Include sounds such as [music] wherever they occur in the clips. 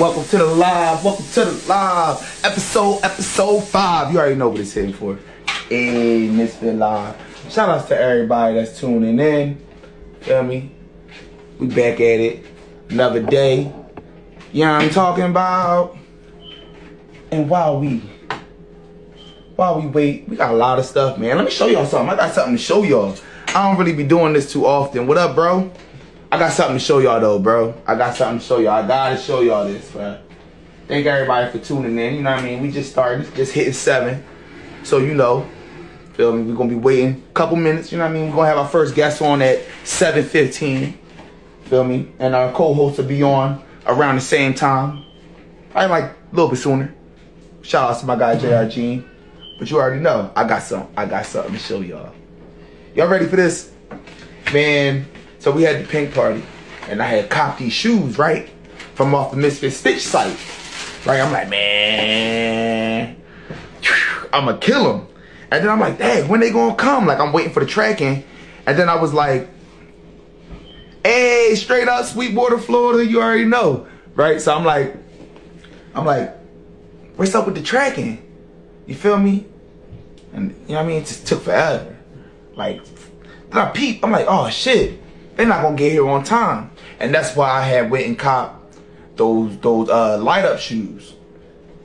welcome to the live. Welcome to the live episode, episode five. You already know what it's hitting for. Hey, Mysfit Live. Shout outs to everybody that's tuning in. Feel me? We back at it. Another day. You know what I'm talking about? And while we while we wait, we got a lot of stuff, man. Let me show y'all something. I got something to show y'all. I don't really be doing this too often. What up, bro? I got something to show y'all though, bro. I got something to show y'all. I gotta show y'all this, bro. Thank everybody for tuning in. You know what I mean? We just started, just hitting seven. So you know, feel me? We're gonna be waiting a couple minutes, you know what I mean? We're gonna have our first guest on at 7.15. Feel me? And our co-host will be on around the same time. I like a little bit sooner. Shout out to my guy JR Gene. But you already know, I got some I got something to show y'all. Y'all ready for this? Man, so we had the pink party, and I had copped these shoes, right? From off the Misfit Stitch site. Right? I'm like, man, I'ma kill them. And then I'm like, dang, when they gonna come? Like I'm waiting for the tracking. And then I was like, hey, straight up Sweetwater, Florida, you already know. Right? So I'm like, I'm like, what's up with the tracking? You feel me? And you know what I mean? It just took forever. Like, then I peep, I'm like, oh shit, they're not gonna get here on time. And that's why I had went and cop those those uh light up shoes.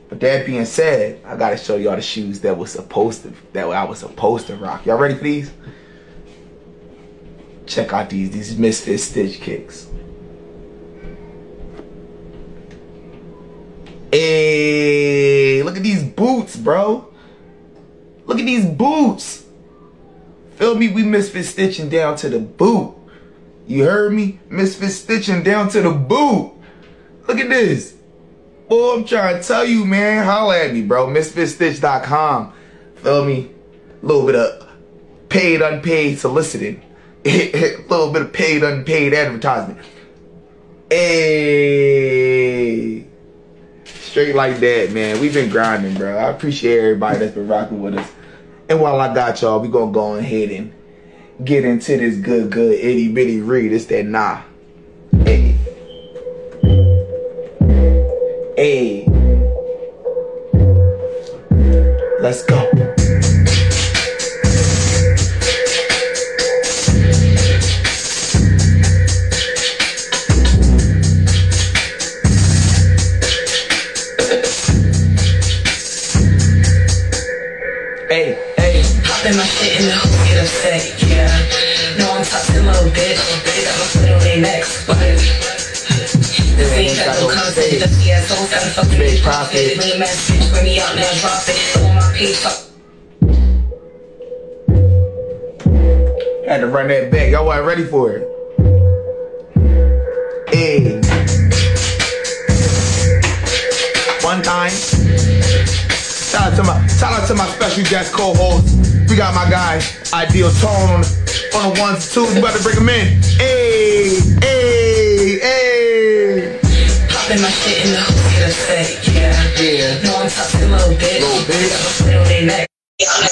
But that being said, I gotta show y'all the shoes that was supposed to that I was supposed to rock. Y'all ready for these? Check out these these Misfit Stitch kicks. Hey, look at these boots, bro. Look at these boots. Feel me? We misfit stitching down to the boot. You heard me? Misfit stitching down to the boot. Look at this. Boy, I'm trying to tell you, man. Holla at me, bro. Misfitstitch.com. Feel me? A little bit of paid, unpaid soliciting. A [laughs] little bit of paid, unpaid advertisement. Hey. Straight like that, man. We've been grinding, bro. I appreciate everybody that's been rocking with us. And while I got y'all, we gonna go ahead and get into this good, good itty bitty read. It's that nah. Hey. Hey. Let's go. I'ma put on their necks, but. This ain't got no content. The CSO got a fucking Big big profit. profit. Lame ass bitch, bring me out now, drop it. On my page, fuck. Had to run that back. Y'all wasn't ready for it. Hey. One time. Shout out to my shout out to my special guest co-host. We got my guy Ideal Tone on the on the ones and twos. We about to bring him in. Hey, hey. Popping my shit in the hook, get upset, yeah. Yeah. No, I'm toxic little bitch. Little bitch. Put on their neck. I'm not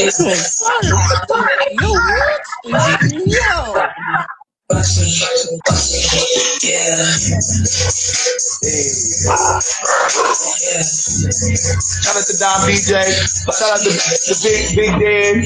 Yo. Yeah. Yeah. Shout out to Don BJ. Shout out to the big big Dan.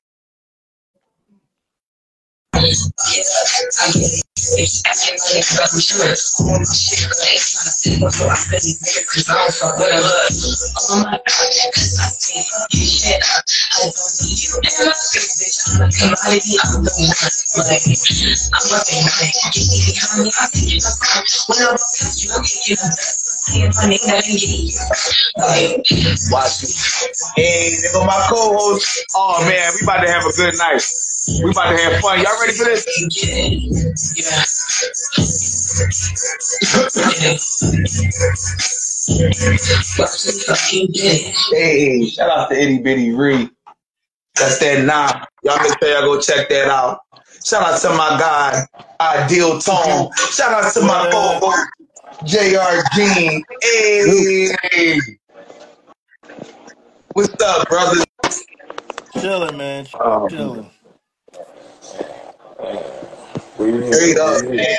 Watch it. Hey, there my co-host. Oh man, we about to have a good night. We about to have fun. Y'all ready for this? yeah. Hey, shout out to Itty Bitty Ree. That's that nah. Y'all make sure y'all go check that out. Shout out to my guy, Ideal Tone. Shout out to my co-host, JR Gene. Hey. What's up, brother? Chilling, man. Um, Chilling. Straight up, man.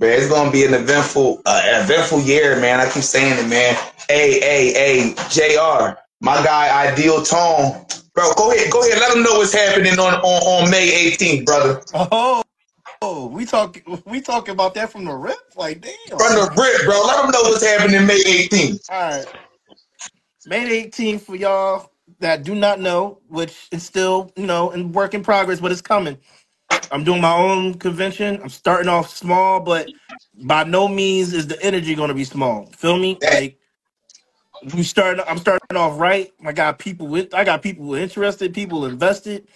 Man, it's gonna be an eventful, uh, eventful year, man. I keep saying it, man. Hey, hey, hey, Jr. My guy, Ideal Tone, bro. Go ahead, go ahead. Let them know what's happening on on, on May 18th, brother. Oh, oh, we talk we talking about that from the rip? Like damn. From the rip, bro. Let them know what's happening May 18th. All right. May 18th for y'all that do not know, which is still, you know, in work in progress, but it's coming. I'm doing my own convention. I'm starting off small, but by no means is the energy going to be small. Feel me? That- Like we starting. I'm starting off right. I got people with. I got people interested. People invested.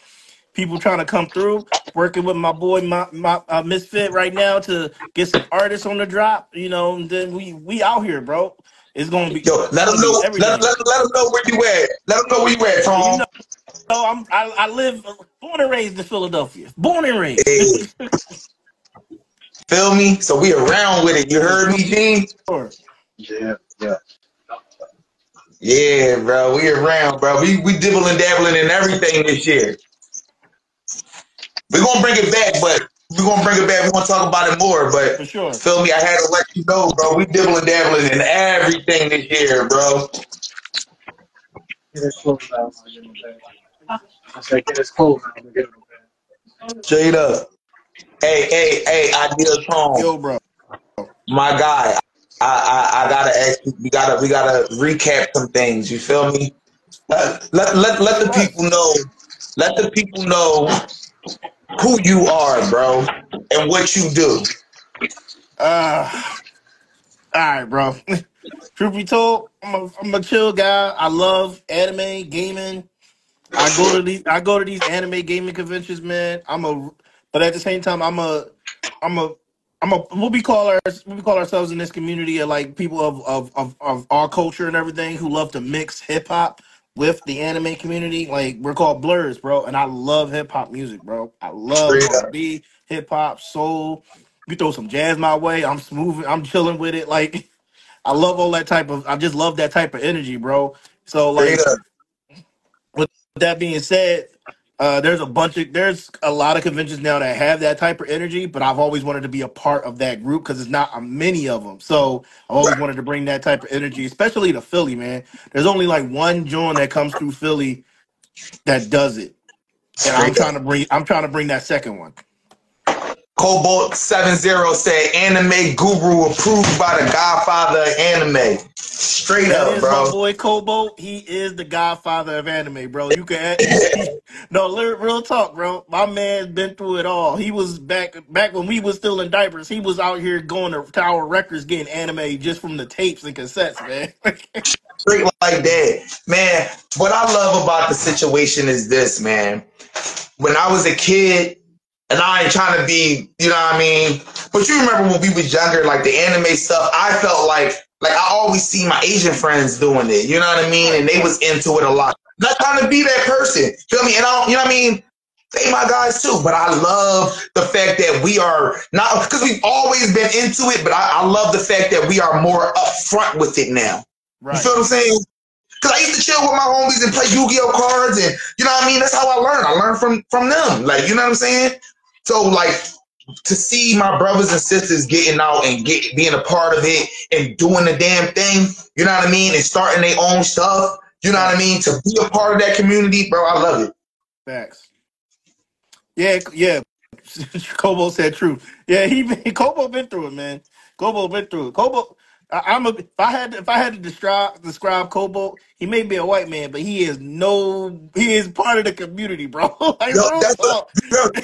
People trying to come through. Working with my boy, my my uh, misfit right now to get some artists on the drop. You know, and then we we out here, bro. It's gonna be. Yo, let them gonna know. Let, everything. let, let them know where you at. Let them know where you at, You know, so I'm I, I live born and raised in Philadelphia. Born and raised. Hey, feel me? So we around with it. You heard me, Gene? Sure. Yeah, yeah. Yeah, bro. We around, bro. We we dibbling and dabbling in everything this year. We're gonna bring it back, but we're gonna bring it back. We're gonna talk about it more. but For But sure. feel me, I had to let you know, bro. We dibbling and dabbling in everything this year, bro. Get his. I'll get him back. I said, get his clothes out. I'll get him. Straight up. Hey, hey, hey, ideal tone. Yo, bro. My guy. I, I I gotta ask you, we gotta we gotta recap some things, you feel me? Let, let, let, let the people know let the people know who you are, bro, and what you do. Uh, all right, bro. [laughs] Truth be told, I'm a, I'm a chill guy. I love anime, gaming. I go to these I go to these anime gaming conventions, man. I'm a but at the same time I'm a I'm a I'm a what we call our what we call ourselves in this community are like people of of of, of our culture and everything who love to mix hip hop with the anime community. Like we're called blurs, bro, and I love hip hop music, bro. I love. R&B, hip hop, soul. You throw some jazz my way, I'm smooth. I'm chilling with it. Like [laughs] I love all that type of. I just love that type of energy, bro. So like. With that being said, uh, there's a bunch of there's a lot of conventions now that have that type of energy, but I've always wanted to be a part of that group because it's not uh, many of them. So I've always wanted to bring that type of energy, especially to Philly, man. There's only like one joint that comes through Philly that does it, and I'm Straight trying to bring I'm trying to bring that second one. Cobalt 70 said anime guru approved by the godfather of anime. Straight That up, is my bro. boy Cobalt, He is the godfather of anime, bro. You can [laughs] no real talk, bro. My man's been through it all. He was back back when we was still in diapers. He was out here going to Tower Records getting anime just from the tapes and cassettes, man. [laughs] Straight like that. Man, what I love about the situation is this, man. When I was a kid, and I ain't trying to be, you know what I mean? But you remember when we was younger, like the anime stuff, I felt like like I always see my Asian friends doing it, you know what I mean? And they was into it a lot. Not trying to be that person. Feel me? And I don't, you know what I mean? They my guys too, but I love the fact that we are not because we've always been into it, but I, I love the fact that we are more upfront with it now. You right. feel what I'm saying? Cause I used to chill with my homies and play Yu-Gi-Oh cards, and you know what I mean. That's how I learned. I learned from from them. Like you know what I'm saying. So like to see my brothers and sisters getting out and get being a part of it and doing the damn thing. You know what I mean, and starting their own stuff. You know what I mean. To be a part of that community, bro, I love it. Facts. Yeah, yeah. [laughs] Kobo said true. Yeah, he [laughs] Kobo been through it, man. Kobo been through it. Kobo, I, I'm a. If I had, if I had to describe describe Kobo, he may be a white man, but he is no, he is part of the community, bro. [laughs] like Yo, that's what,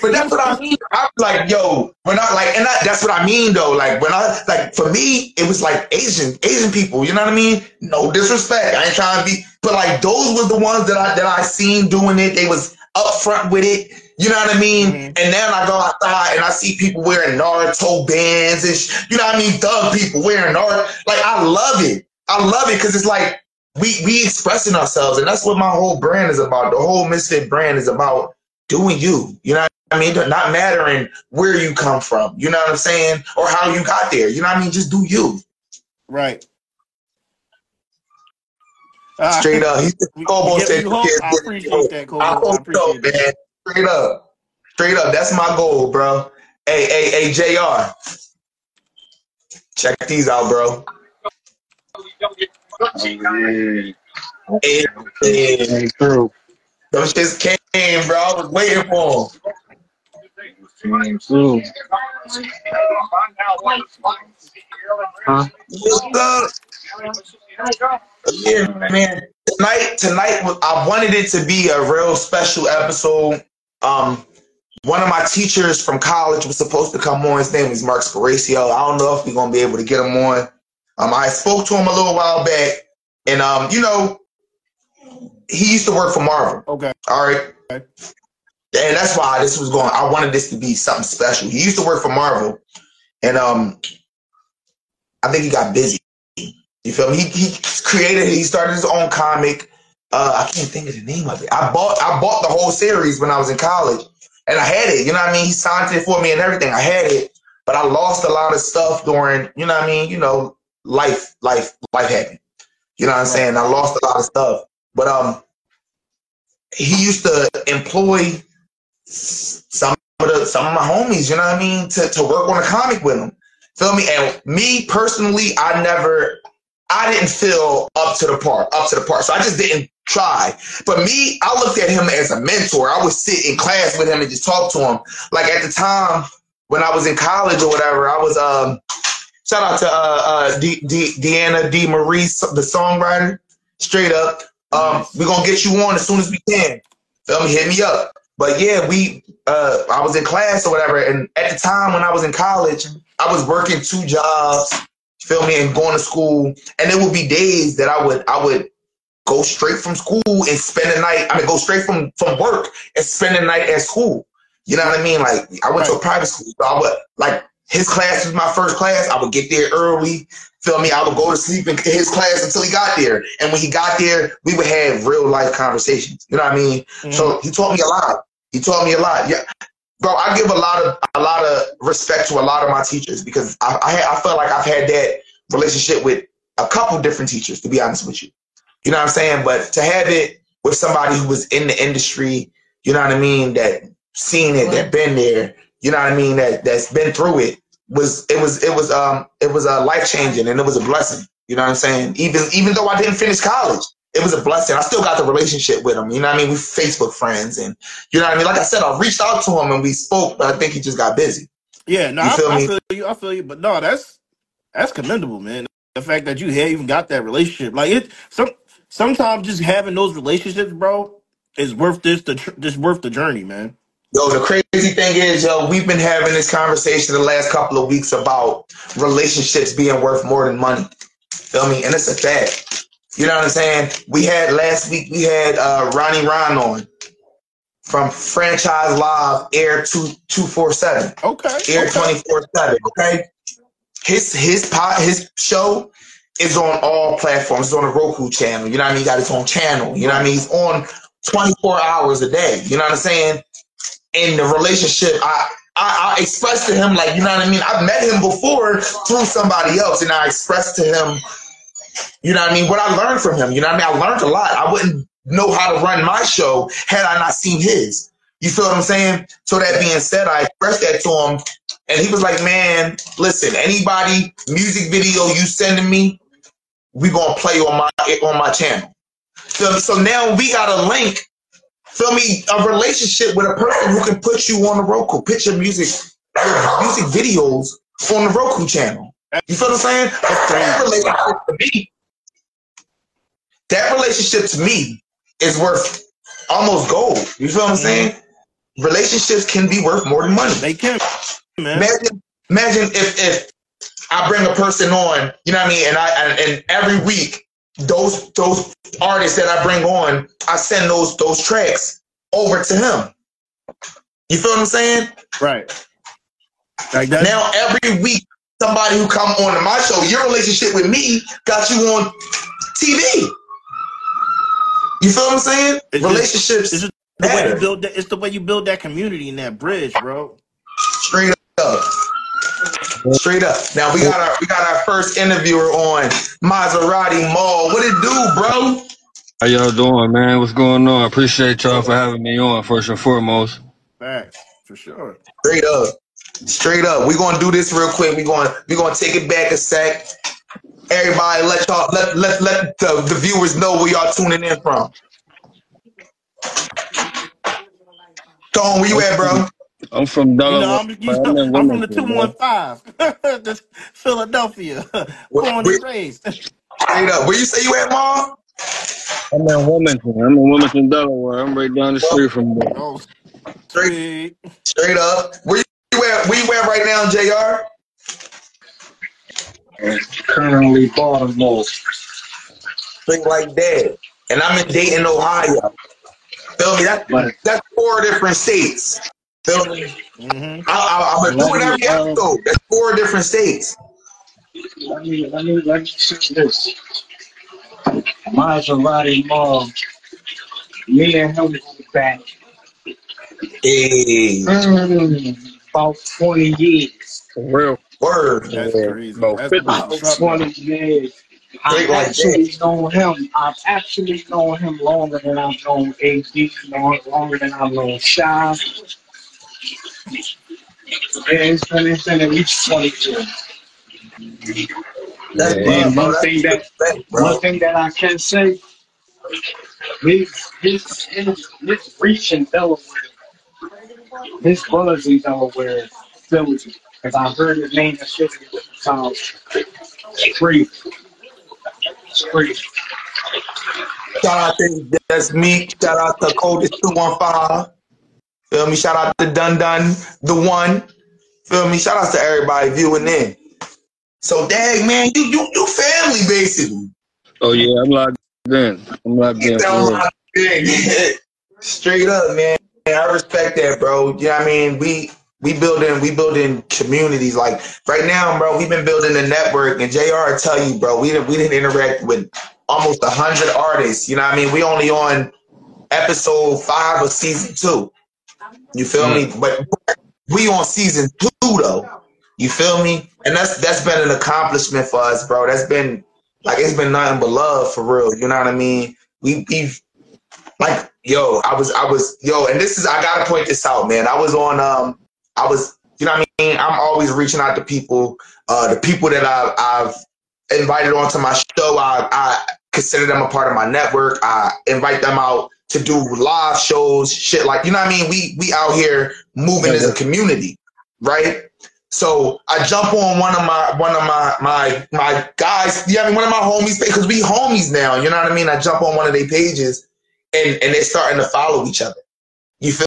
but that's what I mean. I'm like, yo, when I like, and I, that's what I mean though. Like when I like, for me, it was like Asian, Asian people. You know what I mean? No disrespect. I ain't trying to be, but like those were the ones that I that I seen doing it. They was upfront with it. You know what I mean? Mhm. And then I go outside and I see people wearing Naruto bands and sh- you know what I mean? Thug people wearing Naruto. Like I love it. I love it because it's like we we expressing ourselves, and that's what my whole brand is about. The whole Misfit brand is about doing you. You know what I mean? Not mattering where you come from. You know what I'm saying? Or how you got there. You know what I mean? Just do you. Right. Uh, Straight up. He we- Kobo we give said. I appreciate that, Kobo. I I so, appreciate that. man. Straight up. Straight up. That's my goal, bro. Hey, hey, hey, JR. Check these out, bro. Hey, hey, Hey, true. those shits came, bro. I was waiting for them. True. Huh? What's up? Yeah, man. Tonight, tonight, I wanted it to be a real special episode. Um, one of my teachers from college was supposed to come on. His name is Mark Sporacio. I don't know if we're gonna be able to get him on. Um, I spoke to him a little while back, and um, you know, he used to work for Marvel. Okay. All right. Okay. And that's why this was going. I wanted this to be something special. He used to work for Marvel, and um, I think he got busy. You feel me? He, he created. He started his own comic. Uh, I can't think of the name of it. I bought. I bought the whole series when I was in college, and I had it. You know what I mean? He signed it for me and everything. I had it, but I lost a lot of stuff during. You know what I mean? You know, life, life, life happened. You know what I'm saying? I lost a lot of stuff, but um, he used to employ some of the some of my homies, you know what I mean, to, to work on a comic with him. Feel me? And me personally, I never I didn't feel up to the part, up to the part. So I just didn't try. But me, I looked at him as a mentor. I would sit in class with him and just talk to him. Like at the time when I was in college or whatever, I was um shout out to uh uh D, D, Deanna D Marie, the songwriter, straight up. Um, we're gonna get you on as soon as we can. Feel me? Hit me up. But yeah, we uh I was in class or whatever, and at the time when I was in college, I was working two jobs, feel me, and going to school. And there would be days that I would I would go straight from school and spend the night. I mean, go straight from from work and spend the night at school. You know what I mean? Like I went to a private school, so I would like his class was my first class. I would get there early. Feel me? I would go to sleep in his class until he got there. And when he got there, we would have real life conversations. You know what I mean? Mhm. So he taught me a lot. He taught me a lot. Yeah, bro. I give a lot of a lot of respect to a lot of my teachers because I I, I feel like I've had that relationship with a couple different teachers. To be honest with you, you know what I'm saying. But to have it with somebody who was in the industry, you know what I mean, that seen it, that been there, you know what I mean, that that's been through it was it was it was um it was a life changing and it was a blessing. You know what I'm saying? Even even though I didn't finish college, it was a blessing. I still got the relationship with him. You know what I mean? We Facebook friends and you know what I mean? Like I said, I reached out to him and we spoke, but I think he just got busy. Yeah, no, You I, feel I me? feel you. I feel you. But no, that's that's commendable, man. The fact that you had even got that relationship, like it. Some sometimes just having those relationships, bro, is worth this. The tr- just worth the journey, man. Yo, the crazy thing is, yo, we've been having this conversation the last couple of weeks about relationships being worth more than money. Feel me? And it's a fact. You know what I'm saying? We had last week, we had uh, Ronnie Ron on from Franchise Live Air 2 247. Okay. Air okay. 24 7. Okay. His his pot his show is on all platforms. It's on the Roku channel. You know what I mean? He got his own channel. You know what I mean? He's on 24 hours a day. You know what I'm saying? In the relationship, I I, I expressed to him like, you know what I mean? I've met him before through somebody else, and I expressed to him, you know what I mean, what I learned from him. You know what I mean? I learned a lot. I wouldn't know how to run my show had I not seen his. You feel what I'm saying? So that being said, I expressed that to him, and he was like, "Man, listen, anybody music video you sending me, we gonna play on my on my channel." So, so now we got a link feel me, a relationship with a person who can put you on the Roku, put your music, your music videos on the Roku channel. You feel what I'm saying? But that relationship to me, that relationship to me is worth almost gold. You feel what I'm saying? Relationships can be worth more than money. They can, man. Imagine, imagine if if I bring a person on, you know what I mean, and I and, and every week those those artists that I bring on, I send those those tracks over to him. You feel what I'm saying? Right. Like that. Now every week, somebody who come on to my show, your relationship with me got you on TV. You feel what I'm saying? It's just- Relationships it's just the way you build that. It's the way you build that community and that bridge, bro. Straight up. Straight up. Now we got our we got our first interviewer on Maserati Mall. What it do, bro? How y'all doing, man? What's going on? Appreciate y'all for having me on, first and foremost. Thanks, for sure. Straight up. Straight up. We're gonna do this real quick. We're gonna we're gonna take it back a sec. Everybody let y'all let let let the, the viewers know where y'all tuning in from. Tone, where you at, bro? I'm from You Delaware. know, I'm, you man. know, I'm in from the Wilmington, man. 215, [laughs] That's Philadelphia, [laughs] Where- born where- and raised. Straight up. Where you say you at, Mom? I'm in Wilmington. I'm in Wilmington, Delaware. I'm right down the oh. street from there. Oh, Straight sweet. straight up. Where you at? Where you at right now, JR? Currently Baltimore. Straight like that. And I'm in Dayton, Ohio. Feel me? That, But that's four different states. Feel me? hmm I, I, I'm gonna do it every episode. That's four different states. let me let me let me say this. Maserati Mall. Me and him go back Hey, mm, about 20 years. For real. word. That's Yeah, crazy. about That's About 20 years. I've like actually known him. I've actually known him longer than I've known AD, longer than I've known Shy. Yeah, it's been, it's been at least 20 Yeah. And one thing that one thing that I can say, his his his, his reach in Delaware, his buzz in Delaware, Philly. Because I heard his name in Philly times. Free. Free. Shout out to that's me. Shout out to Coldest two one five. Feel me? Shout out to Dun Dun, the one. Feel me? Shout out to everybody viewing in. So, dang man, you you you family basically. Oh, yeah, I'm locked in. I'm locked in. Get For down real. Straight up, man. I respect that, bro. You know what I mean? We we building we building communities. Like right now, bro, we've been building a network. And JR tell you, bro, we didn't we didn't interact with almost a hundred artists. You know what I mean? We only on episode five of season two. You feel me? But we on season two though. You feel me? And that's that's been an accomplishment for us, bro. That's been like it's been nothing but love for real. You know what I mean? We we've like yo, I was I was yo, and this is I gotta point this out, man. I was on um I was you know what I mean? I'm always reaching out to people, uh the people that I've I've invited onto my show, I I consider them a part of my network. I invite them out to do live shows, shit like you know what I mean? We we out here moving as a community, right? So I jump on one of my one of my my my guys, yeah, I mean one of my homies because we homies now, you know what I mean? I jump on one of their pages and and they're starting to follow each other. You feel,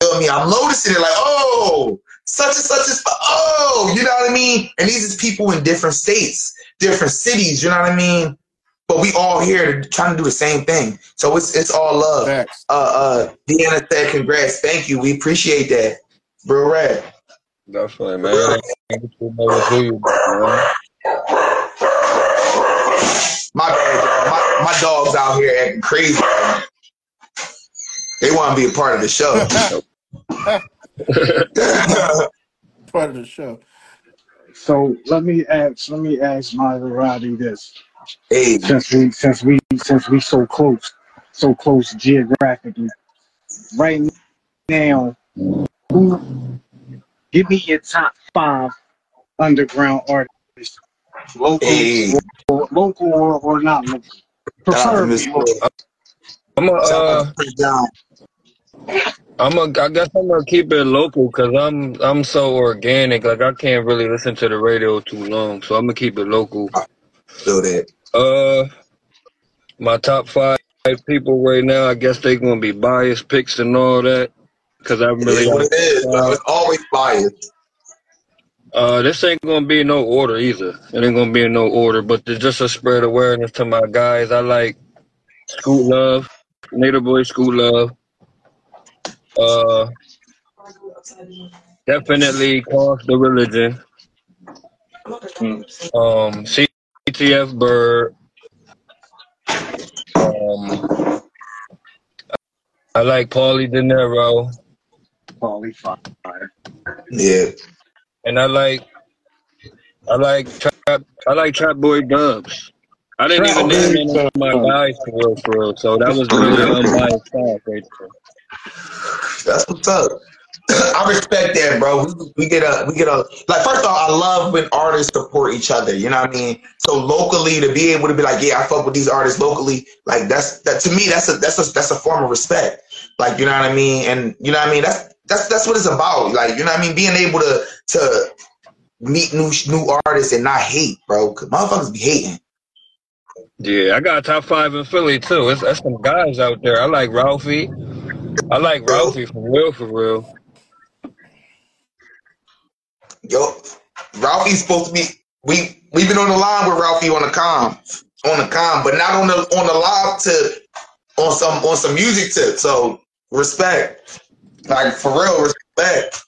feel me? I'm noticing it like, oh, such and such is oh, you know what I mean? And these is people in different states, different cities, you know what I mean? But we all here trying to do the same thing. So it's it's all love. Facts. Uh uh Deanna said congrats, thank you. We appreciate that. Bro Red. Definitely, man. You never do you, man. My bad, y'all. My, my dog's out here acting crazy. They want to be a part of the show. [laughs] [laughs] Part of the show. So let me ask let me ask Maserati this. Hey, Since we since we since we so close, so close geographically. Right now, who give me your top five underground artists. Local hey, or local or, or not local. shout out to local. I'm a, uh, I'm a, I guess I'm gonna keep it local because I'm, I'm so organic. Like I can't really listen to the radio too long, so I'm gonna keep it local. Feel that. Uh, my top five people right now, I guess they gonna be biased picks and all that. Cause I It really is it is, bro. five. It's always biased. Uh, this ain't gonna be no order either. It ain't gonna be in no order, but to just to spread awareness to my guys, I like School Love, Native Boy School Love. Uh, definitely Cost the Religion. Um, CTF Bird. Um, I like Paulie De Niro, Holy fire. Yeah. and I like I like Trap. I like Trap Boy Dubs. I didn't Trap even name any of my guys for real, for real. So that was really unbiased talk right there. That's what's up. [coughs] I respect that, bro. We, we get a, we get a, like, first of all, I love when artists support each other. You know what I mean? So locally, to be able to be like, yeah, I fuck with these artists locally, like that's that to me, that's a that's a that's a form of respect. Like, you know what I mean? And you know what I mean? That's that's that's what it's about. Like, you know what I mean? Being able to to meet new new artists and not hate, bro. Cause motherfuckers be hating. Yeah, I got a top five in Philly too. It's that's some guys out there. I like Ralphie. I like Ralphie for real, for real. Yo, Ralphie's supposed to be. We we've been on the line with Ralphie on the com, on the com, but not on the on the live to on some on some music tip. So respect, like for real, respect.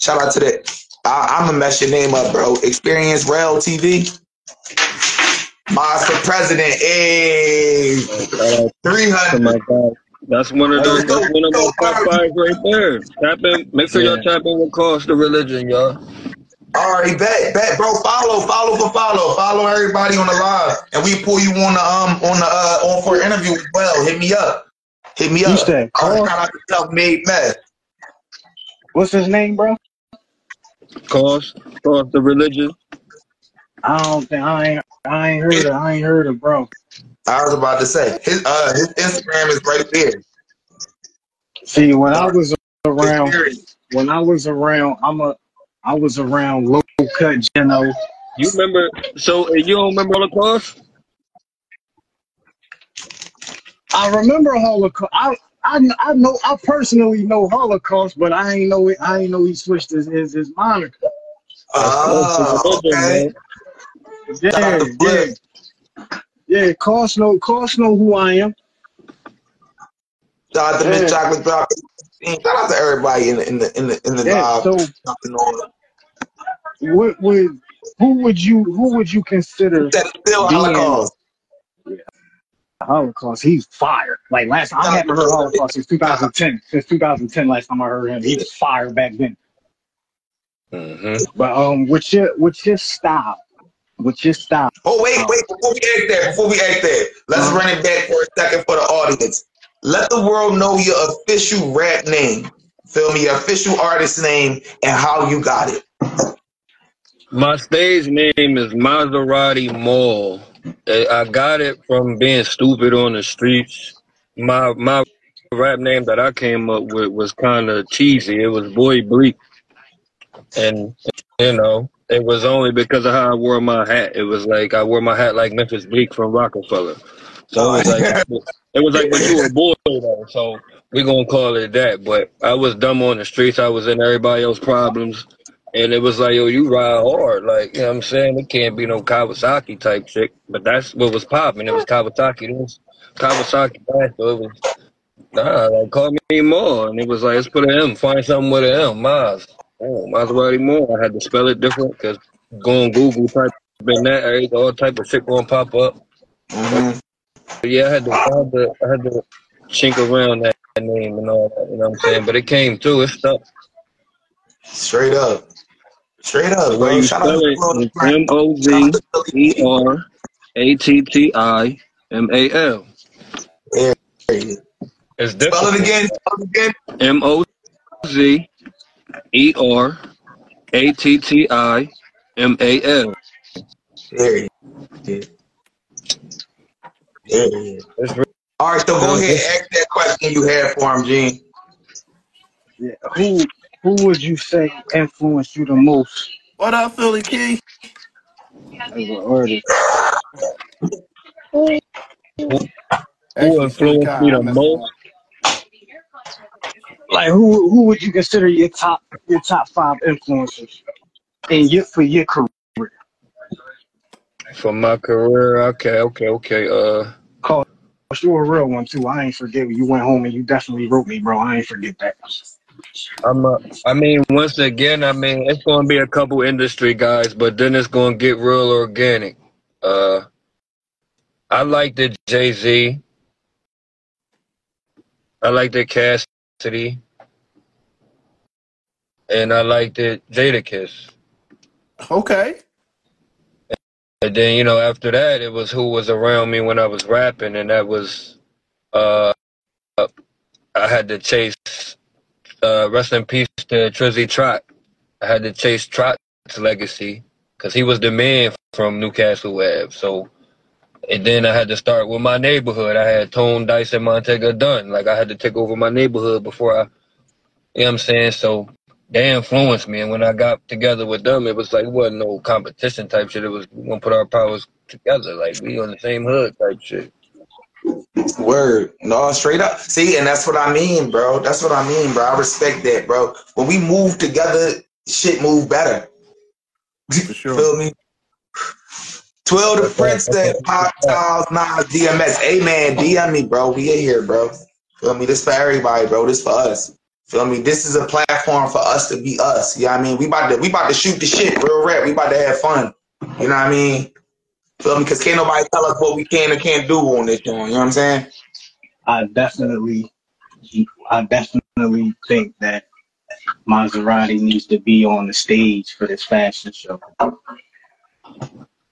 Shout out to that. I, I'm gonna mess your name up, bro. Experience Rail TV. Mars for president. Hey, Shout out three my guys. That's one of those. That's one of my top five right there. Tap in. Make sure y'all tap in with Cost the Religion, y'all. All right, bet, bet, bro. Follow, follow for follow, follow everybody on the live, and we pull you on the um on the uh on for an interview as well. Hit me up, hit me up. said All right, Cost? shout out to self-made mess. What's his name, bro? Cost, Cost the Religion. I don't think I ain't I ain't heard of I ain't heard of bro. I was about to say his uh his Instagram is right there. See, when I was around when I was around I'm a I was around low cut Geno. You remember? So you don't remember Holocaust? I remember Holocaust. I I I know I personally know Holocaust, but I ain't know it. I ain't know he switched his his, his moniker. Ah, okay. Religion, Yeah, Shout out to yeah, Flip. Yeah. Cost know Cost know who I am. Shout out to Yeah. Miss Chocolate Drop. Shout out to everybody in the in the in the in the Yeah. live. So on. what would who would you who would you consider That still being Holocaust. Holocaust? He's fire. Like last time I haven't heard Holocaust since 2010. Since 2010, last time I heard him, he was fire back then. hmm But um, with your with your style, with your style, Oh wait, wait! Before we act that, before we act that, let's Uh-huh. run it back for a second for the audience. Let the world know your official rap name. Feel me? Your official artist name and how you got it. My stage name is Maserati Mall. I I got it from being stupid on the streets. My my rap name that I came up with was kind of cheesy. It was Boy Bleek, and you know it was only because of how I wore my hat. It was like I wore my hat like Memphis Bleek from Roc-A-Fella. So it was like [laughs] it was like, but you a boy though. So we gonna call it that. But I was dumb on the streets. I was in everybody else's problems. And it was like, yo, you ride hard. Like, you know what I'm saying? It can't be no Kawasaki type shit. But that's what was popping. It was Kawasaki. It was Kawasaki back. So it was, nah, like, call me more. And it was like, let's put an M. Find something with an M. Maz. Oh, Maserati more. I had to spell it different because go on Google, type in that, all type of shit gonna pop up. Mhm. But yeah, I had to, I had to, I had to chink around that name and all that. You know what I'm saying? But it came through. It stuck. Straight up, straight up, bro. you Shout spell it Florida is Frank. M O Z E R A T T I M A L. It's Spell it again. Spell it again. M O Z E R A T T I M A L. There. you go. Yeah, yeah. it is. All right, so go ahead, and ask that question you had for him, Gene. Yeah. Who who would you say influenced you the most What up, Philly Key? as an artist? Who Actually, influenced Kai, me the messed most? Like who who would you consider your top your top five influencers in your for your career? For my career, okay, okay, okay. Uh, Cause you're a real one too. I ain't forget when you went home and you definitely wrote me, bro. I ain't forget that. I'm. A, I mean, once again, I mean, it's going to be a couple industry guys, but then it's going to get real organic. Uh, I like the Jay Z. I like the Cassidy, and I like the Jadakiss. Okay. And then you know, after that, it was who was around me when I was rapping, and that was, uh, I had to chase. Uh, rest in peace to Trizzy Trot. I had to chase Trot's legacy because he was the man from Newcastle Ave. So, and then I had to start with my neighborhood. I had Tone, Dice, and Montega done. Like I had to take over my neighborhood before I, you know what I'm saying? So they influenced me. And when I got together with them, it was like, it wasn't no competition type shit. It was, we gonna put our powers together. Like we on the same hood type shit. Word. No, straight up. See, and that's what I mean, bro. That's what I mean, bro. I respect that, bro. When we move together, shit move better. For [laughs] sure. Feel me? 12 the Prince [laughs] that Pop Styles, Nas, DMS. Hey man, DM me, bro. We in here, bro. Feel me? This for everybody, bro. This for us. Feel me? This is a platform for us to be us. You know what I mean? We about to we about to shoot the shit, real rap. We about to have fun. You know what I mean? Feel me? Because can't nobody tell us what we can and can't do on this joint. You know what I'm saying? I definitely I definitely think that Maserati needs to be on the stage for this fashion show.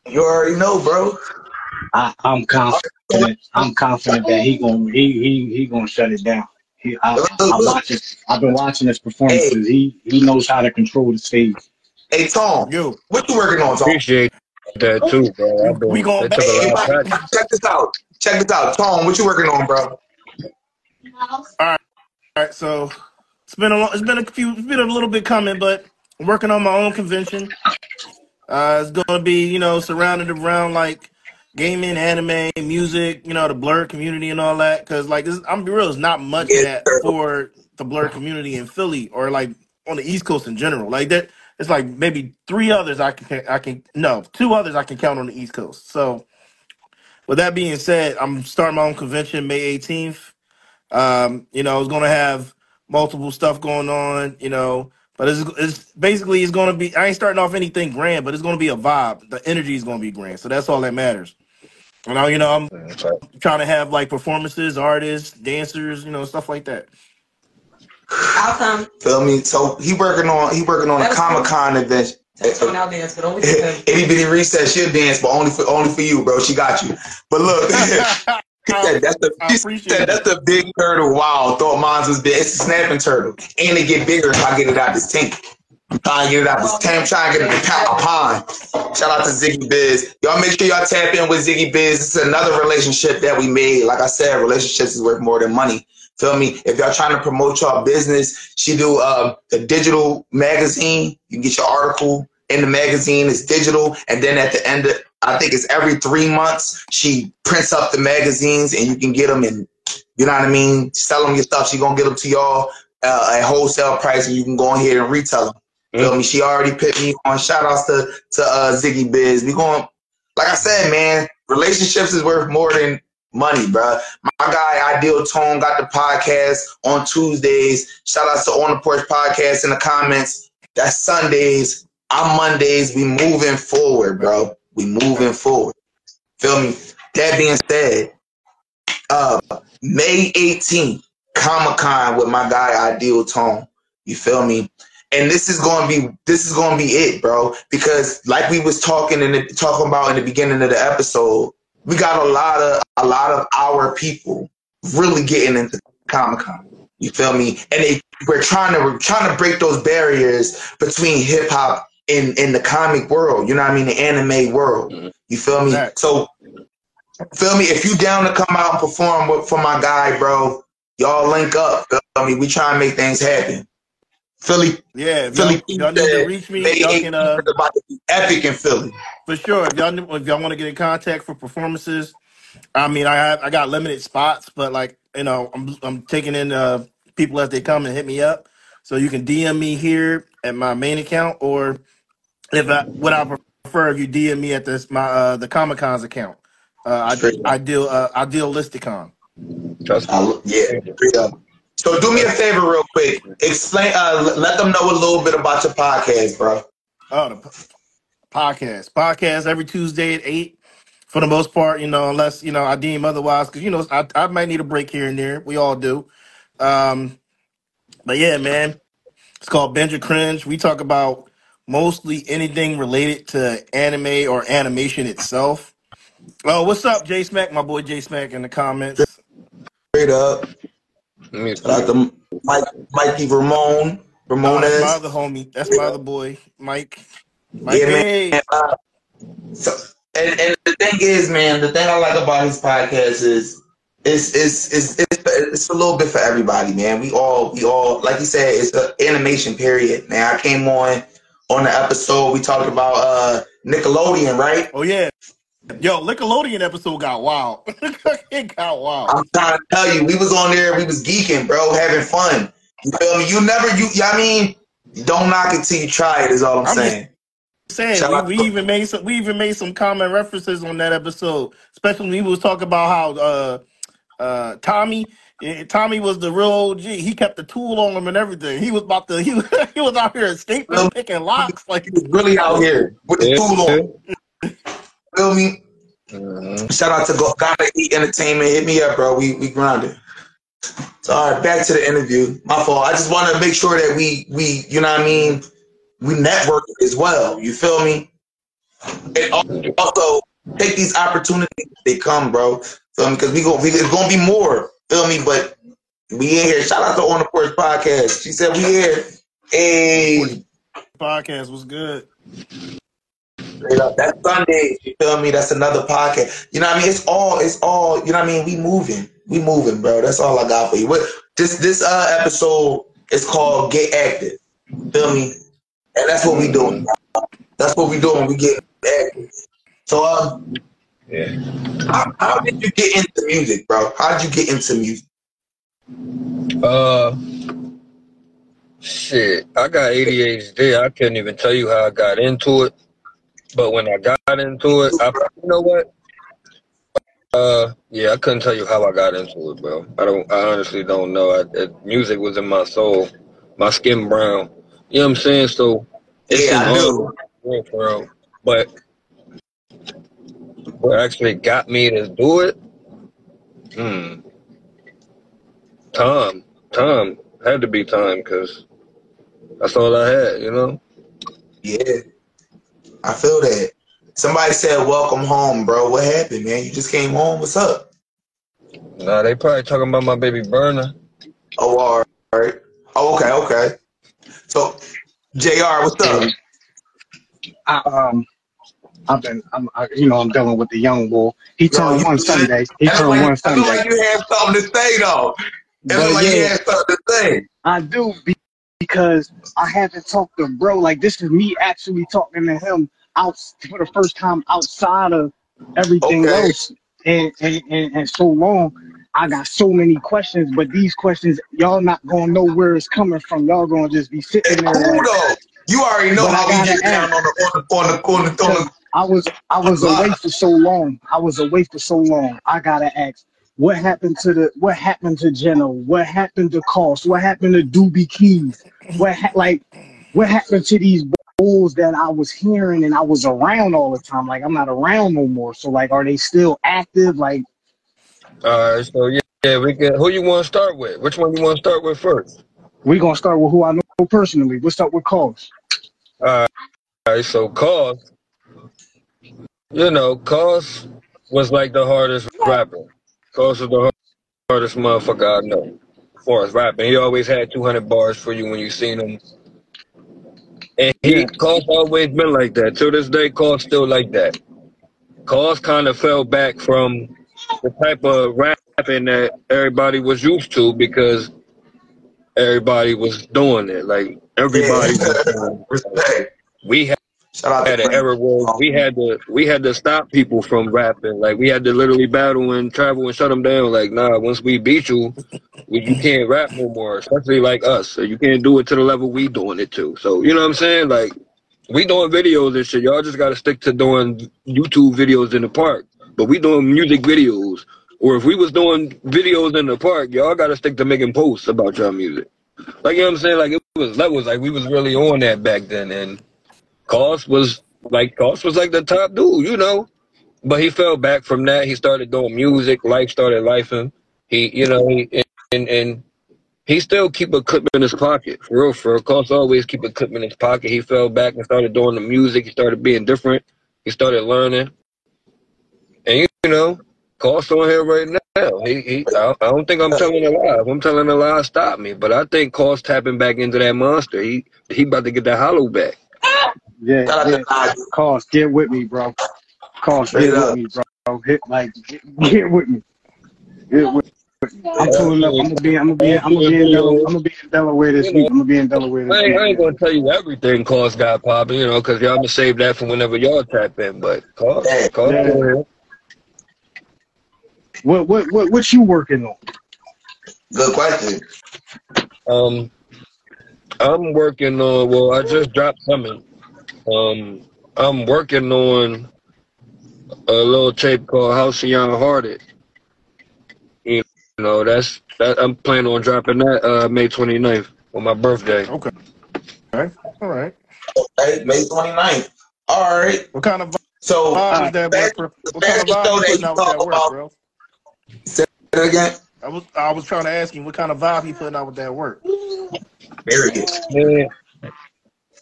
You already know, bro. I, I'm confident. I'm confident that he gonna he he he gonna shut it down. He, I, I watch it. I've been watching his performances. He he knows how to control the stage. Hey Tom, Yo, what you working on, Tom? Appreciate that too, bro. Been, We gon' it took a lot of check this out. Check this out. Tom, what you working on, bro? All right, Alright, so it's been a lo- it's been a few it's been a little bit coming, but I'm working on my own convention. Uh, it's gonna be you know surrounded around like gaming, anime, music, you know the blur community and all that. Cause like this, I'm be real, there's not much of that for the blur community in Philly or like on the East Coast in general. Like that, it's like maybe three others I can I can no two others I can count on the East Coast. So with that being said, I'm starting my own convention May 18th. Um, you know, it's gonna have multiple stuff going on, you know, but it's it's basically it's gonna be I ain't starting off anything grand, but it's gonna be a vibe. The energy is gonna be grand. So that's all that matters. You know, you know, I'm That's right. trying to have like performances, artists, dancers, you know, stuff like that. I'll come. Feel me? So he working on he working on a That's cool. Comic Con event. That's when I'll dance, but only for them. Itty bitty recess, she'll dance, but only for only for you, bro. She got you. But look, [laughs] she said that's the she appreciate said that's that. the big turtle. Wow, thought mine was big. It's a snapping turtle, and it get bigger if I get it out this tank. I'm trying to get it out this tank. I'm trying to get it to a pond. Shout out to Ziggy Biz. Y'all make sure y'all tap in with Ziggy Biz. This is another relationship that we made. Like I said, relationships is worth more than money. Feel me? If y'all trying to promote y'all business, she do a digital magazine. You can get your article in the magazine. It's digital, and then at the end, of, I think it's every three months. She prints up the magazines, and you can get them and you know what I mean. Sell them your stuff. She gonna get them to y'all uh, at wholesale price, and you can go ahead and retail them. Feel me? She already put me on. Shout outs to to uh, Ziggy Biz. We going like I said, man. Relationships is worth more than money, bro. My guy Ideal Tone got the podcast on Tuesdays. Shout outs to On the Porch Podcast in the comments. That's Sundays. I'm Mondays. We moving forward, bro. We moving forward. Feel me? That being said, uh, May 18th, Comic Con with my guy Ideal Tone. You feel me? And this is gonna be this is gonna be it, bro. Because like we was talking in the talking about in the beginning of the episode, we got a lot of a lot of our people really getting into Comic Con. You feel me? And they we're trying to we're trying to break those barriers between hip hop and in the comic world. You know what I mean? The anime world. Mhm. You feel me? Right. So feel me? If you down to come out and perform with, for my guy, bro, y'all link up. Feel me? We try and make things happen. Philly, Yeah, if Philly, y'all, if y'all need to reach me, May y'all can uh about to be epic in Philly. for sure. If y'all if y'all want to get in contact for performances, I mean, I have I got limited spots, but like you know, I'm I'm taking in uh people as they come and hit me up. So you can DM me here at my main account, or if I what I prefer, if you DM me at this my uh the Comic Con's account. Uh, I. I deal uh I deal Listicon. Trust me. lo- yeah, straight up. So do me a favor real quick. Explain, uh, let them know a little bit about your podcast, bro. Oh, the p- podcast podcast every Tuesday at eight. For the most part, you know, unless you know I deem otherwise, because you know I I might need a break here and there. We all do. Um, but yeah, man, it's called Benja Cringe. We talk about mostly anything related to anime or animation itself. Oh, what's up, J Smack? My boy J Smack in the comments. Straight up. Let me Shout out to Mike, Mikey Ramon, Oh, that's my Ramones. other homie. That's my other boy, Mike. Mike, Yeah, man. hey. Uh, so, and, and the thing is, man, the thing I like about his podcast is it's it's it's it's, it's a little bit for everybody, man. We all we all like you said, it's an animation period. Man, I came on on the episode we talked about uh Nickelodeon, right? Oh yeah, yo, Nickelodeon episode got wild. [laughs] it got wild. I'm trying to tell you, we was on there, we was geeking, bro, having fun. You feel me? You never you I mean, don't knock it till you try it is all I'm, I'm saying. saying we, we even made some we even made some common references on that episode especially when we was talking about how uh uh tommy eh, tommy was the real og he kept the tool on him and everything he was about to [laughs] he, was- he was out here escaping Well, picking locks like He was really out here with the Yeah. tool on. Feel me? Mhm. Shout out to Go- Gotta Eat Entertainment. Hit me up, bro. We we grinding. So all right, back to the interview. My fault. I just want to make sure that we we you know what I mean. We network as well. You feel me? And also take these opportunities as they come, bro. Feel me? Because we go we it's gonna be more. Feel me? But we in here. Shout out to On the Porch Podcast. She said we here. Hey, podcast was good straight up. That's Sunday. You feel me? That's another podcast. You know what I mean? It's all it's all, you know what I mean? We moving. We moving, bro. That's all I got for you. What this this uh episode is called Get Active. You feel me? And that's what we doing. That's what we doing. We get active. So um Yeah. how, how did you get into music, bro? How did you get into music? Uh, shit. I got ADHD. I couldn't even tell you how I got into it. But when I got into it, I, you know what? Uh, yeah, I couldn't tell you how I got into it, bro. I don't. I honestly don't know. I, it, music was in my soul. My skin brown. You know what I'm saying? So it's Yeah, I in do. all- real, bro. But what actually got me to do it? Hmm. Time. Time. Had to be time because that's all I had, you know? Yeah. I feel that. Somebody said welcome home, bro. What happened, man? You just came home. What's up? Nah, they probably talking about my baby burner. Oh, all right. Oh, okay, okay. So, JR, what's up? I, um, I've been, I'm, I, you know, I'm dealing with the young bull. He Yo, turned you one good? Sunday. He I feel turned like, one I feel Sunday. like you have something to say, though. It looked But like you yeah, had something to say. I do be- because I haven't talked to bro. Like this is me actually talking to him out for the first time outside of everything Okay. else, and and, and and so long. I got so many questions, but these questions y'all not gonna know where it's coming from. Y'all gonna just be sitting there. cool, Like, though. You already know how we get down on the on the on the on the, on the I was I was away for so long. I was away for so long. I gotta ask, what happened to the what happened to Jenna? What happened to Cost? What happened to Doobie Keys? What ha- like what happened to these bulls that I was hearing and I was around all the time? Like I'm not around no more. So like are they still active? Like All right, so yeah, yeah, we can. Who you want to start with? Which one you want to start with first? we gonna start with who I know personally. What's start with Cost? All right. All right. so Cos, you know, Cos was like the hardest rapper. Cos was the hardest motherfucker I know. As far as rapping, he always had 200 bars for you when you seen him. And he, Yeah. Always been like that. To this day, Cos still like that. Cos kind of fell back from the type of rapping that everybody was used to because everybody was doing it. Like everybody was [laughs] doing it. We had Shout out had to an era where we had to we had to stop people from rapping. Like we had to literally battle and travel and shut them down. Like nah, once we beat you, we, you can't rap no more. Especially like us, so you can't do it to the level we doing it to. So you know what I'm saying? Like we doing videos and shit. Y'all just gotta stick to doing YouTube videos in the park. But we doing music videos. Or if we was doing videos in the park, y'all gotta stick to making posts about y'all music. Like you know what I'm saying? Like it was levels. Like we was really on that back then and Cost was like Cost was like the top dude, you know. But he fell back from that. He started doing music. Life started lifing. He, you know, he, and and he still keep a clip in his pocket. For real, for real. Cost always keep a clip in his pocket. He fell back and started doing the music. He started being different. He started learning. And you, you know, Cost on here right now. He, he I, I don't think I'm telling a lie. If I'm telling a lie, stop me. But I think Cost tapping back into that monster. He he about to get that hollow back. Yeah, Shout out yeah. to Nigel. Cause get with me, bro. Cause get up. with me, bro. Hit like get, get with me. Get with me. I'm pulling up. I'm gonna be. I'm gonna be. I'm gonna be in Delaware. I'm gonna be in Delaware this week. I'm gonna be in Delaware this I ain't, I ain't gonna tell you everything cause got popping, you know, because y'all gonna save that for whenever y'all tap in. But cause, Yeah. Cost, Yeah. What what what what you working on? Good question. um, I'm working on. Well, I just dropped something. Um, I'm working on a little tape called House of Young Hearted. You know, that's that. I'm planning on dropping that uh, May 29th on my birthday. Okay. Okay. All right. Okay, May 29th. All right. What kind of So, vibe is that, bro? back- bro? What kind of vibe show you putting out with that work, bro? say it again. I was I was trying to ask you what kind of vibe he putting out with that work. Very good. Yeah.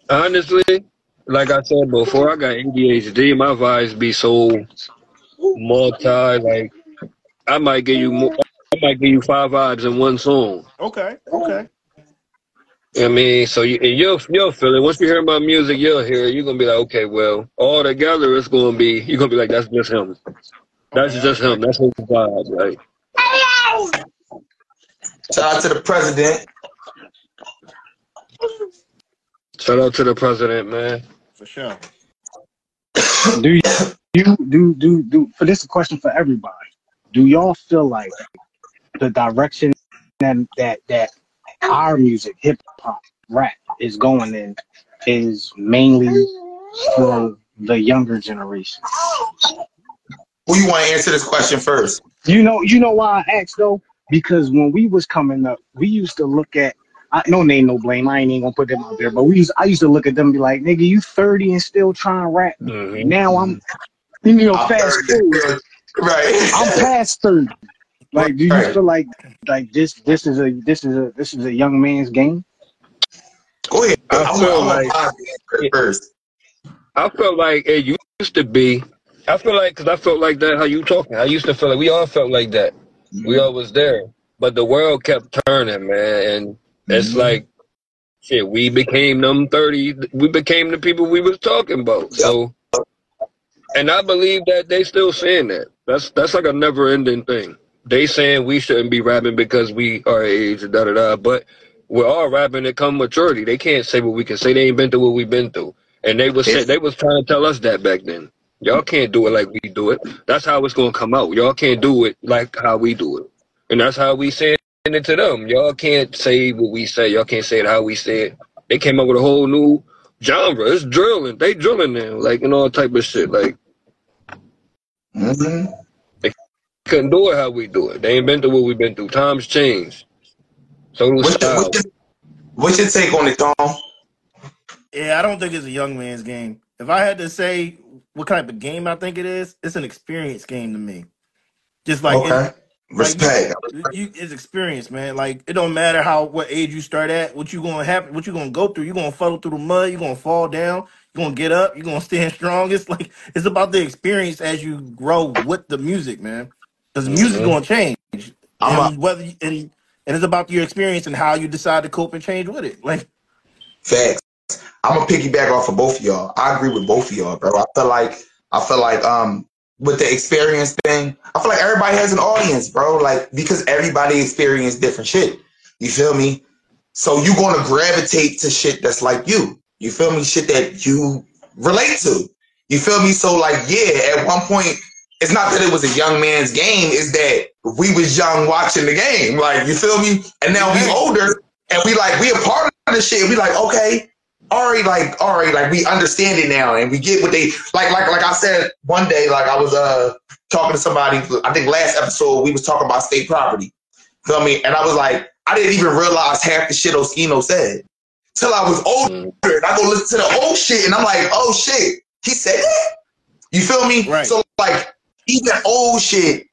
honestly, like I said before, I got ADHD. My vibes be so multi. Like I might give you more. I might give you five vibes in one song. Okay. Okay. I mean, so you and you'll you'll feel it. Once you hear my music, you'll hear it. You're gonna be like, okay, well, all together, it's gonna be. You're gonna be like, that's just him. That's Okay. just him. That's his vibe. right? Shout out to the president. shout out to the president, man. For sure. Do you you do do do? For this is a question for everybody. Do y'all feel like the direction that that that our music, hip hop, rap is going in is mainly for the younger generation? Who you want to answer this question first? You know, you know why I asked though? Because when we was coming up, we used to look at I no name, no blame. I ain't even gonna put them out there, but we used I used to look at them and be like, nigga, you 30 and still trying to rap. Mhm. Now I'm you know, I'm fast 30. forward. [laughs] Right. I'm past 30. Like, do you Right. feel like like this this is a this is a this is a young man's game? Go ahead. I I'm, feel like- like first. I felt like it used to be. I feel like because I felt like that. How you talking? I used to feel like we all felt like that. We all was there, but the world kept turning, man, and it's Mhm. like shit. We became them thirty. We became the people we was talking about. So, and I believe that they still saying that. That's that's like a never ending thing. They saying we shouldn't be rapping because we are age, and da da da. But we're all rapping to come maturity. They can't say what we can say. They ain't been through what we've been through. And they was say, they was trying to tell us that back then. Y'all can't do it like we do it. That's how it's gonna come out. Y'all can't do it like how we do it. And that's how we saying it to them. Y'all can't say what we say. Y'all can't say it how we say it. They came up with a whole new genre. It's drilling. They drilling now, like and all type of shit. Like hmm couldn't do it how we do it. They ain't been through what we've been through. Times change. So do What's, your, what's, your, what's your take on it, Tom? Yeah, I don't think it's a young man's game. If I had to say what type of game I think it is, it's an experience game to me. Just like okay. Respect. you, you, it's experience, man. Like it don't matter how what age you start at, what you gonna happen, what you gonna go through. You are gonna fuddle through the mud. You are gonna fall down. You are gonna get up. You are gonna [laughs] stand strong. It's like it's about the experience as you grow with the music, man. Because the music's Mhm. gonna change, I'm and whether you, and and it's about your experience and how you decide to cope and change with it. [laughs] Like Facts. I'm gonna piggyback off of both of y'all. I agree with both of y'all, bro. I feel like I feel like um with the experience thing, I feel like everybody has an audience, bro. Like because everybody experienced different shit. You feel me? So you gonna gravitate to shit that's like you. You feel me? Shit that you relate to. You feel me? So like, yeah, at one point, it's not that it was a young man's game, is that we was young watching the game. Like, you feel me? And now we older and we like we a part of the shit. We like, okay, already like already like we understand it now and we get what they like like like I said one day, like I was uh talking to somebody, I think last episode we was talking about state property. Feel me? And I was like, I didn't even realize half the shit Oschino said. Till I was older. And I go listen to the old shit and I'm like, oh shit, he said that? You feel me? Right. So like even old shit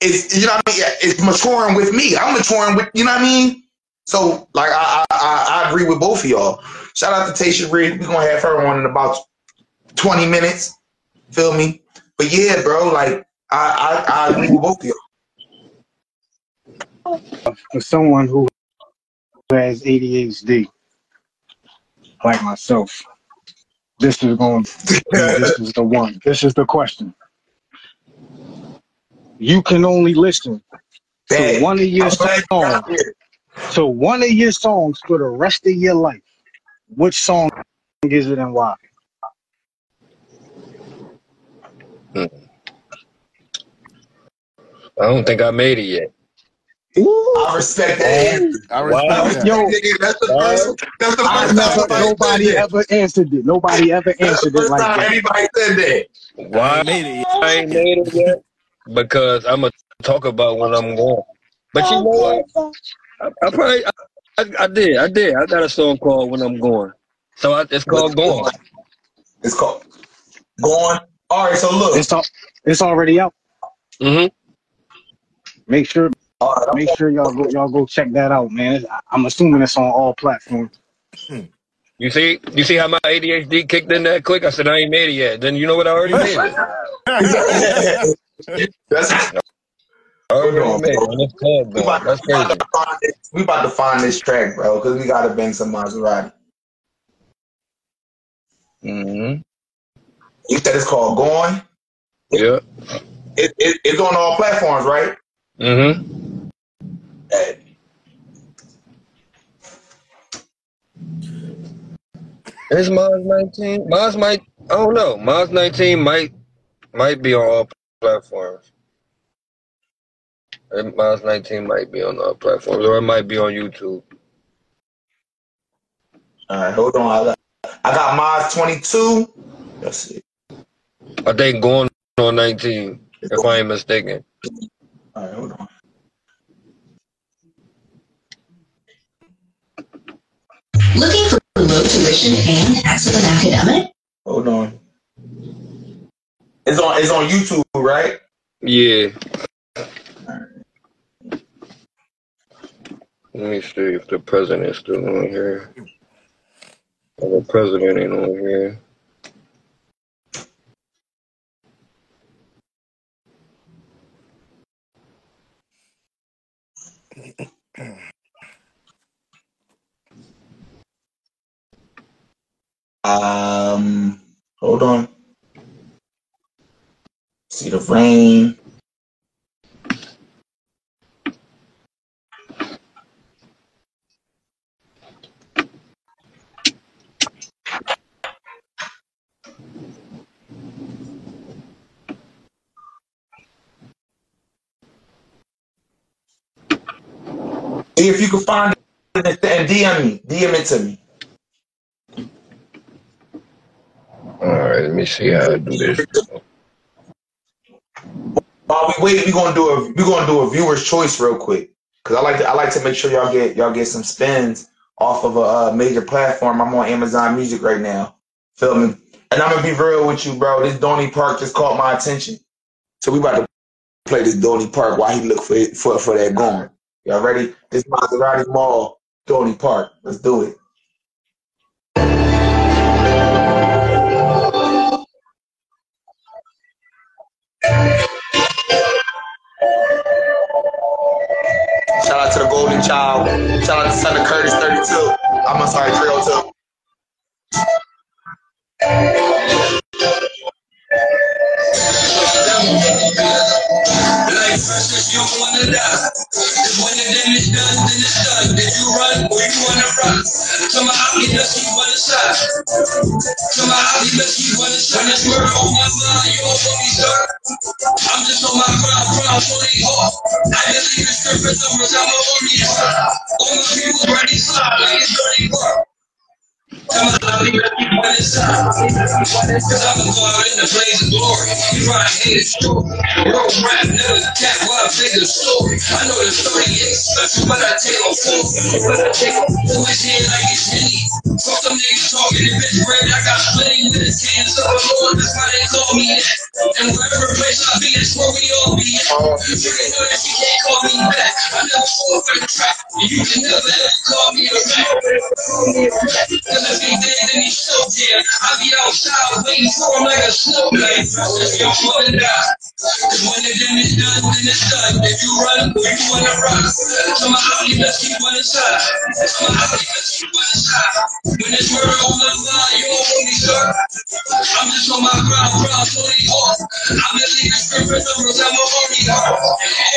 is you know what I mean? It's maturing with me. I'm maturing with you know what I mean? So like I I, I agree with both of y'all. Shout out to Tay Sheree. We're gonna have her on in about 20 minutes. Feel me? But yeah, bro, like I I, I agree with both of y'all. For someone who has ADHD, like myself, this is going. this is the one. This is the question. You can only listen to one of your I'm glad you got songs. To one of your songs for the rest of your life. Which song is it and why? Hmm. I don't think I made it yet. I respect that answer. I Wow. respect that. Yo, Nigga, That's the first. That's the I first time never. Nobody said that. ever answered it. Nobody ever That's the answered it first like time that. anybody said that. I Why ain't made it yet. I ain't made it yet? Because I'm gonna talk about when I'm going. But you oh, know what? I, I probably I, I, I did. I did. I got a song called "When I'm Going." So I, it's called "Going." It's called going. All right, so look. It's all. It's already out. hmm Make sure. All right, I'm Make sure y'all go. Y'all go check that out, man. It's- I'm assuming it's on all platforms. You see, you see how my ADHD kicked in that quick. I said I ain't made it yet. Then you know what? I already [laughs] made it. That's I already made it. And it's called we about, That's we, about to find this, we about to find this track, bro, because we gotta bang some Maserati. hmm You said it's called Going. Yeah. It, it, it's on all platforms, right? Mm-hmm. Hey, Is Mars 19? Mars might. I don't know. Mars 19 might might be on all platforms. Uh, and Mars 19 might be on all platforms, or it might be on YouTube. All right, hold on. I got, I got Mars 22. Let's see. I think going on 19, if I ain't mistaken. All right, hold on. Looking for low tuition and excellent academic? Hold on. It's on. It's on YouTube, right? Yeah. Let me see if the president's still on here. The president ain't on here. Um, hold on. See the rain. If you can find it and DM me. DM it to me. All right, let me see how I do this. While we wait, we're gonna do a we're gonna do a viewer's choice real quick because I like to I like to make sure y'all get y'all get some spins off of a uh, major platform. I'm on Amazon Music right now, filming, and I'm gonna be real with you, bro. This Donny Park just caught my attention, so we about to play this Donny Park while he look for it, for for that going. Y'all ready? This Maserati Mall, Dorney Park. Let's do it. Shout out to the Golden Child. Shout out to Son of Curtis 32. I'm sorry, Three Hundred Two. Life is just you wanna die. If when the then is done, then it's done. Did you run or you wanna run, come out and let's keep one aside. Come out and let's keep. This world on my mind, you don't want me, sir. I'm just on my grind, grind, fully hard. I just leave the script for summers, I'm a warrior. All my people ready, slide like it's dirty work. Son. Cause I'm in the of glory. You hate. Road never I story. I know the 38 special, but I take on four. But I take on four, it's here like it's henny. Fuck them niggas talking, the bitch red, I got plenty with the hands of the Lord, that's why they call me that. And wherever place I be, that's where we all be at. You can know that you can't call me back. I never fall for the trap. You can never ever call me a back. Cause if he dead, then he's still dead. I be outside waiting for him like a snowman. If you wanna die. Cause when it then it's done, then it's done. If you run, you wanna run. So my house, let's keep one inside. So my house, let's keep one inside. When it's murder on the line, you don't want me, sir. I'm just on my ground, so they off. I'm just leaving script for numbers, I'm a homie, huh?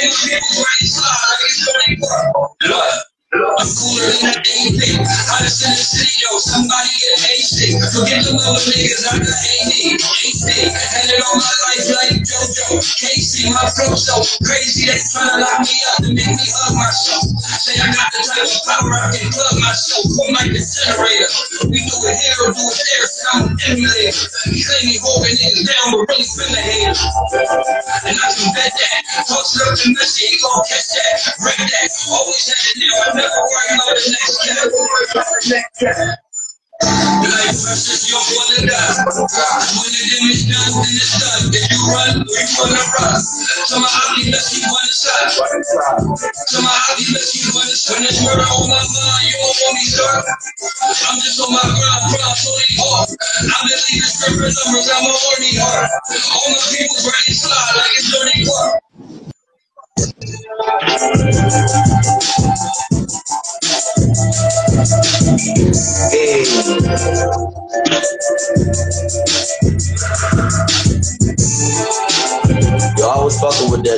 And all my people ready slide, like it's dirty work. Look. I'm cooler than that anything. I just in the city, yo, somebody get an AC. Forget the little niggas, I'm the AD. AC. And it all my life like JoJo. Casey, my flow so crazy, they tryna lock me up and make me hug myself. Say I got the type of power I can plug myself. Like the generator. We do it here or do it there, so I'm an emulator. Say me holding niggas down, but really finna hate And I can bet that. Talk to the messy, he gon' catch that. Break that. Always had to do, I the next cat. Like precious, you don't wanna die. When done, then it's done. If you run, we my my. When it's murder on mind, you don't want me. I'm just on my grind, grind. I'm just leaving numbers, horny heart. All my like it's.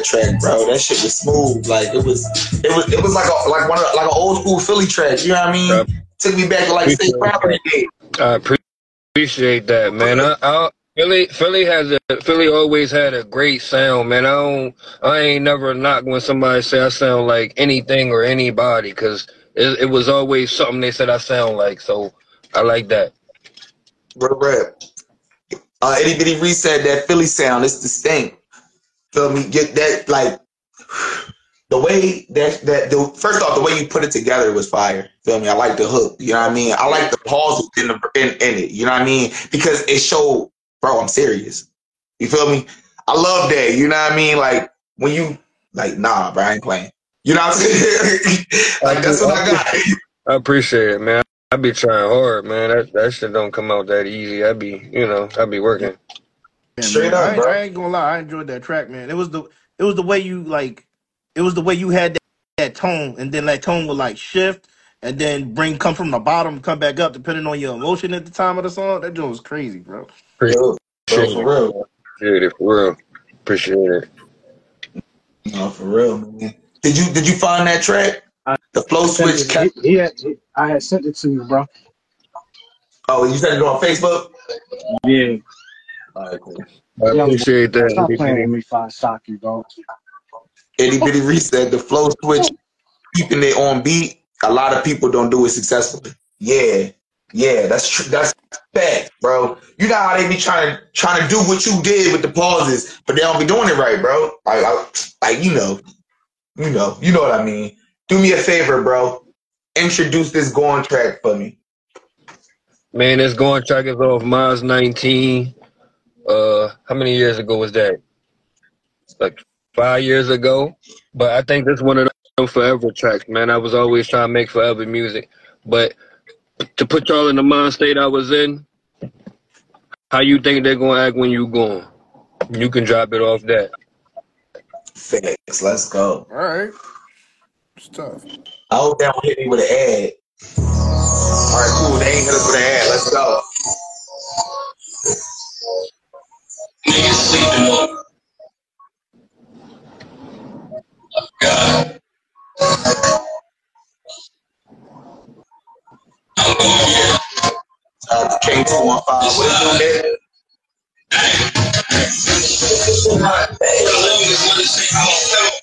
That track, bro. That shit was smooth. Like it was, it was, it was like a like one of like an old school Philly track. You know what I mean? Took me back to like state property. I appreciate that, man. I, I Philly Philly has a Philly always had a great sound, man. I don't I ain't never knock when somebody say I sound like anything or anybody because it, it was always something they said I sound like. So I like that. Rap. Uh, Itty Bitty Ree said that Philly sound. It's distinct. Feel me? Get that like the way that that the first off the way you put it together was fire. Feel me? I like the hook. You know what I mean? I like the pauses in the in, in it. You know what I mean? Because it showed, bro. I'm serious. You feel me? I love that. You know what I mean? Like when you like, nah, bro, I ain't playing. You know what I'm saying? [laughs] like that's what I got. [laughs] I appreciate it, man. I be trying hard, man. That that shit don't come out that easy. I be, you know, I be working. Yeah, Straight man. up, I, ain't- bro. I ain't gonna lie, I enjoyed that track, man. It was the it was the way you like it was the way you had that, that tone, and then that tone would like shift and then bring come from the bottom, come back up, depending on your emotion at the time of the song. That joint was crazy, bro. Appreciate Yo, bro, for real. it for real. Appreciate it. No, for real, man. Did you did you find that track? I- The flow Sent switch. it- Cap- he, he had, he- I had sent it to you, bro. oh, you sent it on Facebook. Yeah. All right, cool. I Yo, appreciate that. Stop playing with me, five sock you, bro. Itty Bitty Ree said. The flow switch. Keeping it on beat. A lot of people don't do it successfully. Yeah, yeah, that's true. That's fact, bro. You know how they be trying to trying to do what you did with the pauses, but they don't be doing it right, bro. Like, I, like you know, you know, you know what I mean. Do me a favor, bro. Introduce this going track for me. Man, this going track is off Mars 19. Uh, how many years ago was that? Like five years ago. But I think this one of them forever tracks, man. I was always trying to make forever music. But to put y'all in the mind state I was in, how you think they're gonna act when you gone? You can drop it off that. Facts. Let's go. All right. It's tough. I hope they don't hit me with an ad. All right, cool. They ain't hit us with an ad. Let's go. Niggas sleeping on. God. I'm going here. Uh, KT. 215. What you doing,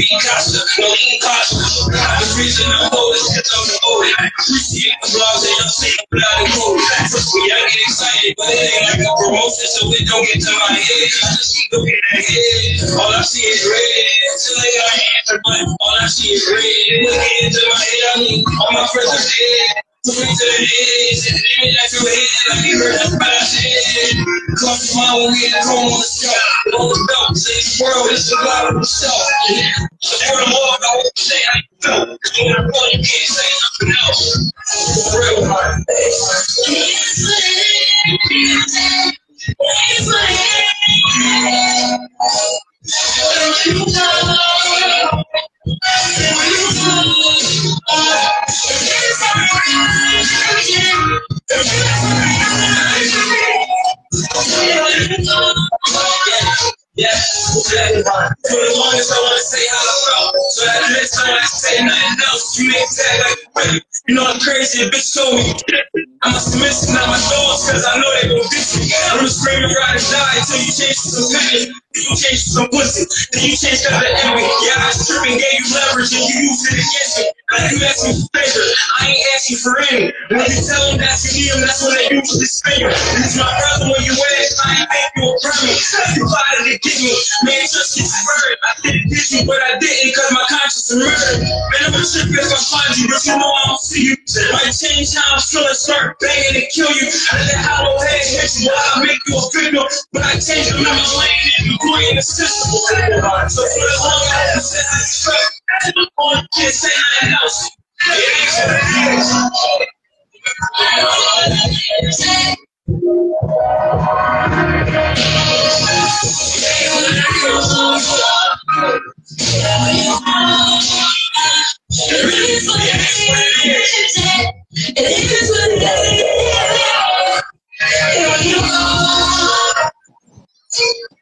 casa, no in casa. The reason I'm holding I'm holding. Appreciate the blogs and I'm saying blood and cold. Trust me, I get excited, but it ain't like a promotion, so it don't get to my head. I just keep. All I see is red. Till I got answer, but all I see is red. Looking into my head, I mean, all my friends are dead. The head. Cause my we had home on the show, on the say world is a lot of stuff. So the more I won't say I cause when I'm born, you can't say nothing real, man. Yes, exactly. For the the you. You I'm. A a submissive, not my dogs, cause I know they gon' bitch me. I'm gonna scream and ride and die until you change some opinion. You change to some pussy. Then you change to the enemy. Yeah, I was tripping, gave you leverage, and you used it against me. Like you me for favor, I ain't asking for any. When you tell them that you them, that's when they use this finger. It's my brother when you ask, I ain't make you a Grammy. You fighting to get me, man, just get burned. I didn't hit you, but I didn't, cause my conscience is murder. Man, I'm a trip if I find you, but you know I don't see you. Might change how I'm feeling, start banging and kill you. I let hollow head hit you, while I make you a victim. But I change I'm a lane and you.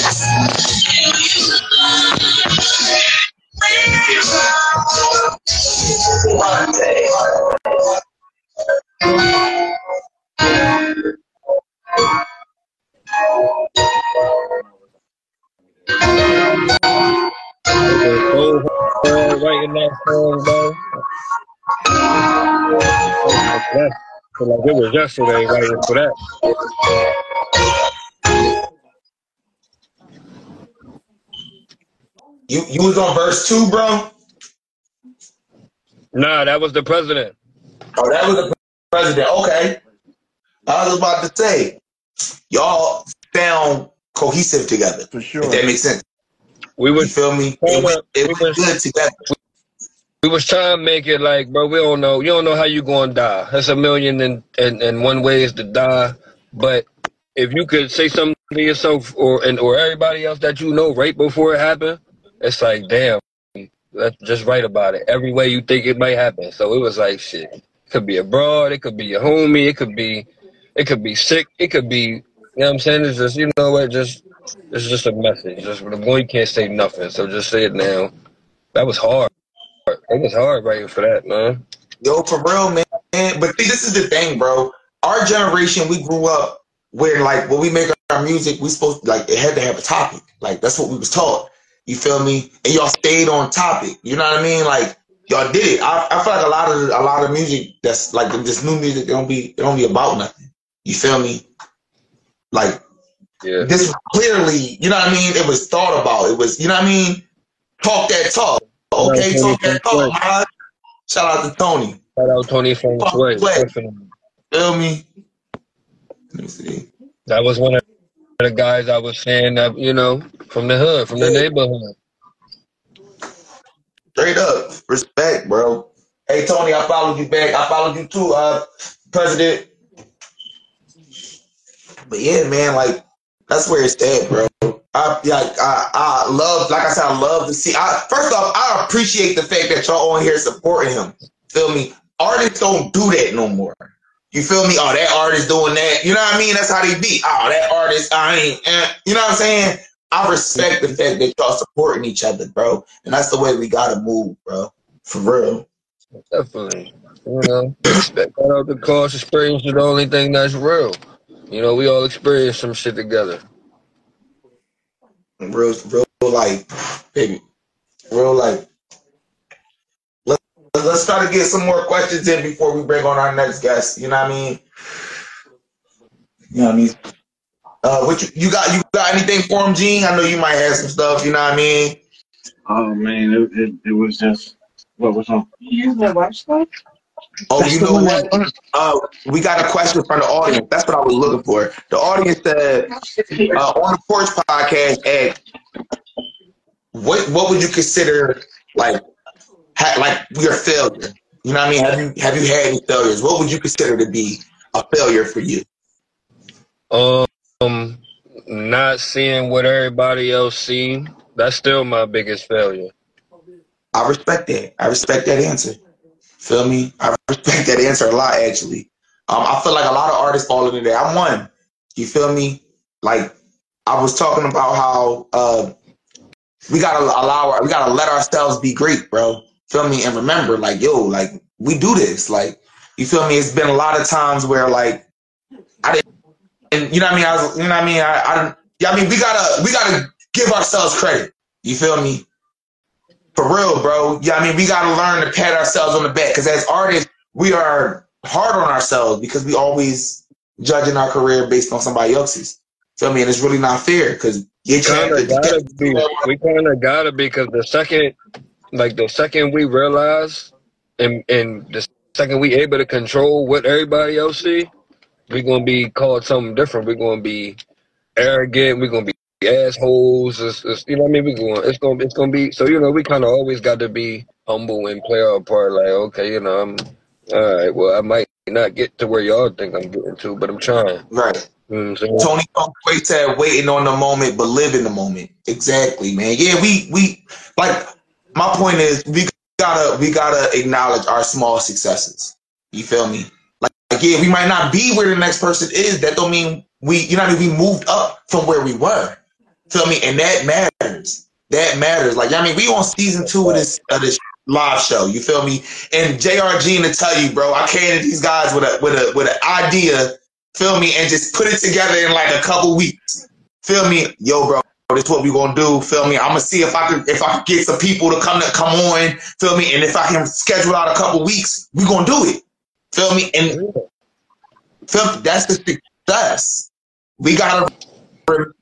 writing that song, bro. That, feel like it was yesterday writing for that. You you was on verse two, bro? Nah, that was the president. Oh, that was the president. Okay. I was about to say, y'all sound cohesive together. For If sure. that makes sense. We You was feel me? It went, it went good together. We was trying to make it like, bro, we don't know. You don't know how you gonna die. That's a million and, and, and one ways to die. But if you could say something to yourself or and or everybody else that you know right before it happened, it's like, damn, let's just write about it. Every way you think it might happen. So it was like shit. It could be abroad, it could be your homie, it could be it could be sick, it could be you know what I'm saying? It's just you know what, just it's just a message. Just the boy can't say nothing, so just say it now. That was hard. It was hard writing for that, man. Yo, for real, man. But see, this is the thing, bro. Our generation, we grew up where, like, when we make our music, we supposed like it had to have a topic. Like that's what we was taught. You feel me? And y'all stayed on topic. You know what I mean? Like y'all did it. I, I feel like a lot of a lot of music that's like this new music. It don't be it don't be about nothing. You feel me? Like Yeah. this was clearly, you know what I mean? It was thought about. It was, you know what I mean? Talk that talk. Okay, talk that Tony talk, man. Shout out to Tony. Shout out Tony from Sway. Feel me? Let me see. That was one of the guys I was saying that you know from the hood, from the neighborhood. Straight up, respect, bro. Hey Tony, I followed you back. I followed you too, uh, President. But yeah, man, like that's where it's at, bro. I I, I love, like I said, I love to see. I first off, I appreciate the fact that y'all on here supporting him. Feel me? Artists don't do that no more. You feel me? Oh, that artist doing that. You know what I mean? That's how they be. Oh, that artist, I ain't. Eh. You know what I'm saying? I respect the fact that y'all supporting each other, bro. And that's the way we gotta move, bro. For real. Definitely. You know, respect out the cost experience is the only thing that's real. You know, we all experience some shit together. Real, real life, baby. Real life. Let's, let's try to get some more questions in before we bring on our next guest. You know what I mean? You know what I mean? Uh, what you, you got? You got anything for him, Gene? I know you might have some stuff. You know what I mean? Oh man, it, it, it was just what was on. You know what? Oh, That's you know what? Uh, we got a question from the audience. That's what I was looking for. The audience said uh, on the Porch Podcast, Ed, what what would you consider like ha, like your failure? You know what I mean? Have you have you had any failures? What would you consider to be a failure for you? Um, not seeing what everybody else see, that's still my biggest failure. I respect that. I respect that answer. Feel me? I respect that answer a lot, actually. Um, I feel like a lot of artists fall into that. I'm one. You feel me? Like I was talking about how uh, we gotta allow, we gotta let ourselves be great, bro. Feel me? And remember, like, yo, like we do this. Like, you feel me? It's been a lot of times where, like, I didn't, and you know what I mean? I was, you know what I mean? I, I. Yeah, I mean, we gotta, we gotta give ourselves credit. You feel me? For real, bro. Yeah, I mean, we gotta learn to pat ourselves on the back because as artists, we are hard on ourselves because we always judging our career based on somebody else's. Feel me? And it's really not fair because you Kind of gotta be. We kind of gotta be because the second, like the second we realize, and and the second we able to control what everybody else see, we gonna be called something different. We're gonna be arrogant. We're gonna be assholes. It's, it's, you know what I mean? We going it's gonna it's gonna be so you know we kind of always got to be humble and play our part. Like okay, you know I'm all right. Well, I might not get to where y'all think I'm getting to, but I'm trying. right. You know what I'm? Tony said, "Waiting on the moment, but live in the moment." Exactly, man. Yeah, we we like. My point is, we gotta we gotta acknowledge our small successes. You feel me? Like, like, yeah, we might not be where the next person is. That don't mean we, you know, I mean, we moved up from where we were. Feel me? And that matters. That matters. Like, I mean, we on season two of this of this live show. You feel me? And JRG to tell you, bro, I came to these guys with a with a with an idea. Feel me? And just put it together in like a couple weeks. Feel me? Yo, bro. This what we gonna do. Feel me? I'm gonna see if I can if I can get some people to come to come on. Feel me? And if I can schedule out a couple weeks, we gonna do it. Feel me? And feel me? that's the success. We gotta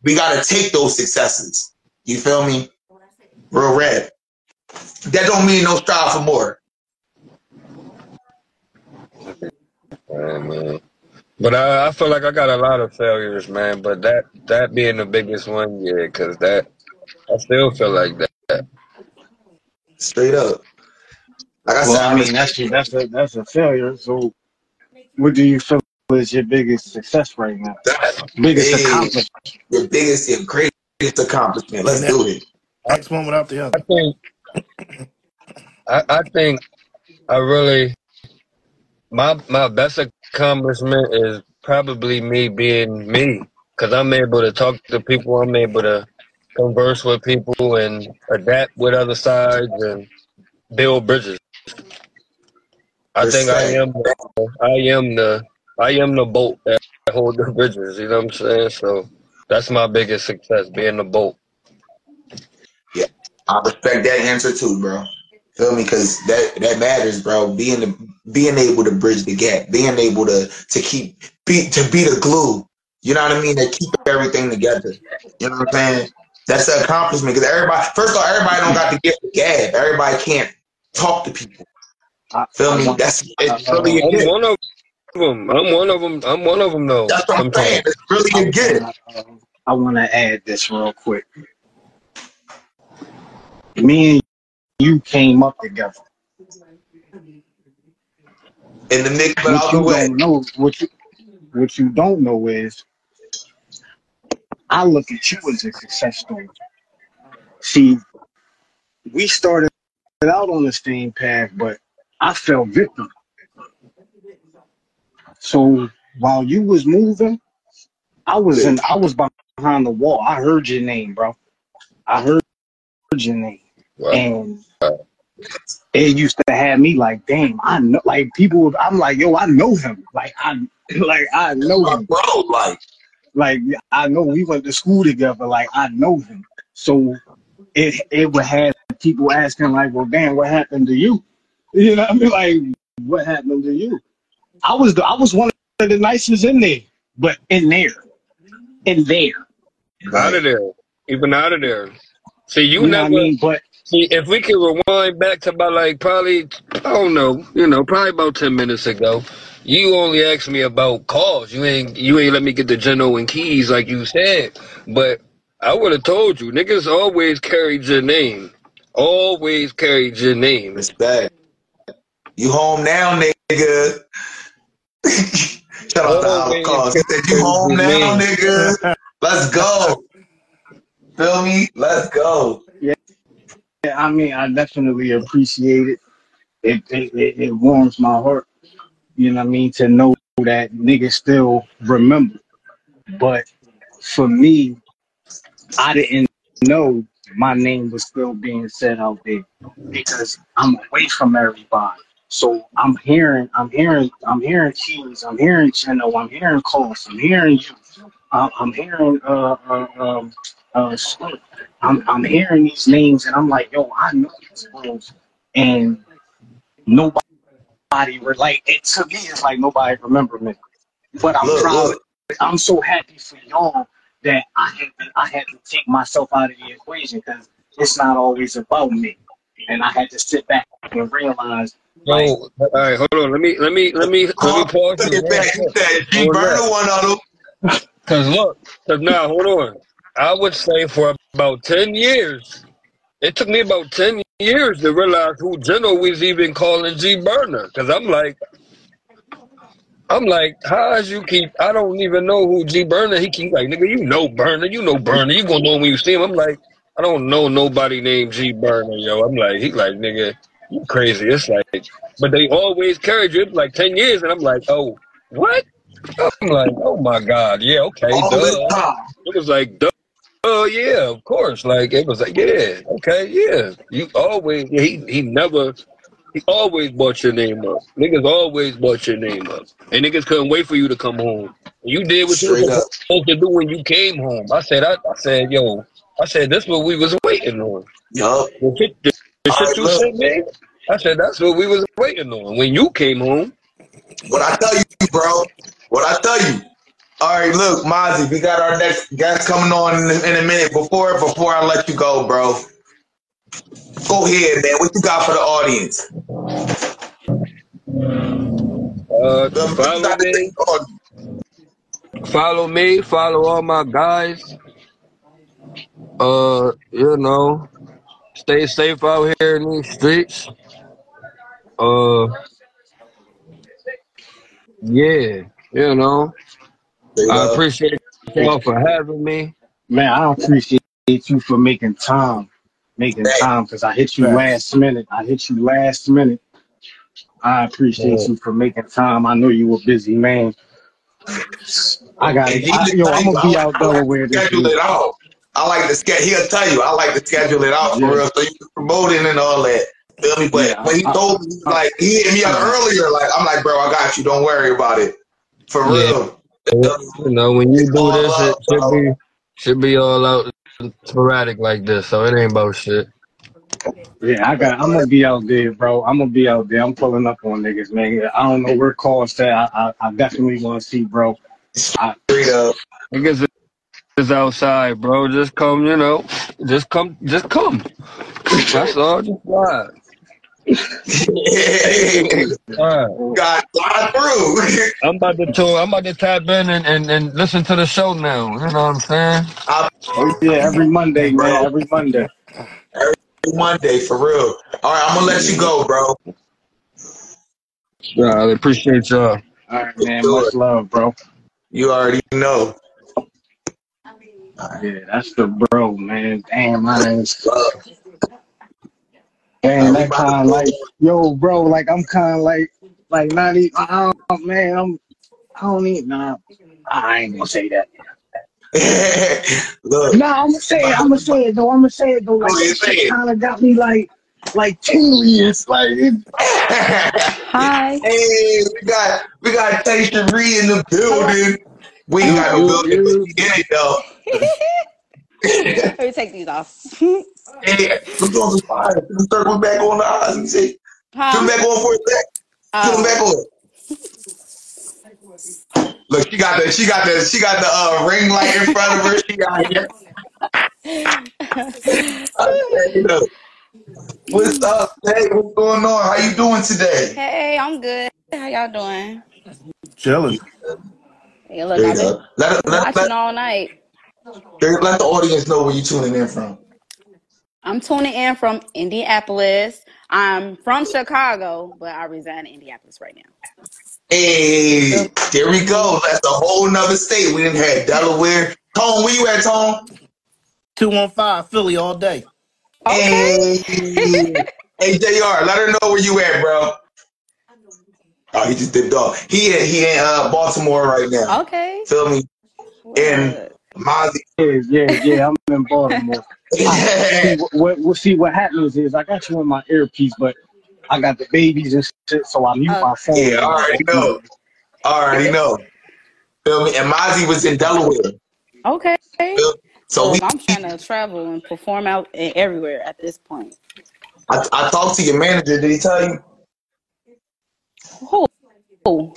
we gotta take those successes. You feel me? Real red. That don't mean no strive for more. Yeah, man. But I, I feel like I got a lot of failures, man. But that that being the biggest one, yeah, because that I still feel like that. Straight up. Like I Well, said, I mean, that's that's a that's a failure. So, what do you feel is your biggest success right now? that's Biggest Hey. accomplishment? your biggest and greatest accomplishment. Let's do it. Next one without the other. I think I, I think I really my my best accomplishment is probably me being me because I'm able to talk to people. I'm able to converse with people and adapt with other sides and build bridges. I think I am the, I am the I am the boat that [laughs] hold the bridges. You know what I'm saying? So that's my biggest success, being the boat. Yeah, I respect that answer too, bro. Feel me? Because that that matters, bro. Being the, being able to bridge the gap, being able to to keep be to be the glue. You know what I mean? To keep everything together. You know what I'm saying? That's the accomplishment. Because everybody, first of all, everybody don't got to get the gab. Everybody can't talk to people. I- Feel me? That's it's really a I'm gift. one of them. I'm one of them. I'm one of them though. That's what I'm saying. It's really a gift. I want to um, add this real quick. Me and you came up together. In the mix, but What out you way. don't know, what you what you don't know is, I look at you as a success story. See, we started out on the same path, but I fell victim. So while you was moving, I was in I was behind the wall. I heard your name, bro. I heard your name. Wow. And it used to have me like, damn, I know like people would- I'm like, yo, I know him. Like I [laughs] like I know him. Bro, like, Like I know we went to school together, like I know him. So it it would have people asking like, well damn, what happened to you? [laughs] You know what I mean? Like, what happened to you? I was the I was one of the nicest in there, but in there. In there. Out of there. Even out of there. See, you, You know never what I mean? But see if we could rewind back to about like probably I don't know, you know, probably about ten minutes ago. You only asked me about calls. You ain't you ain't let me get the Geno and keys like you said. But I would have told you, niggas always carried your name. Always carried your name. respect. You home now, nigga. [laughs] Shout out to oh, Howard Cause. He said, You oh, home now, nigga. Let's go. Feel me? Let's go. Yeah, I mean, I definitely appreciate it. It, it, it, it warms my heart, you know what I mean, to know that niggas still remember. But for me, I didn't know my name was still being said out there because I'm away from everybody. So I'm hearing, I'm hearing, I'm hearing keys, I'm hearing Chino, I'm hearing calls, I'm hearing you, uh, I'm hearing uh, uh, um, uh. I'm, I'm hearing these names and I'm like, yo, I know these bros. And nobody were like, it to me, it's like nobody remember me. But I'm Look, proud. look. I'm so happy for y'all that I had to, I had to take myself out of the equation because it's not always about me. And I had to sit back and realize, like, So, all right, hold on. Let me let me let me let me oh, pause Look you. at that. Said, G Hold Burner one of them. Cause look, cause now hold on. I would say for about ten years, it took me about ten years to realize who Geno was even calling G Burner. Cause I'm like, I'm like, how is you keep? I don't even know who G Burner. He keep like, nigga, you know Burner, you know Burner, you gonna know when you see him. I'm like, I don't know nobody named G Burner, yo. I'm like, he like, nigga, you crazy. It's like, but they always carried you. It's like ten years, and I'm like, oh, what? I'm like, oh my god, yeah, okay, All duh. It was like, duh. Oh yeah, of course. Like it was like, yeah, okay, yeah. You always he he never he always brought your name up. Niggas always brought your name up. And niggas couldn't wait for you to come home. You did what you were up. supposed to do when you came home. I said I, I said, yo, I said this what we was waiting on. Yup. The shit, the, the shit right, you look. sent me, I said that's what we was waiting on. When you came home, What I tell you, bro. What I tell you. All right, look, Mozzie, we got our next guest coming on in a, in a minute. Before before I let you go, bro, go ahead, man. What you got for the audience? uh The- follow me, follow me, follow all my guys. Uh, you know, stay safe out here in these streets. Uh, yeah, you know, straight I up. appreciate y'all for having me. man, I appreciate you for making time, making Thank- time, because I hit you Facts. last minute. I hit you last minute. I appreciate Yeah. you for making time. I know you were busy man. I got And he I, just yo. tell I'm you, gonna be like, out I like Delaware to this schedule it out. I like to schedule. He'll tell you. I like to schedule it out for Yeah. real, so you can promote it and all that. Feel me? But Yeah, when he I- told me, I- like he hit me up earlier, like I'm like, bro, I got you. Don't worry about it. For Yeah. real. You know, when you It's do all this, it should bro. be should be all out sporadic like this, so it ain't about shit. Yeah, I got. I'm gonna be out there, bro. I'm gonna be out there. I'm pulling up on niggas, man. I don't know where calls at. I, I, I definitely want to see, bro. I, Straight up. Niggas is outside, bro. Just come, you know, just come, just come. That's all. Just ride. Alright. [laughs] Got slide through. [laughs] I'm about to tune, I'm about to tap in and, and, and listen to the show now. You know what I'm saying? Oh yeah, every Monday, man. Every Monday. Every Monday for real. All right, I'm gonna let you go, bro. Yeah, I appreciate y'all. All right, man. Much love, bro. You already know. Yeah, that's the bro, man. Damn, man. Damn, that kind of like, yo, bro, like I'm kind of like, like not even, I don't, man, I'm, I don't even, nah, I ain't gonna say that. [laughs] Look, Nah, I'm gonna say it. I'm gonna say it though. I'm gonna say it though. Like Oh, you that say shit it. kind of got me like, like curious. Like, it, [laughs] Hi. hey, we got we got Tay Sheree in the building. We ain't got no You- building, you- but we in it though. [laughs] Let me take these off. Hey, we're doing some fire. Let's circle back on the eyes and see. Come Huh? back on for a sec. Come Oh. back on. Look, she got the she got the she got the uh, ring light in front of her. She got it. [laughs] What's up? Hey, what's going on? How you doing today? hey, I'm good. How y'all doing? Chilling. Hey, look, There you I've been go. Let, let, watching all night. Let the audience know where you're tuning in from. I'm tuning in from Indianapolis. I'm from Chicago, but I reside in Indianapolis right now. Hey, there we go. That's a whole nother state. We didn't have Delaware. Tone, where you at, Tone? 215 Philly all day. Okay. Hey, hey, JR, let her know where you at, bro. Oh, he just dipped off. He in, he in uh, Baltimore right now. Okay. Feel me? And Good. Mozzie. yeah, yeah, yeah. I'm in Baltimore. [laughs] see, what, what, see, what happens is I got you in my earpiece, but I got the babies and shit, so I mute Oh. my phone. Yeah, I already know. I already know. Feel me? And Mozzie was in Delaware. Okay. So So we, I'm trying to travel and perform out everywhere at this point. I, I talked to your manager. Did he tell you? Who? Who?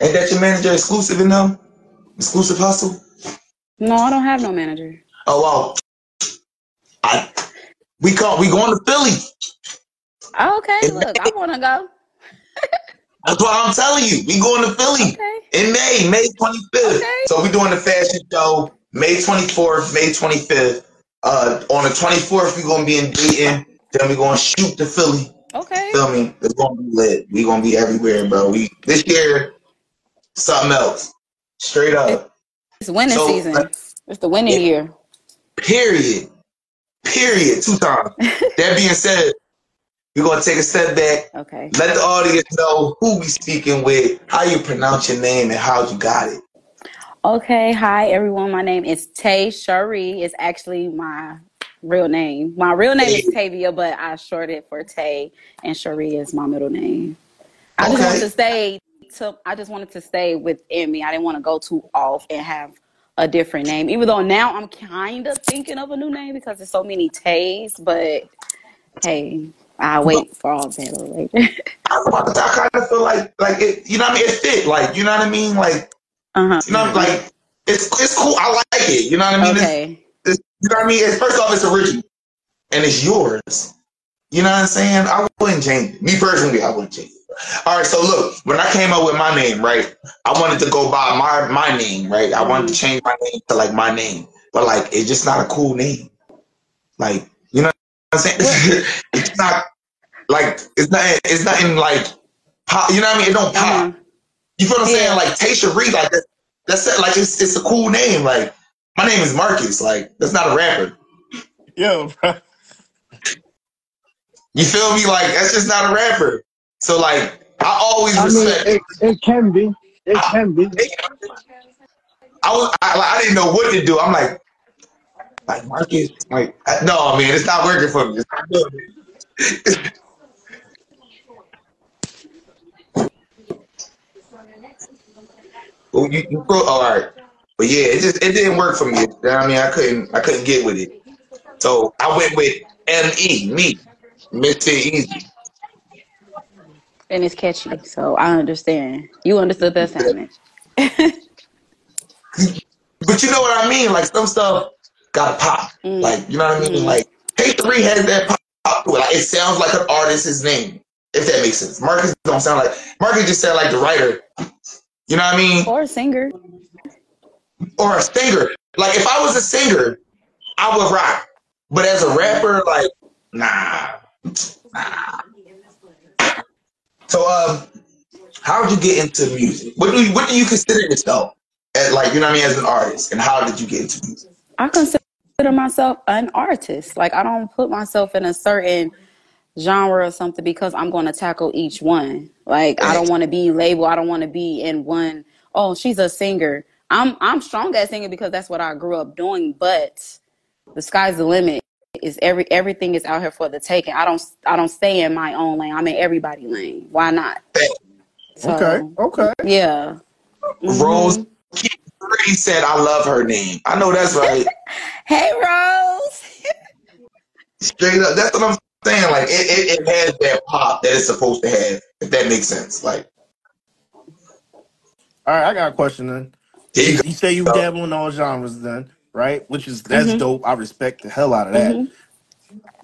Ain't that your manager exclusive in them? Exclusive hustle? No, I don't have no manager. Oh well, I we come we going to Philly. Okay, In look, I want to go. That's what I'm telling you. We going to Philly Okay. in May, May 25th. Okay. So we doing the fashion show May 24th, May 25th. Uh, on the 24th, we gonna be in Dayton. Then we gonna shoot to Philly. Okay. Feel me? It's gonna be lit. We gonna be everywhere, bro. We this year, something else. Straight up. It's winning So, season. uh, It's the winning yeah. year. Period. Period. Two times. [laughs] that being said, we're gonna take a step back. Okay. Let the audience know who we speaking with, how you pronounce your name, and how you got it. Okay. Hi, everyone. My name is Tay Sheree. It's actually my real name. My real name is Tavia, but I shorted it for Tay, and Sheree is my middle name. I just want to stay. To, I just wanted to stay within me. I didn't want to go too off and have a different name. Even though now I'm kind of thinking of a new name because there's so many Tays. But hey, I wait for all that later. [laughs] I, I kind of feel like, like it, you know what I mean? It fit, like, you know what I mean? Like, uh huh. you know, like it's it's cool. I like it. You know what I mean? It's- Okay. it's, you know what I mean? It's, first off, it's original, and it's yours. You know what I'm saying? I wouldn't change it. Me personally, I wouldn't change it. All right, so look, when I came up with my name, right, I wanted to go by my my name, right? I wanted to change my name to like my name, but like it's just not a cool name. Like, you know what I'm saying? [laughs] it's not like it's not it's nothing like pop, you know what I mean? It don't pop. Uh-huh. You feel what I'm Yeah. saying? Like Tay Sheree, like that, that's it. Like it's it's a cool name. Like my name is Marcus. Like that's not a rapper. Yo, bro. You feel me? Like that's just not a rapper. So like I always I mean, respect. it, it can be. It can be. I was I, like, I didn't know what to do. I'm like like Marcus. Like I- no, man, it's not working for me. It's not doing it. Well, you, you pro- oh, all right. But yeah, it just it didn't work for me. You know I mean, I couldn't I couldn't get with it. So I went with M E, me, Mr. Easy. And it's catchy, so I understand. You understood that assignment. [laughs] But you know what I mean? Like some stuff got pop. Mm. Like you know what I mean? Mhm. Like Tay Sheree has that pop. pop to it. Like it sounds like an artist's name, if that makes sense. Marcus don't sound like Marcus just sound like the writer. You know what I mean? Or a singer. Or a singer. Like if I was a singer, I would rock. But as a rapper, like nah, nah. So um, how did you get into music? What do you what do you consider yourself as like you know what I mean as an artist? And how did you get into music? I consider myself an artist. Like I don't put myself in a certain genre or something because I'm going to tackle each one. Like I don't want to be labeled. I don't want to be in one. Oh, she's a singer. I'm I'm strong at singing because that's what I grew up doing. But the sky's the limit. Is every everything is out here for the taking. I don't I don't stay in my own lane. I'm in everybody lane. Why not? So, Okay, okay. Yeah. Rose Mhm. Pretty said, "I love her name." I know that's right. [laughs] Hey Rose. Straight up, that's what I'm saying. Like it, it, it has that pop that it's supposed to have. If that makes sense. Like All right, I got a question then. you You, you say you dabble in all genres then, right? Which is that's Mhm. dope. I respect the hell out of that. Mhm.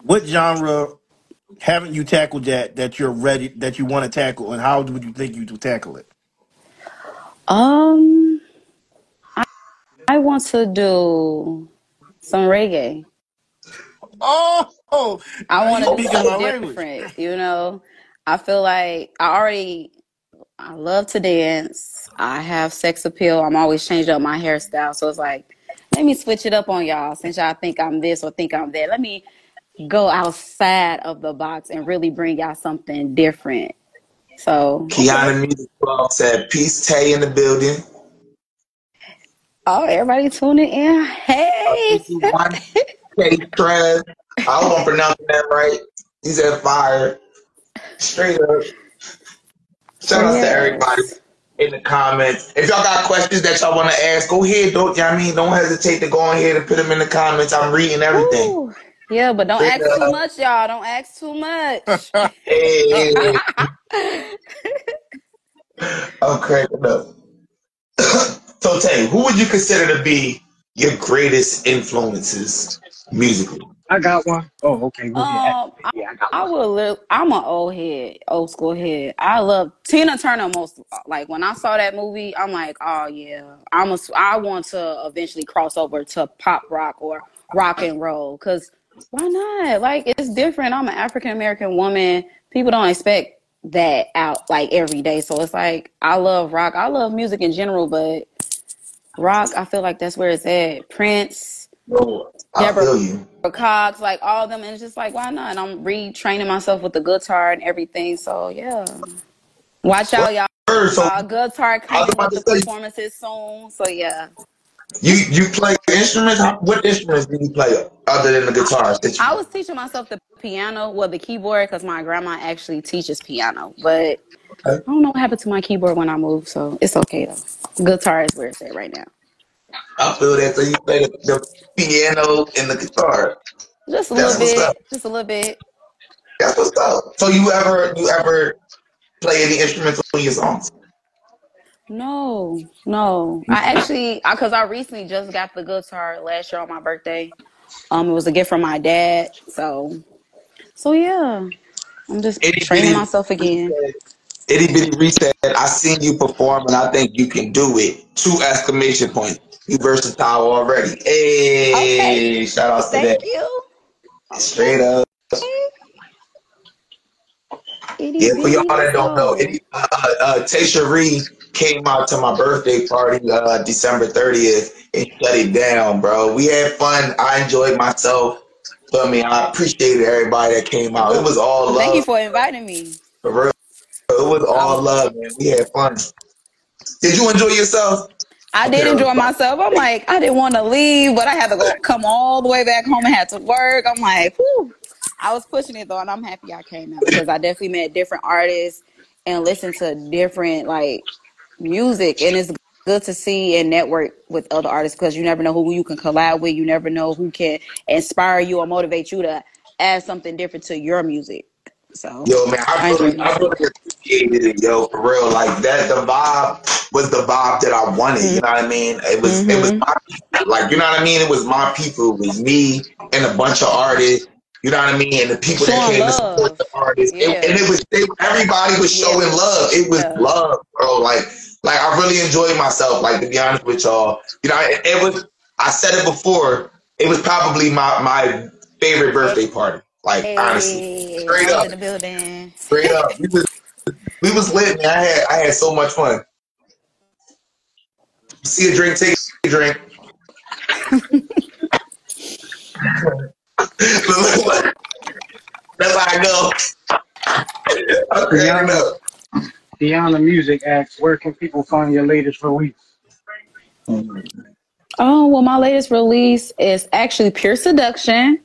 What genre haven't you tackled yet that you're ready that you want to tackle, and how would you think you would tackle it? Um, I, I want to do some reggae. Oh, oh I now want you to do speaking my something language. different. You know, I feel like I already I love to dance. I have sex appeal. I'm always changing up my hairstyle, so it's like let me switch it up on y'all since y'all think I'm this or think I'm that. Let me go outside of the box and really bring y'all something different. So, Kiana Music Club said, "Peace, Tay in the building." oh, everybody tuning in. Oh, hey. One [laughs] K Trev. I hope I'm pronouncing that right. He said fire. Straight up. Shout out to everybody Yes. In the comments. If y'all got questions that y'all want to ask, go ahead. Don't you know I mean? Don't hesitate to go ahead and put them in the comments. I'm reading everything. Ooh. Yeah, but don't ask too uh, much, y'all. Don't ask too much. Hey, I'm cracking so Tay, who would you consider to be your greatest influences musically? I got one. Oh, okay. Go ahead. Um, I, Yeah, I got I one. would live. I'm an old head, old school head. I love Tina Turner most. Like when I saw that movie, I'm like, oh yeah, I'm a. I want to eventually cross over to pop rock or rock and roll. Cause why not? Like it's different. I'm an African American woman. People don't expect that out like every day. So it's like I love rock. I love music in general, but rock, I feel like that's where it's at. Prince. No, I Deborah feel you. Cox, like all of them, and it's just like, why not? And I'm retraining myself with the guitar and everything. So yeah, watch out, y'all. So Uh, guitar coming about with the performances soon. So yeah, you you play instruments? What instruments do you play other than the guitar? I was teaching myself the piano, well, the keyboard, because my grandma actually teaches piano. But I don't know what happened to my keyboard when I moved, so it's okay though. Guitar is where it's at right now. I feel that. So you play the, the piano and the guitar. Just a That's little bit, up. just a little bit. That's what's up. So you ever you ever play any instruments on your songs? No, no. I actually, because I recently just got the guitar last year on my birthday. Um, it was a gift from my dad. So, so yeah, I'm just Itty training bitty myself again. Itty Bitty Ree said. I seen you perform and I think you can do it. Two exclamation points. You versatile already. Okay, Hey, shout outs to that. thank you. Straight up. Itty Yeah, for y'all bitty that don't know, so. it, uh, uh, Tay Sheree came out to my birthday party uh, December 30th and shut it down, bro. We had fun. I enjoyed myself. Feel me? I appreciated everybody that came out. It was all love. thank you for inviting me. for real. It was all love, man. We had fun. Did you enjoy yourself? I did enjoy myself. I'm like, I didn't want to leave, but I had to go come all the way back home and had to work. I'm like, whew. I was pushing it though, and I'm happy I came out because I definitely met different artists and listened to different like music, and it's good to see and network with other artists because you never know who you can collab with. You never know who can inspire you or motivate you to add something different to your music. So Yo, man, I really, I really appreciated it, yo, for real. Like that, the vibe was the vibe that I wanted. You know what I mean? It was, it was Mm-hmm. my people. Like, you know what I mean? It was my people. It was me and a bunch of artists. You know what I mean? And the people that Showing came to support the artists, and, Yeah. and it was they, everybody was Yeah. showing love. It was Yeah. love, bro. Like, like I really enjoyed myself. Like to be honest with y'all, you know, it, it was. I said it before. It was probably my my favorite birthday party. Like honestly, Straight up. in the building. straight up, we was we was lit, man. I had I had so much fun. See a drink, take a drink. [laughs] That's how I go. I'm cracking up. Beyond the Music asks, where can people find your latest release? Oh well, my latest release is actually Pure Seduction.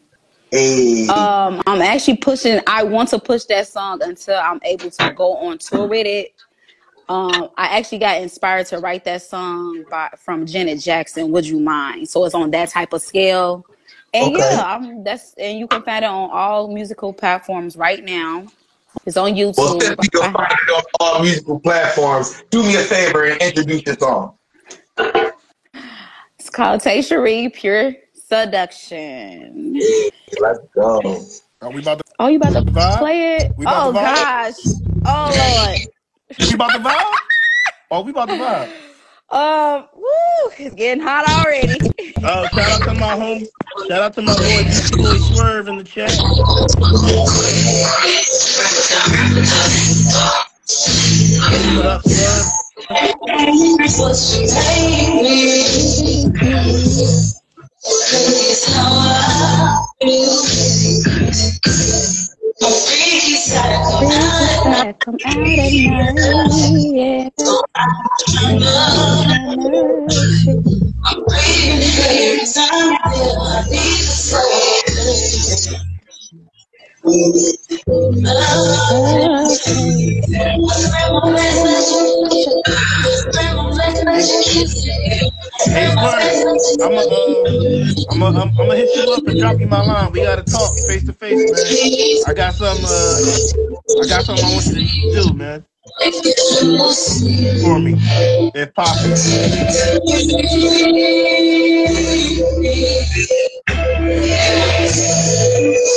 Hey, Um, I'm actually pushing. I want to push that song until I'm able to go on tour with it. Um, I actually got inspired to write that song by from Janet Jackson. Would you mind? So it's on that type of scale. And Okay. yeah, I'm that's and you can find it on all musical platforms right now. It's on YouTube. well, since you can [laughs] find it on all musical platforms, do me a favor and introduce your song. it's called Tay Sheree, Pure Seduction. Let's go. Are we about to? Oh, you about to Vibe? play it? We about Oh gosh. Oh Lord. We about to vibe? Oh, we about to vibe. [laughs] Um, woo, it's getting hot already. Uh, shout out to my home. Shout out to my boy, boy Swerve in the chat. What up, Swerve? I come out at night, yeah. Hey. I'm gonna, uh, I'm gonna, I'm, I'm hit you up and drop you my line. We gotta talk face to face, man. I got some, uh, I got something I want you to do, man, for me, if possible.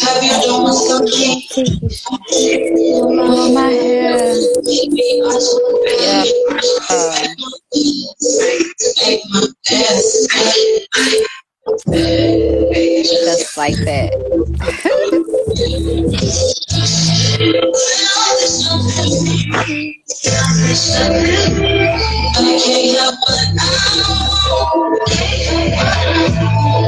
Have your princess. Blow my hair. Yeah. Uh, just like that.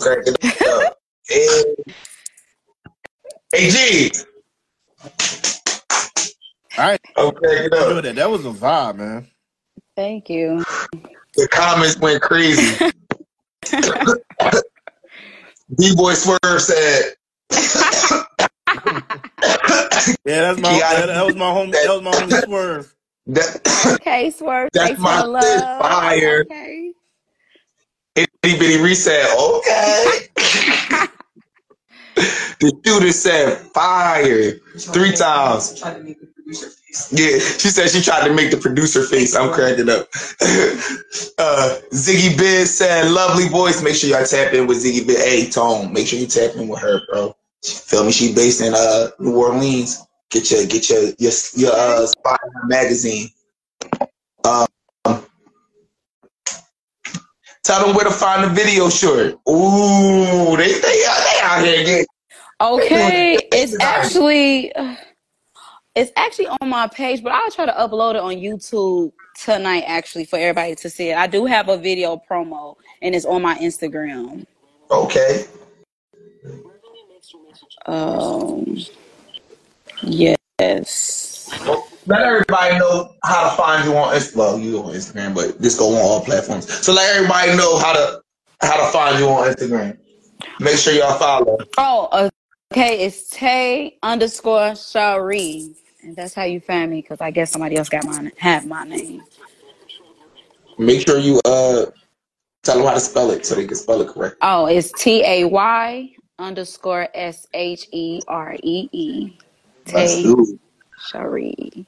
cracking up. Hey, hey G, All right, I'm cracking do up. that. That was a vibe, man. Thank you. The comments went crazy. [laughs] D Boy Swerve said, [laughs] Yeah, that's my Yeah, I- that, that was my home That was my home Swerve. That, Okay, [coughs] Swerve. That's thanks my love. fire. Okay. itty bitty Ree said. Okay. [laughs] the shooter said fire three times. Try to make the producer Yeah, she said she tried to make the producer face. I'm cracking up. [laughs] uh, Ziggy Biz said, "Lovely voice." Make sure y'all tap in with Ziggy Biz. Hey, Tone, make sure you tap in with her, bro. Feel me? She based in uh New Orleans. Get your get your your your uh spot magazine. Um, tell them where to find the video short. Ooh, they they, they out here getting Okay, [laughs] it's actually it's actually on my page, but I'll try to upload it on YouTube tonight actually for everybody to see it. I do have a video promo and it's on my Instagram. okay. Um yes. Let everybody know how to find you on Instagram. Well, you on Instagram, but just go on all platforms. So let everybody know how to how to find you on Instagram. Make sure y'all follow. Oh, okay, it's Tay underscore Sheree. And that's how you find me because I guess somebody else got my have my name. Make sure you uh tell them how to spell it so they can spell it correct. Oh, it's T A Y underscore S H E R E E. Tay. Sheree.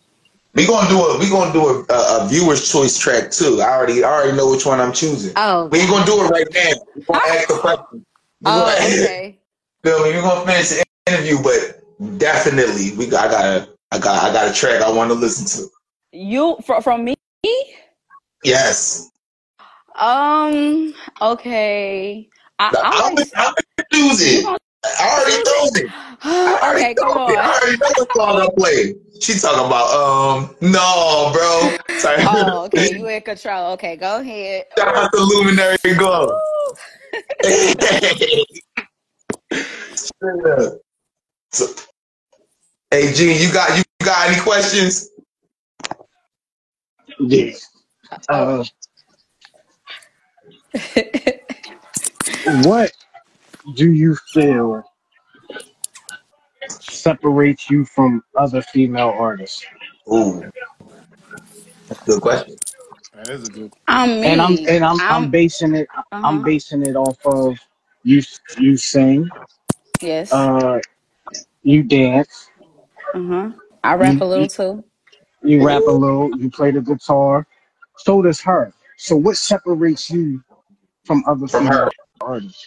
We gonna do a we gonna do a, a, a viewer's choice track too. I already I already know which one I'm choosing. Oh, We ain't gonna do it right now. We're gonna ask the question. We're oh, gonna, okay. [laughs] feel me? We're gonna finish the interview, but definitely we got I got a I got I got a track I want to listen to. You from from me? Yes. Um. Okay. I, I'm. I'm it. gonna I already told it. [sighs] I already okay, come told it. I already know what song I played. She talking about um no, bro. Sorry. Oh, [laughs] okay. You in control. Okay, go ahead. Shout out to Luminary Glow. [laughs] so, hey Gene, you got you got any questions? Yeah. [laughs] Uh, what do you feel separates you from other female artists? Ooh, that's a good question. That is a good. I'm. And I'm and I'm I'm I'm. basing it Uh I'm basing it off of you you sing, Yes. uh you dance, Uh huh. I rap you a little you, too. you rap a little, you play the guitar. So does her. So what separates you from other From her. female artists?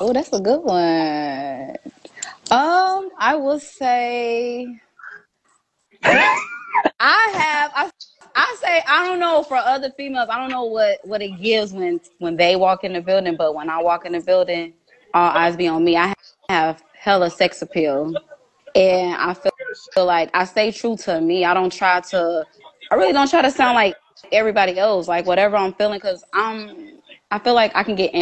Oh, that's a good one. Um, I will say I have I I say I don't know for other females, I don't know what what it gives when when they walk in the building, but when I walk in the building, all eyes be on me. I have hella sex appeal. And I feel, feel like I stay true to me. I don't try to I really don't try to sound like everybody else, like whatever I'm feeling cuz I'm I feel like I can get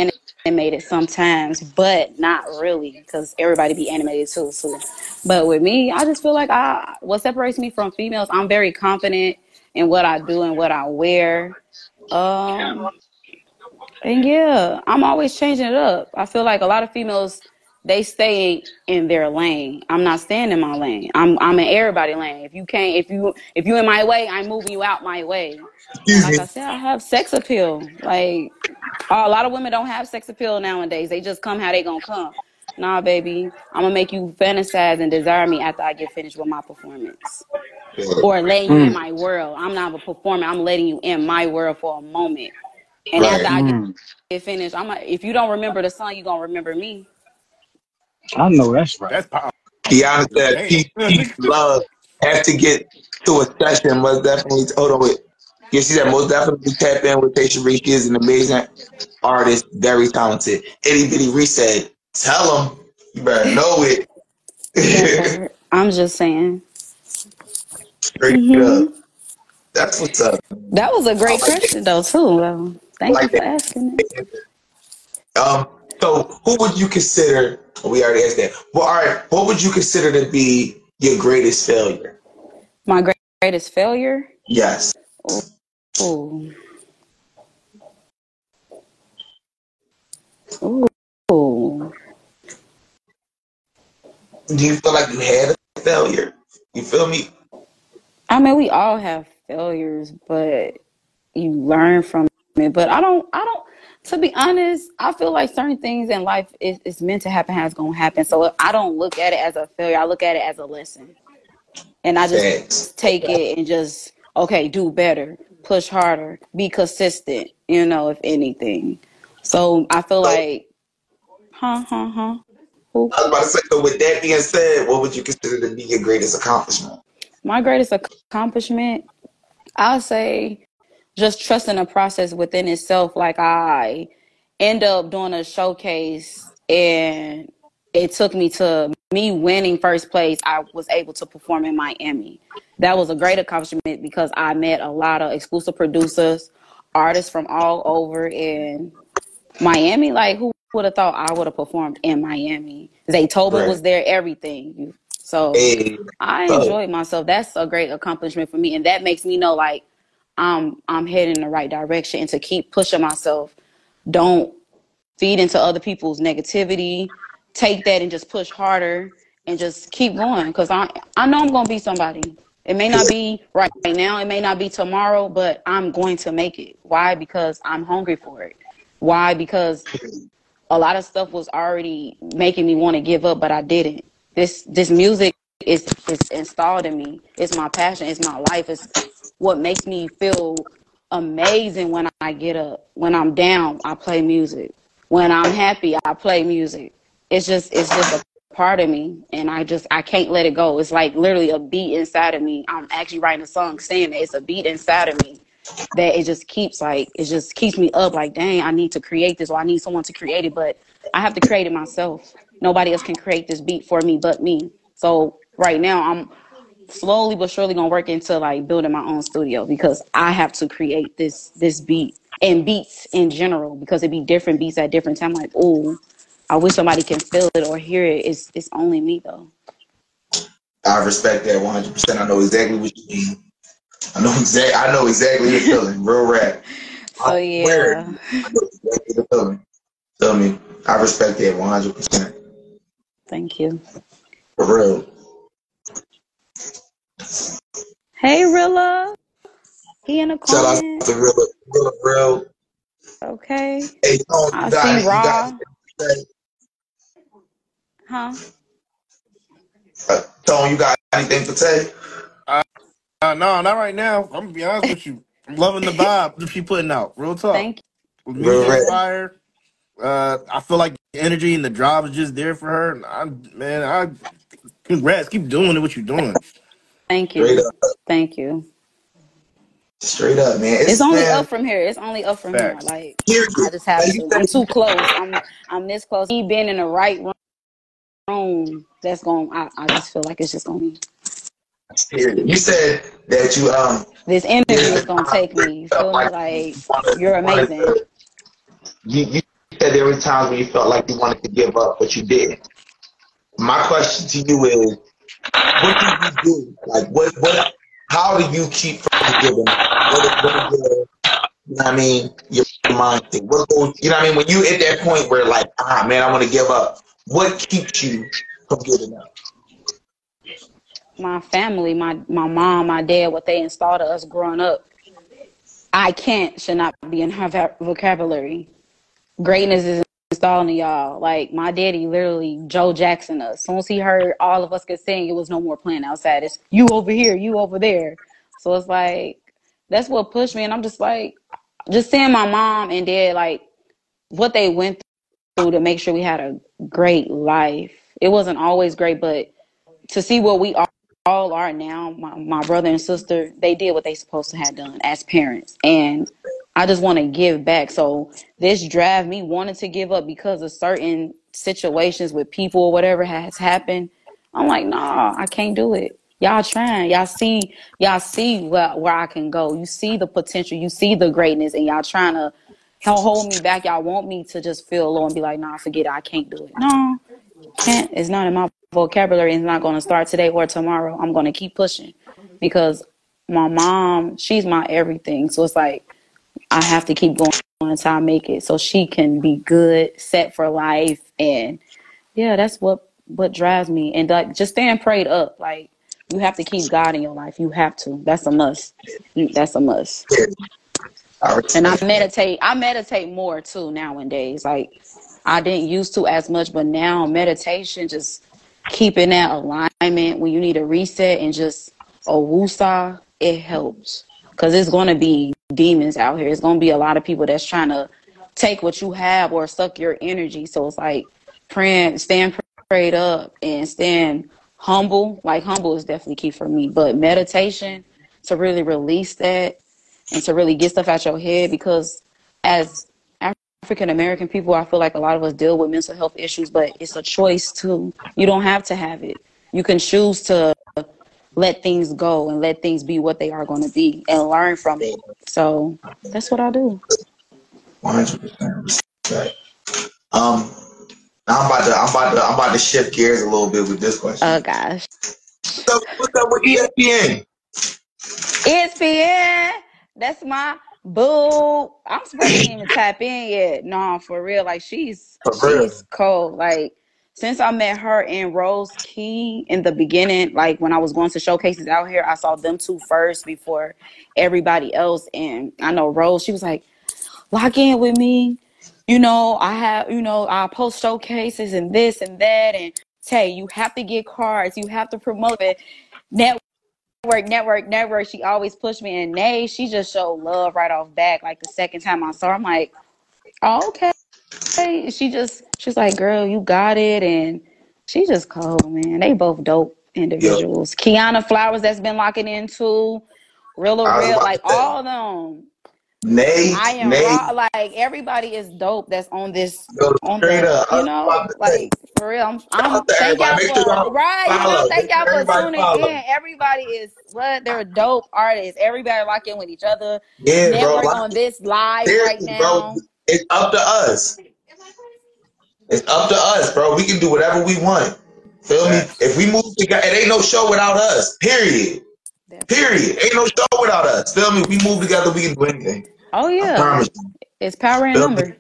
animated sometimes, but not really cuz everybody be animated too. So but with me, I just feel like I what separates me from females, I'm very confident in what I do and what I wear. Um and yeah, I'm always changing it up. I feel like a lot of females they stay in their lane. I'm not staying in my lane. I'm I'm in everybody lane. If you can't if you if you in my way, I'm moving you out my way. And Excuse like me. I said, I have sex appeal. Like a lot of women don't have sex appeal nowadays. They just come how they gonna come. Nah, baby, I'm gonna make you fantasize and desire me after I get finished with my performance or letting you in Mm, my world. I'm not a performer. I'm letting you in my world for a moment. And after I get mm. get finished, I'm like, if you don't remember the song, you gonna remember me. I know that's right. That's powerful. Kiana said Damn. peace, peace, love. Have to get to a session. Most definitely. Hold on. Yeah, she said most definitely tap in with Tay Sheree. She is an amazing artist, very talented. Itty Bitty Ree said, tell him. You better know it. Part. [laughs] I'm just saying. Straight hmm up. That's what's up. That was a great like it. question, though, too. Thank you for asking it. Um, so who would you consider? We already asked that. Well, all right. What would you consider to be your greatest failure? My greatest failure? Yes. Ooh. Ooh. Do you feel like you had a failure? You feel me? I mean, we all have failures, but you learn from it. But I don't, I don't, to be honest, I feel like certain things in life is, is meant to happen how it's going to happen. So I don't look at it as a failure. I look at it as a lesson. and I just Facts. take it and just okay, do better, push harder, be consistent. You know, if anything. So I feel So like, huh, huh, huh. Who? I was about to say, so with that being said, what would you consider to be your greatest accomplishment? My greatest accomplishment, I'll say, just trusting the process within itself. Like I end up doing a showcase, and it took me to me winning first place. I was able to perform in Miami. That was a great accomplishment because I met a lot of exclusive producers, artists from all over in Miami. Like who would have thought I would have performed in Miami? Zaytoven Right. was there, everything. So Hey, I enjoyed myself. That's a great accomplishment for me, and that makes me know like I'm I'm heading in the right direction, and to keep pushing myself. Don't feed into other people's negativity. Take that and just push harder and just keep going. Cause I I know I'm gonna be somebody. It may not be right now. It may not be tomorrow, but I'm going to make it. Why? Because I'm hungry for it. Why? Because a lot of stuff was already making me want to give up, but I didn't. This this music is is installed in me. It's my passion. It's my life. It's what makes me feel amazing when I get up. When I'm down, I play music. When I'm happy, I play music. It's just it's just a part of me, and I just I can't let it go. It's like literally a beat inside of me. I'm actually writing a song saying that it's a beat inside of me that it just keeps like it just keeps me up like dang i need to create this or i need someone to create it but i have to create it myself nobody else can create this beat for me but me so right now i'm slowly but surely gonna work into like building my own studio because i have to create this this beat and beats in general because it be different beats at different time like oh i wish somebody can feel it or hear it it's it's only me though I respect that 100. percent I know exactly what you mean. I know exactly. I know exactly your feeling. Real rap. so [laughs] oh, I swear, yeah I know exactly the feeling. Feel me? I respect that 100. percent thank you For real. hey rilla he in the Shout out to real, real, real. okay Hey, I see you Raw. Huh? uh, Tone, you got anything to say? Uh, no, not right now. I'm gonna be honest with you. I'm loving the vibe that she putting out. Real talk. Thank you. Real music rap. fire. Uh, I feel like the energy and the drive is just there for her. And I, man, I congrats. Keep doing it. what you're doing. thank you. Thank you. straight up, man. It's, It's only man, up from here. It's only up from here. Like. I just have to. I'm too close. I'm I'm this close. He been in the right room. That's going I, I just feel like it's just gonna be. You said that you um this energy is gonna take me. You feel me? Like wanted- you're amazing. You, you said there were times when you felt like you wanted to give up, but you didn't. My question to you is, what do you do? Like, what, what, how do you keep from giving? What is, what is your, you know what I mean, your mindset? What goes, you know what I mean? When you at that point where like, ah, man, I want to give up, what keeps you from giving up? My family, my my mom, my dad, what they installed us growing up. I can't should not be in her voc- vocabulary. Greatness is installed in y'all. Like my daddy literally Joe Jackson us. As soon as he heard all of us could sing, it was no more playing outside. It's you over here, you over there. So it's like that's what pushed me and I'm just like just seeing my mom and dad like what they went through to make sure we had a great life. It wasn't always great, but to see what we all, all are now, my, my brother and sister, they did what they supposed to have done as parents. And I just want to give back. So this drive me wanting to give up because of certain situations with people or whatever has happened. I'm like, nah, I can't do it. Y'all trying. Y'all see, y'all see where, where I can go. You see the potential. You see the greatness and y'all trying to help hold me back. Y'all want me to just feel low and be like, nah, forget it. I can't do it. No, can't. It's not in my vocabulary. It's not going to start today or tomorrow. I'm going to keep pushing because my mom, she's my everything. So it's like I have to keep going until I make it, so she can be good, set for life, and yeah, that's what what drives me. And like just staying prayed up. Like you have to keep God in your life. You have to. That's a must. That's a must. And I meditate. I meditate more too nowadays. Like I didn't used to as much, but now meditation just keeping that alignment when you need a reset and just a woosah, it helps. Cause it's gonna be demons out here. It's gonna be a lot of people that's trying to take what you have or suck your energy. So it's like praying, stand prayed up and stand humble. Like humble is definitely key for me. But meditation to really release that and to really get stuff out your head because as African American people, I feel like a lot of us deal with mental health issues, but it's a choice too. You don't have to have it. You can choose to let things go and let things be what they are going to be and learn from it. So that's what I do. One hundred percent respect. Um, now I'm about to I'm about to I'm about to shift gears a little bit with this question. Oh gosh. What's up, what's up with ESPN? ESPN, that's my boo. I'm surprised she didn't even tap in yet. No, for real. Like she's For real. she's cold. Like since I met her and Rose Key in the beginning, like when I was going to showcases out here, I saw them two first before everybody else. And I know Rose, she was like, lock in with me. You know, I have, you know, I post showcases and this and that. And Tay, you have to get cards. You have to promote it. Network, network, network. Network. She always pushed me. And Nay, she just showed love right off back. Like the second time I saw her, I'm like, oh, okay. She just, she's like, girl, you got it. And she just cold, man. They both dope individuals. Kiana Flowers that's been locking in too. Real or real, like all of them. Nay, I am Nay, raw. Like everybody is dope. That's on this, yo, on the, up. You know, like for real. I'm, I'm thank y'all. Sure for right. You know, thank y'all for tuning follow. in. Everybody is what they're dope artists. Everybody lock in with each other. Yeah, bro. Network Like on this live right seriously, bro. now. It's up to us. It's up to us, bro. We can do whatever we want. Feel me? If we move together, it ain't no show without us. Period. Period. Ain't no show without us. Feel me? We move together, we can do anything. Oh I yeah, promise you. it's power in Feel number.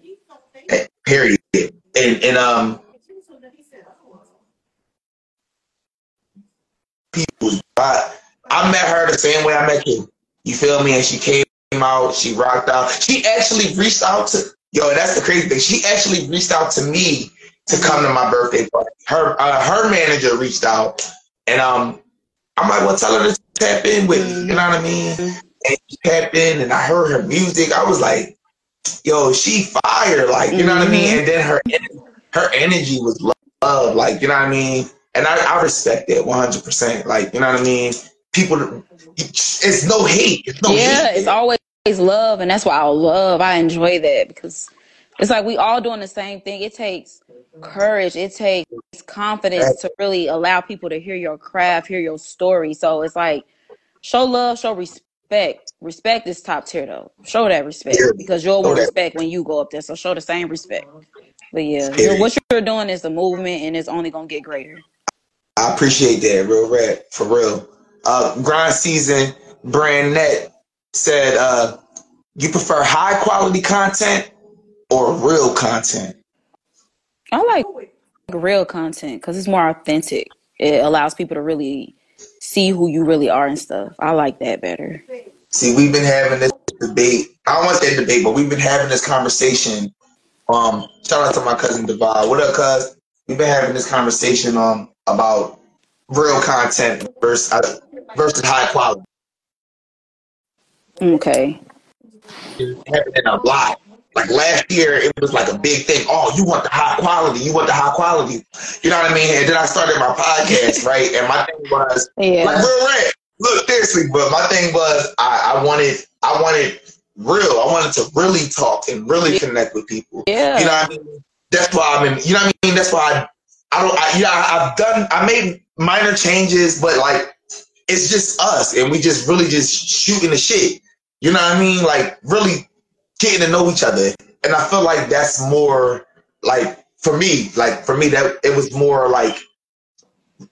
Period. And and um people I I met her the same way I met you. You feel me? And she came out, she rocked out. She actually reached out to yo, that's the crazy thing. She actually reached out to me to come to my birthday party. Her uh, her manager reached out and um I'm like, well tell her to tap in with me, you know what I mean? And she tapped in and I heard her music. I was like, yo, she fire, like, you know what I mean? Mm-hmm. And then her her energy was love, like, you know what I mean? And I, I respect that 100%. Like, you know what I mean? People, it's no hate. It's no Yeah, hate. it's always love, and that's why I love. I enjoy that because it's like we all doing the same thing. It takes courage. It takes confidence to really allow people to hear your craft, hear your story. So it's like show love, show respect. Respect Respect is top tier though. Show that respect because you'll Show want that. respect when you go up there. So show the same respect. But yeah, Period. what you're doing is a movement, and it's only gonna get greater. I appreciate that, real rap, for real. Uh, grind season, brand net said, uh, you prefer high quality content or real content? I like real content because it's more authentic. It allows people to really see who you really are and stuff. I like that better. See, we've been having this debate. I don't want to say debate, but we've been having this conversation. Um, shout out to my cousin Divide. What up, cuz? We've been having this conversation um about real content versus uh, versus high quality. Okay. Happening a lot. Like last year, it was like a big thing. Oh, you want the high quality? You want the high quality? You know what I mean? And then I started my podcast, [laughs] right? And my thing was like Yeah. real rap. Look, seriously, but my thing was I, I wanted I wanted real. I wanted to really talk and really connect with people. Yeah. You know what I mean? That's why I'm in. You know what I mean? That's why I, I don't. I, yeah, I've done. I made minor changes, but like it's just us, and we just really just shooting the shit. You know what I mean? Like really getting to know each other, and I feel like that's more like for me. Like for me, that it was more like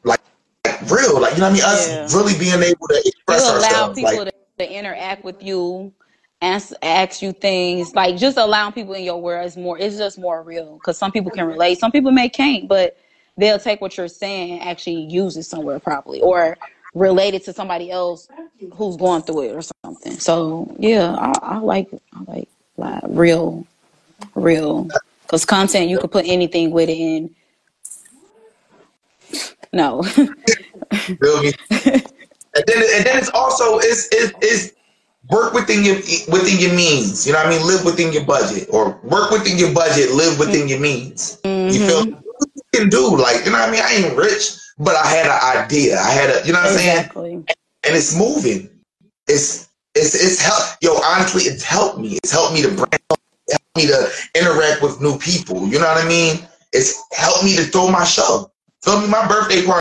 like, like real. Like you know what I mean? Us Yeah. really being able to express allow ourselves. people Like to, to interact with you, ask ask you things. Like just allowing people in your world is more. It's just more real because some people can relate. Some people may can't, but they'll take what you're saying and actually use it somewhere properly or relate it to somebody else who's going through it or something. So yeah, I, I like I like like real, real. Because content, you can put anything with it, and No. And then, and then it's also it's, it's, is work within your within your means. You know what I mean? Live within your budget, or work within your budget. Live within your means. You feel? Mm-hmm. What you can do like you know what I mean? I ain't rich, but I had an idea. I had a you know what I'm saying? And it's moving. It's it's it's help. Yo, honestly, it's helped me. It's helped me to brand. Helped me to interact with new people. You know what I mean? It's helped me to throw my show. Feel me? My birthday party.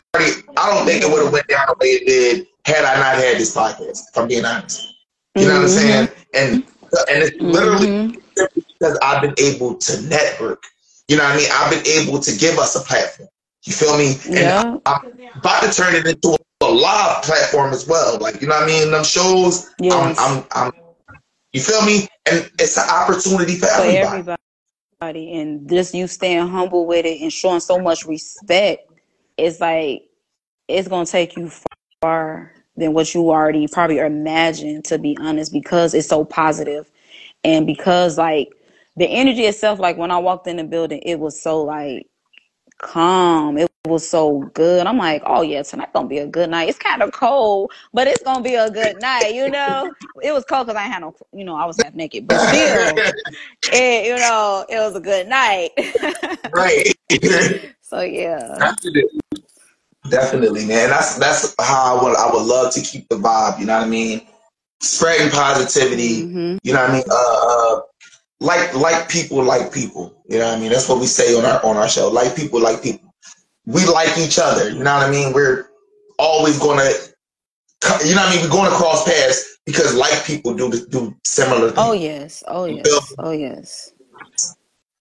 I don't think it would have went down the way it did had I not had this podcast. If I'm being honest. You know what I'm saying? And and it's literally Mhm. because I've been able to network. You know what I mean? I've been able to give us a platform. You feel me? And Yeah. I'm about to turn it into a live platform as well. Like you know what I mean? Them shows. Yes. I'm, I'm, I'm. You feel me? And it's an opportunity for For everybody. everybody. And just you staying humble with it and showing so much respect, it's like it's gonna take you far than what you already probably imagined, to be honest, because it's so positive. And because like the energy itself, like when I walked in the building, it was so like calm. It was so good. I'm like, oh yeah, tonight gonna be a good night. It's kind of cold, but it's gonna be a good night. You know, it was cold because I had no, you know, I was half naked, but still, [laughs] it, you know, it was a good night. right. [laughs] [laughs] so yeah, Definitely. Definitely, man. That's that's how I would I would love to keep the vibe. You know what I mean? Spreading positivity. hmm You know what I mean? Uh, uh, like like people like people. You know what I mean? That's what we say on our on our show. Like people like people. We like each other. You know what I mean? We're always gonna. You know what I mean? We're going to cross paths because like people do do similar things. Oh yes, oh yes, oh yes.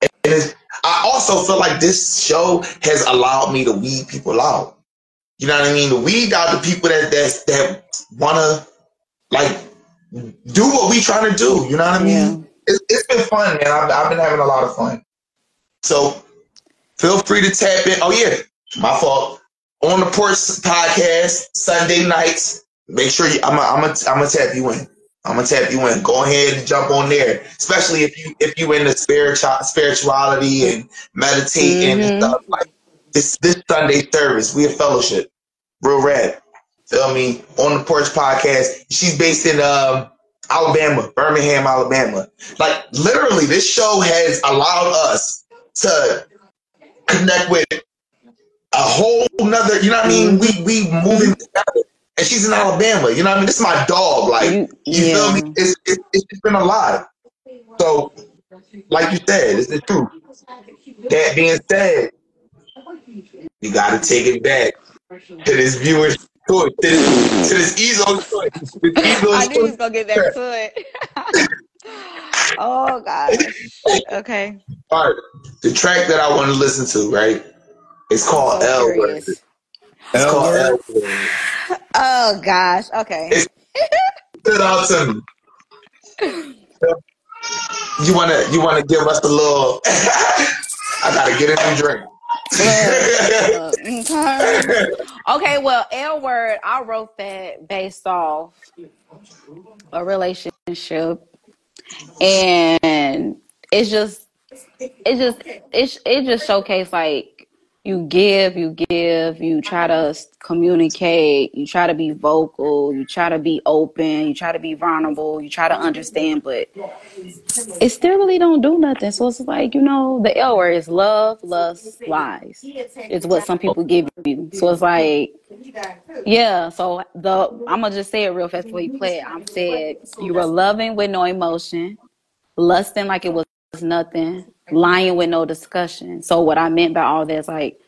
And it's, I also feel like this show has allowed me to weed people out. You know what I mean? To weed out the people that that that wanna like do what we trying to do. You know what I mean? It's, it's been fun, man. I've, I've been having a lot of fun. So feel free to tap in. Oh yeah, my fault. On the porch podcast Sunday nights. Make sure you. I'm. A, I'm. A, I'm gonna tap you in. I'm gonna tap you in. Go ahead and jump on there, especially if you if you into spiritual spirituality and meditating Mhm. and stuff like this. This Sunday service, we a fellowship, real rad. Feel me? On the porch podcast. She's based in um Alabama, Birmingham, Alabama. Like literally, this show has allowed us to connect with a whole nother. You know what I mean? We we moving together. And she's in Alabama. You know what I mean? This is my dog. Like You- yeah. feel me? It's, it's it's been a lot. So, like you said, it's the truth. That being said, you got to take it back to this viewer's choice, to this, to this Ezo's choice. This [laughs] Ezo's I knew he was gonna get back to it. [laughs] oh gosh. Okay. All right. The track that I want to listen to, right? It's called So L Word. curious. It's called L Word. Oh gosh. Okay. It's- Stood out to me. You wanna you wanna give us a little? [laughs] I gotta get a new drink. Okay. Uh, [laughs] okay, well, L word, I wrote that based off a relationship, and it's just, it just, it it just showcased like you give, you give, you try to communicate, you try to be vocal, you try to be open, you try to be vulnerable, you try to understand, but it still really don't do nothing. So it's like, you know, the L word is love, lust, lies. It's what some people give you. So it's like, yeah. So the I'm gonna just say it real fast before you play it. I'm said you were loving with no emotion, lusting like it was nothing, lying with no discussion. So what I meant by all that is like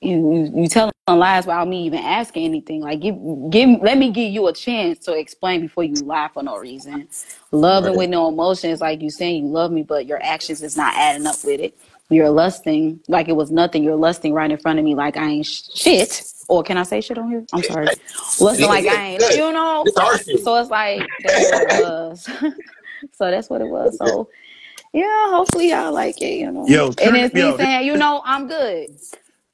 you you, you telling lies without me even asking anything. Like give give let me give you a chance to explain before you lie for no reason. Loving Right. with no emotion is like you saying you love me, but your actions is not adding up with it. You're lusting like it was nothing. You're lusting right in front of me like I ain't sh- shit. Or can I say shit on here? I'm sorry. [laughs] Lusting like I ain't, you know. So it's like that's what it was. [laughs] so that's what it was. So yeah, hopefully y'all like it, you know. Yo, and turn- it's me yo, this- saying, you know, I'm good.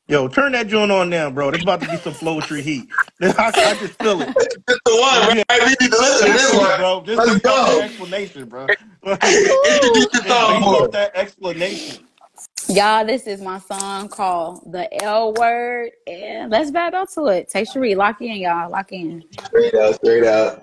Yo, turn that joint on now, bro. There's about to be some poetry heat. [laughs] I, I just feel it. This the one, right? We need to listen to this one. bro. This Let's is about go. explanation, bro. [laughs] Introduce the [laughs] He song wrote for that explanation. Y'all, this is my song called The L Word. And let's vibe out to it. Tay Sheree, lock in, y'all. Lock in. Straight out, straight out.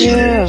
Yeah.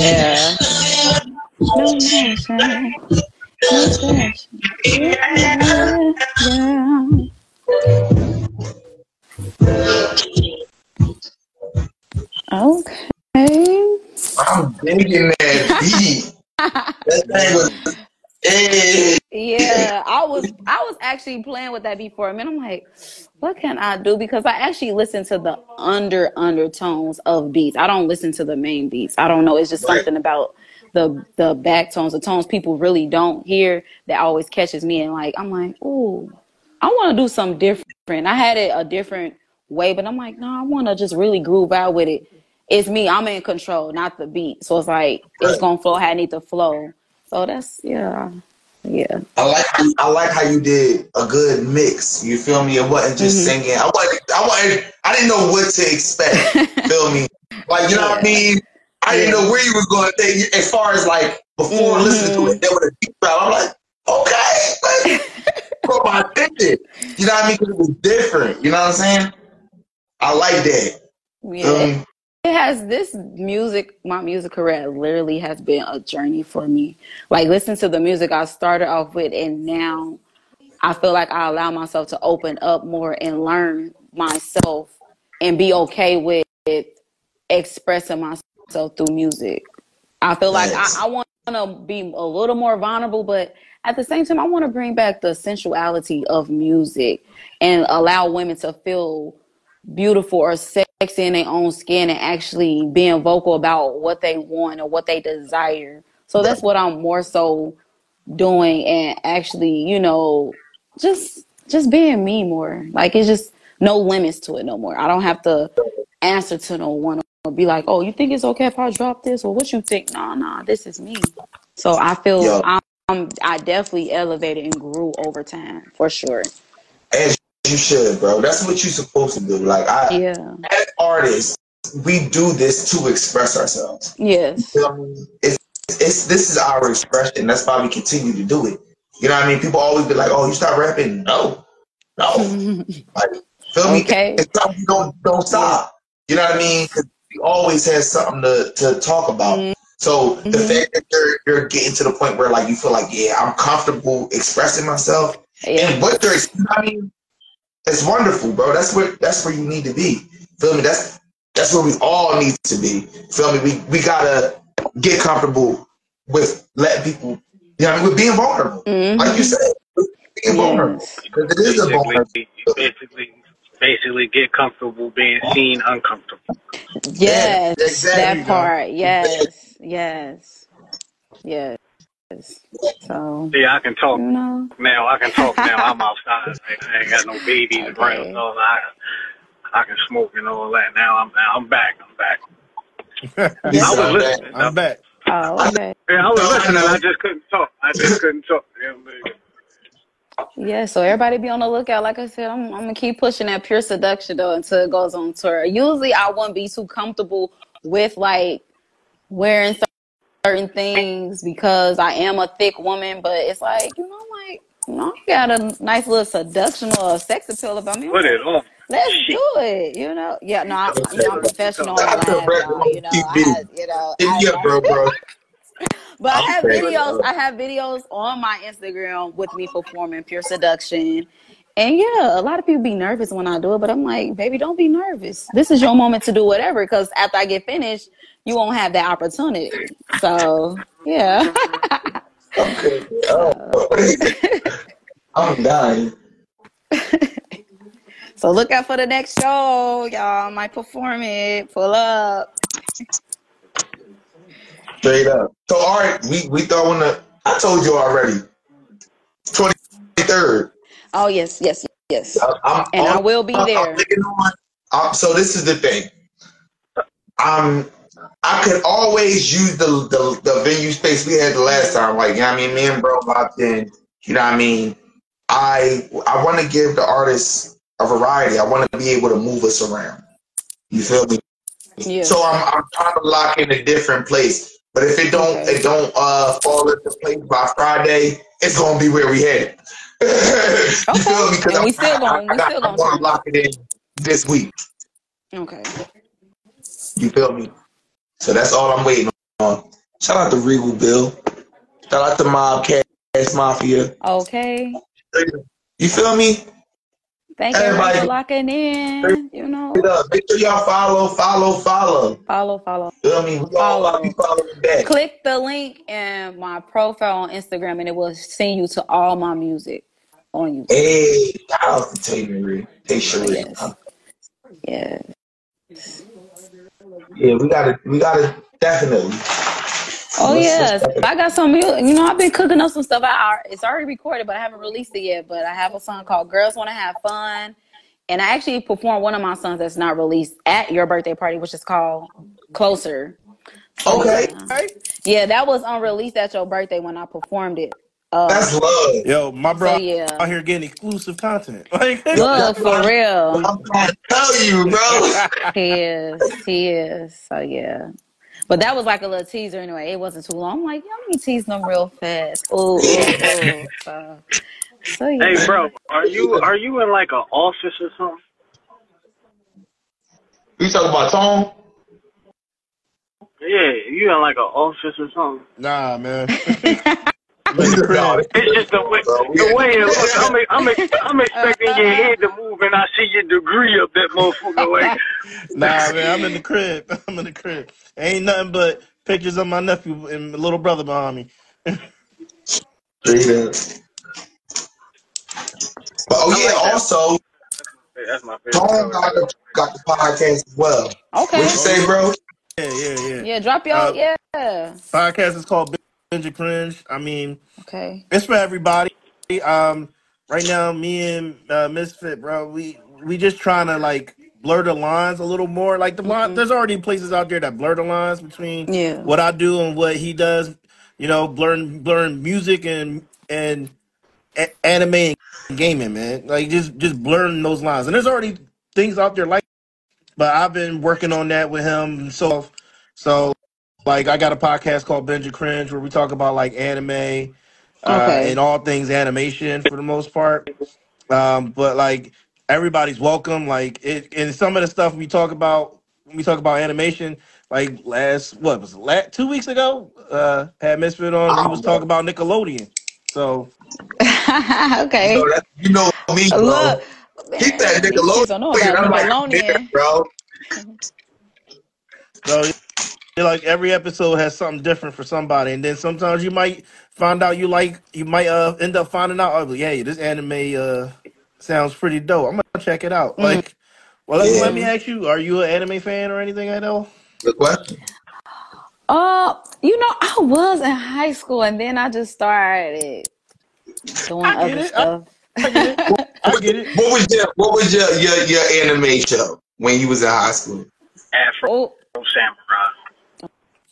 Yeah. No passion. No passion. Yeah. yeah. Okay. I'm digging that beat. [laughs] That thing was, hey. Eh. Yeah, I was I was actually playing with that before a minute. I'm like, what can I do? Because I actually listen to the under undertones of beats. I don't listen to the main beats. I don't know. It's just Right. something about the the back tones, the tones people really don't hear that always catches me and like I'm like, ooh, I want to do something different. I had it a different way, but I'm like, no, I want to just really groove out with it. It's me. I'm in control, not the beat. So it's like it's gonna flow how I need to flow. So that's yeah, yeah. I like I like how you did a good mix. You feel me? It wasn't just Mhm. singing. I wasn't I wasn't I didn't know what to expect. [laughs] feel me? Like you know what I mean? I didn't know where you was going to take as far as like before listening to it. There was a deep dive. I'm like, okay, but put my attention. You know what I mean? it was different. You know what I'm saying? I like that. Yeah, Feel it has this music. My music career literally has been a journey for me. Like listen to the music I started off with, and now I feel like I allow myself to open up more and learn myself and be okay with expressing myself through music. I feel like Yes. I, I want to be a little more vulnerable, but at the same time, I want to bring back the sensuality of music and allow women to feel beautiful or sexy in their own skin and actually being vocal about what they want or what they desire. So that's what I'm more so doing and actually, you know, just just being me more. Like it's just no limits to it no more. I don't have to answer to no one or be like, oh, you think it's okay if I drop this? Or what you think? Nah, nah, this is me. So I feel Yo. I'm, I'm I definitely elevated and grew over time for sure. As you should, bro. That's what you're supposed to do. Like I, Yeah. as artists, we do this to express ourselves. Yes. You know what I mean? It's, it's this is our expression. That's why we continue to do it. You know what I mean? People always be like, "Oh, you stop rapping?" No, no. [laughs] Like, feel me? Okay. It's something we don't don't stop. You know what I mean? 'Cause we always have something to, to talk about. Mhm. So the Mhm. fact that you're you're getting to the point where like you feel like, yeah, I'm comfortable expressing myself, Yeah. and what you're, you know what I mean, it's wonderful, bro. That's where that's where you need to be. Feel me? That's that's where we all need to be. Feel me? We we gotta get comfortable with letting people, you know, what I mean, with being vulnerable, mm-hmm. like you said, with being vulnerable, because it is a vulnerable. Basically, basically, basically, get comfortable being seen uncomfortable. Yes. exactly. That part. Yes. Yes. Yes. So Yeah, I can talk you know. now. I can talk now. I'm [laughs] outside. I ain't got no babies Okay. around. So I, I can smoke and all that. Now I'm now I'm back. I'm back. [laughs] I was listening. I'm back. Oh, okay. Yeah, I was listening. I just couldn't talk. I just couldn't talk. Yeah, so everybody be on the lookout. Like I said, I'm, I'm gonna keep pushing that pure seduction though until it goes on tour. Usually, I wouldn't be too comfortable with like wearing cer- certain things because I am a thick woman. But it's like you know, like you know, you got a nice little seduction or a sex appeal about me. Put it on. let's Shit. do it. You know, yeah. No, I, you know, I'm professional Shout on out to live, y'all. Know, I you know, Hit I, me up, bro, bro. [laughs] but I I'm have videos. bro. I have videos on my Instagram with me performing pure seduction. And yeah, a lot of people be nervous when I do it, but I'm like, baby, don't be nervous. This is your moment to do whatever. Because after I get finished, you won't have that opportunity. So yeah, Okay. Oh, [laughs] I'm dying. so look out for the next show, y'all. I might perform it. Pull up. Straight up. So, all right, we we throwing the. I told you already. Twenty third. Oh yes, yes, yes. I'm, And I I'm- will be I'm- there. I'm on- so this is the thing. Um, I could always use the, the the venue space we had the last time. Like, you know what I mean? Me and bro locked in. You know what I mean? I I want to give the artists a variety. I want to be able to move us around. You feel me? Yeah. So I'm I'm trying to lock in a different place. But if it don't Okay. it don't uh fall into place by Friday, it's gonna be where we headed. [laughs] you feel me? And I'm- we still gonna- we I, still I, gonna I want to lock it in this week. Okay. You feel me? So that's all I'm waiting on. Shout out to Regal Bill. Shout out to Mob Cash Mafia. Okay. You feel me? Thank everybody for locking in. You know. Make sure y'all follow, follow, follow. follow, follow. Feel me? We all Follow. be following back. Click the link in my profile on Instagram, and it will send you to all my music on YouTube. Hey, shout out to Taylor Reed. Hey, Sheree. Yes. Yeah. Yeah, we gotta, we gotta definitely. Oh Let's- yes, let's- I got some. You know, I've been cooking up some stuff. I it's already recorded, but I haven't released it yet. But I have a song called "Girls Want to Have Fun," and I actually performed one of my songs that's not released at your birthday party, which is called "Closer." Okay, yeah. Yeah, that was unreleased at your birthday when I performed it. Uh, that's love. Yo, my bro So, yeah. out here getting exclusive content. [laughs] Like, look for real. I'm trying to tell you, bro. [laughs] He is. He is. So yeah. But that was like a little teaser anyway. It wasn't too long. I'm like, yeah, let me tease them real fast. Ooh, ooh, ooh. So, so yeah. Hey, bro, are you are you in like an office or something? You talking about Tone? Yeah, you in like an office or something? nah, man. [laughs] He's the crib. about it. It's just the way [laughs] the way it looks. I'm I'm, I'm expecting your head to move, and I see your degree up that motherfucker. Like, [laughs] Nah, man, I'm in the crib. [laughs] I'm in the crib. Ain't nothing but pictures of my nephew and my little brother behind me. Straight. But oh I like yeah, that. also that's my favorite. Tone got the, got the podcast as well. Okay. What you say, bro? Yeah, yeah, yeah. Yeah, drop your Uh, yeah. Podcast is called Binge and Cringe. I mean, Okay. it's for everybody. Um, right now, me and uh, Mysfit, bro, we we just trying to like blur the lines a little more. Like the line, Mhm. there's already places out there that blur the lines between Yeah. what I do and what he does. You know, blurring blurring music and and a- anime and gaming, man. Like just just blurring those lines. And there's already things out there like, but I've been working on that with him. So so like I got a podcast called Binge and Cringe where we talk about like anime uh, Okay. and all things animation for the most part. Um, but like everybody's welcome. Like it, and some of the stuff we talk about when we talk about animation, like last what was it, last, two weeks ago, uh, had Mysfit on. He was talking about Nickelodeon. So [laughs] okay. You know, that, you know me, bro. Look, He said man, these Nickelodeon. kids know about I'm like, Nickelodeon. "Yeah, bro. so yeah, like every episode has something different for somebody, and then sometimes you might find out you like you might uh end up finding out, oh, yeah, this anime uh sounds pretty dope. I'm gonna check it out. Mhm. Like, well, let, Yeah. let me ask you, are you an anime fan or anything? I know. Good question. Uh, you know, I was in high school and then I just started doing other it. Stuff. I get it. [laughs] I get it. What was your What was your your, your anime show when you was in high school? Afro oh, Samurai.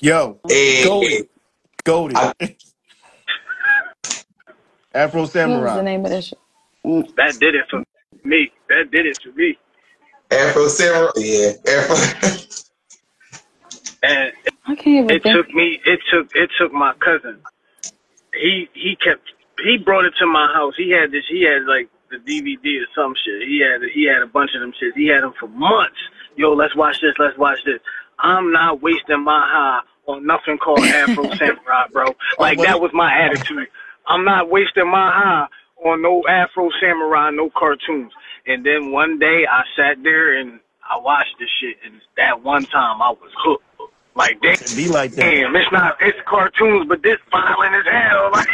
Yo, Hey, goaded, goaded. I- [laughs] Afro what was the Samurai. name of this show? Mm, That did it for me. That did it for me. Afro Samurai. Yeah, Afro. And I can't even it think. took me. It took. It took my cousin. He he kept. He brought it to my house. He had this. He had like the DVD or some shit. He had he had a bunch of them shit. He had them for months. Yo, let's watch this. Let's watch this. I'm not wasting my high on nothing called [laughs] Afro Samurai, bro. Oh, like what- that was my attitude. I'm not wasting my high on no Afro Samurai, no cartoons. And then one day I sat there and I watched this shit, and that one time I was hooked. Like, damn, It be like that. damn, it's not, it's cartoons, but this violent as hell. [laughs] Like,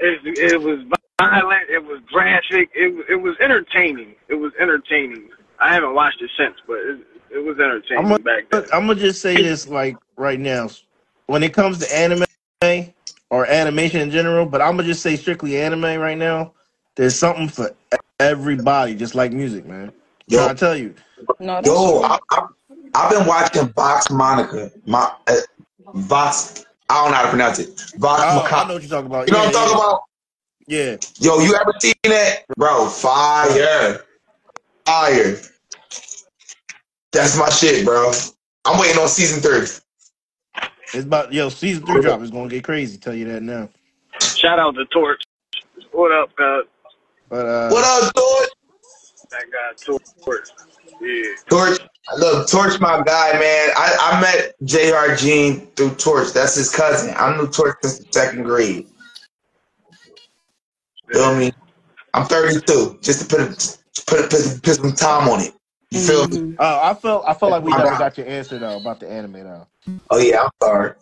it, it was violent, it was graphic, it, it was entertaining. It was entertaining. I haven't watched it since, but it, it was entertaining I'm gonna, back then. I'm gonna just say this like right now. When it comes to anime or animation in general, but I'm gonna just say strictly anime right now. There's something for everybody, just like music, man. Yo. Trying to tell you. No, that's Yo. I, I, I've been watching Vox Machina. My uh, Vox. I don't know how to pronounce it. Vox Oh, I know what you're talking about. You know yeah, what I'm talking about? Yeah. Yo, you ever seen that, bro? Fire, fire. That's my shit, bro. I'm waiting on season three. It's about yo season three drop is gonna get crazy. Tell you that now. Shout out to Torch. What up, God? But uh, What up, Torch? That guy, Torch. Yeah. Torch, look, Torch, my guy, man. I, I met JR Gene through Torch. That's his cousin. I knew Torch since the second grade. Feel me? I'm 32. Just to put a, put, put, put some time on it. You feel me? Mhm. Oh, I felt I felt like we never got your answer though about the anime though. Oh yeah, I'm sorry.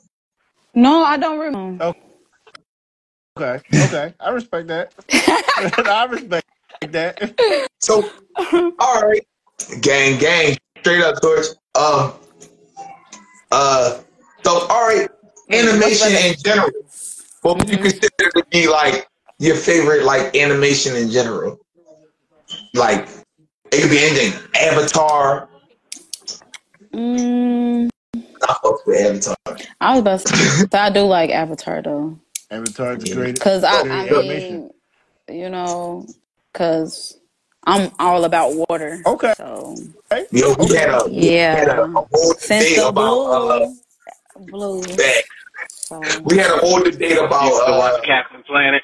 No, I don't remember. Okay, okay, I respect that. [laughs] I respect that. So, all right, gang, gang, straight up, Torch. Um, uh, so all right, animation in general. What would you consider to be like your favorite like animation in general? Like it could be anything. Avatar. Mm, I fuck with Avatar. I was about to say, I do like Avatar though. Avatar's a great, Cause I, I mean, you know, because I'm all about water. Okay. So Yo, we had a we had a, yeah, a whole since the about uh, blue, blue. So We had a whole debate about Used to uh, Captain Planet.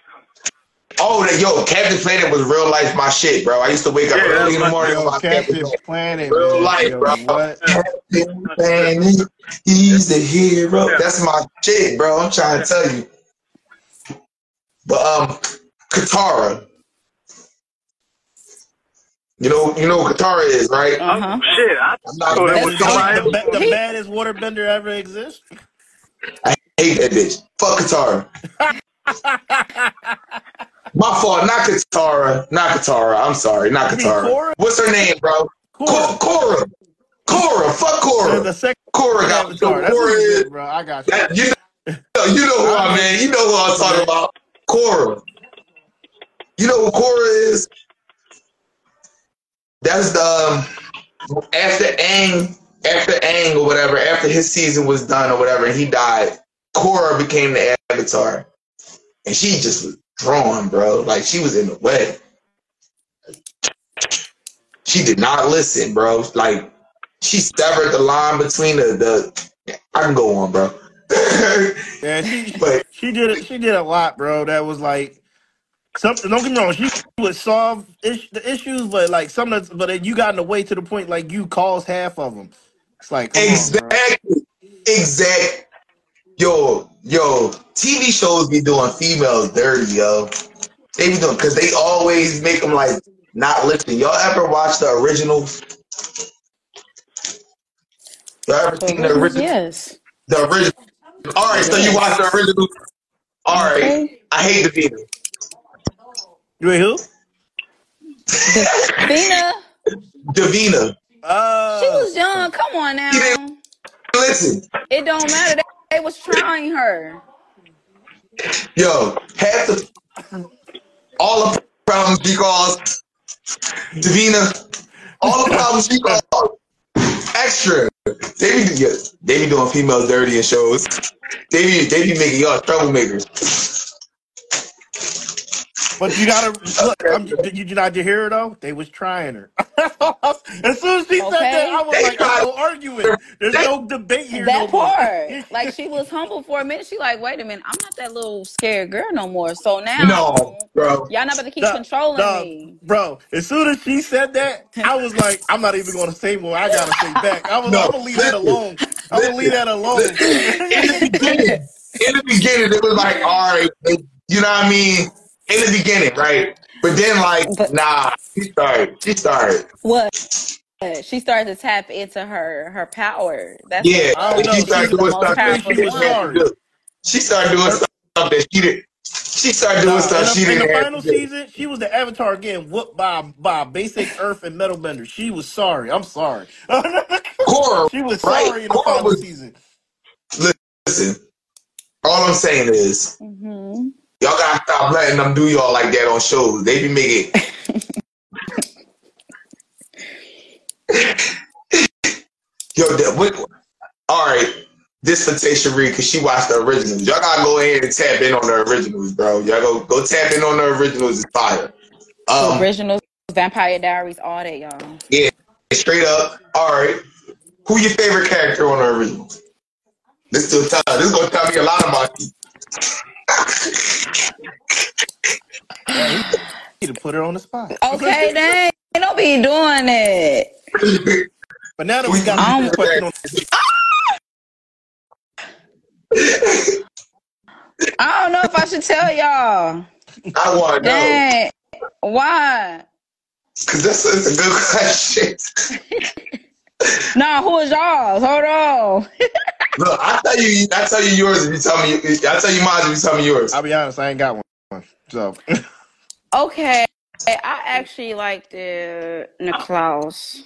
Oh, that yo, Captain Planet was real life my shit, bro. I used to wake up Yeah, early in the morning Yo, Captain Captain Planet. Planet, Real man. life, Yo, bro. what? Captain Planet, he's the hero. That's my shit, bro. I'm trying to tell you. But um, Katara. You know, you know who Katara is, right? uh huh. Oh, shit. I I'm not thought it That's was the, somebody the, else. ba- the baddest waterbender ever exists. I hate that bitch. Fuck Katara. [laughs] My fault, not Katara, not Katara. I'm sorry, not Katara. What's her name, bro? Korra. Cora. Korra. Fuck Korra. the second Korra got Avatar. Korra is bro. I got you. that you know, you know who I mean. You know who I'm talking about. Korra. You know who Korra is? That's the um, after Aang, after Aang or whatever, after his season was done or whatever, and he died. Korra became the Avatar, and she just was drawn, bro. Like she was in the way. She did not listen, bro. Like she severed the line between the the. I can go on, bro. [laughs] Yeah, she but she did it. She did a lot, bro. That was like something. Don't get me wrong. She would solve is, the issues, but like some of the, but you got in the way to the point like you caused half of them. It's like come on, exactly, exact. Yo, yo, TV shows be doing females dirty, yo. They be doing because they always make them like not listen. Y'all ever watch the originals? Y'all ever The seen the original? yes. The original. All right, so you watch the original. All right, Okay. I hate Davina. You ain't who? Davina, Davina. [laughs] she Uh, was young. Come on now. listen. It don't matter. They, they was trying her. Yo, half the all the problems she caused, Davina, all the problems she caused, extra. They be, they be doing female dirty in shows. They be, they be making y'all troublemakers. But you gotta [laughs] look. I'm, did you not hear her though? They was trying her. [laughs] as soon as she said that, I was They like, tried- no arguing. There's no debate here no That more. part. [laughs] Like she was humble for a minute. She like, wait a minute, I'm not that little scared girl no more. So now No, bro. y'all not about to keep Nah, controlling nah, me. Bro, as soon as she said that, I was like, I'm not even gonna say what I gotta say back. I was No, I'm gonna leave that listen, alone. I'm gonna leave that alone. in the beginning, in the beginning, it was like, all right, you know what I mean? In the beginning, right? But then, like, But- nah, she started. She started. What? She started to tap into her her power. That's Yeah, I don't and know. she She's started doing most stuff. powerful She didn't one. have to do. She started doing stuff that she did. She started doing Nah, stuff in, she the, in didn't the have final to do. season, she was the Avatar again, whooped by by basic Earth and Metal Bender. She was sorry. I'm sorry. [laughs] Korra, she was right? sorry in the Korra final was. season. Listen, all I'm saying is, hmm y'all gotta stop letting them do y'all like that on shows. They be making. [laughs] Yo, that, what, all right. This for Reed because she watched the originals. Y'all gotta go ahead and tap in on the originals, bro. Y'all go go tap in on the originals. It's fire. Um, originals, Vampire Diaries, all that, y'all. yeah, straight up. All right. Who your favorite character on the originals? This still tell. This is gonna tell me a lot about you. [laughs] Yeah, he need to put her on the spot. Okay, [laughs] dang. Don't be doing it. But now that we got Um, this question [laughs] on I don't know if I should tell y'all. I want to know Why? because that's, that's a good question. [laughs] Nah, who is y'all? Hold on. Look, I tell you, I tell you yours if you tell me. I tell you mine if you tell me yours. I'll be honest, I ain't got one. So [laughs] Okay. I actually like the Niklaus.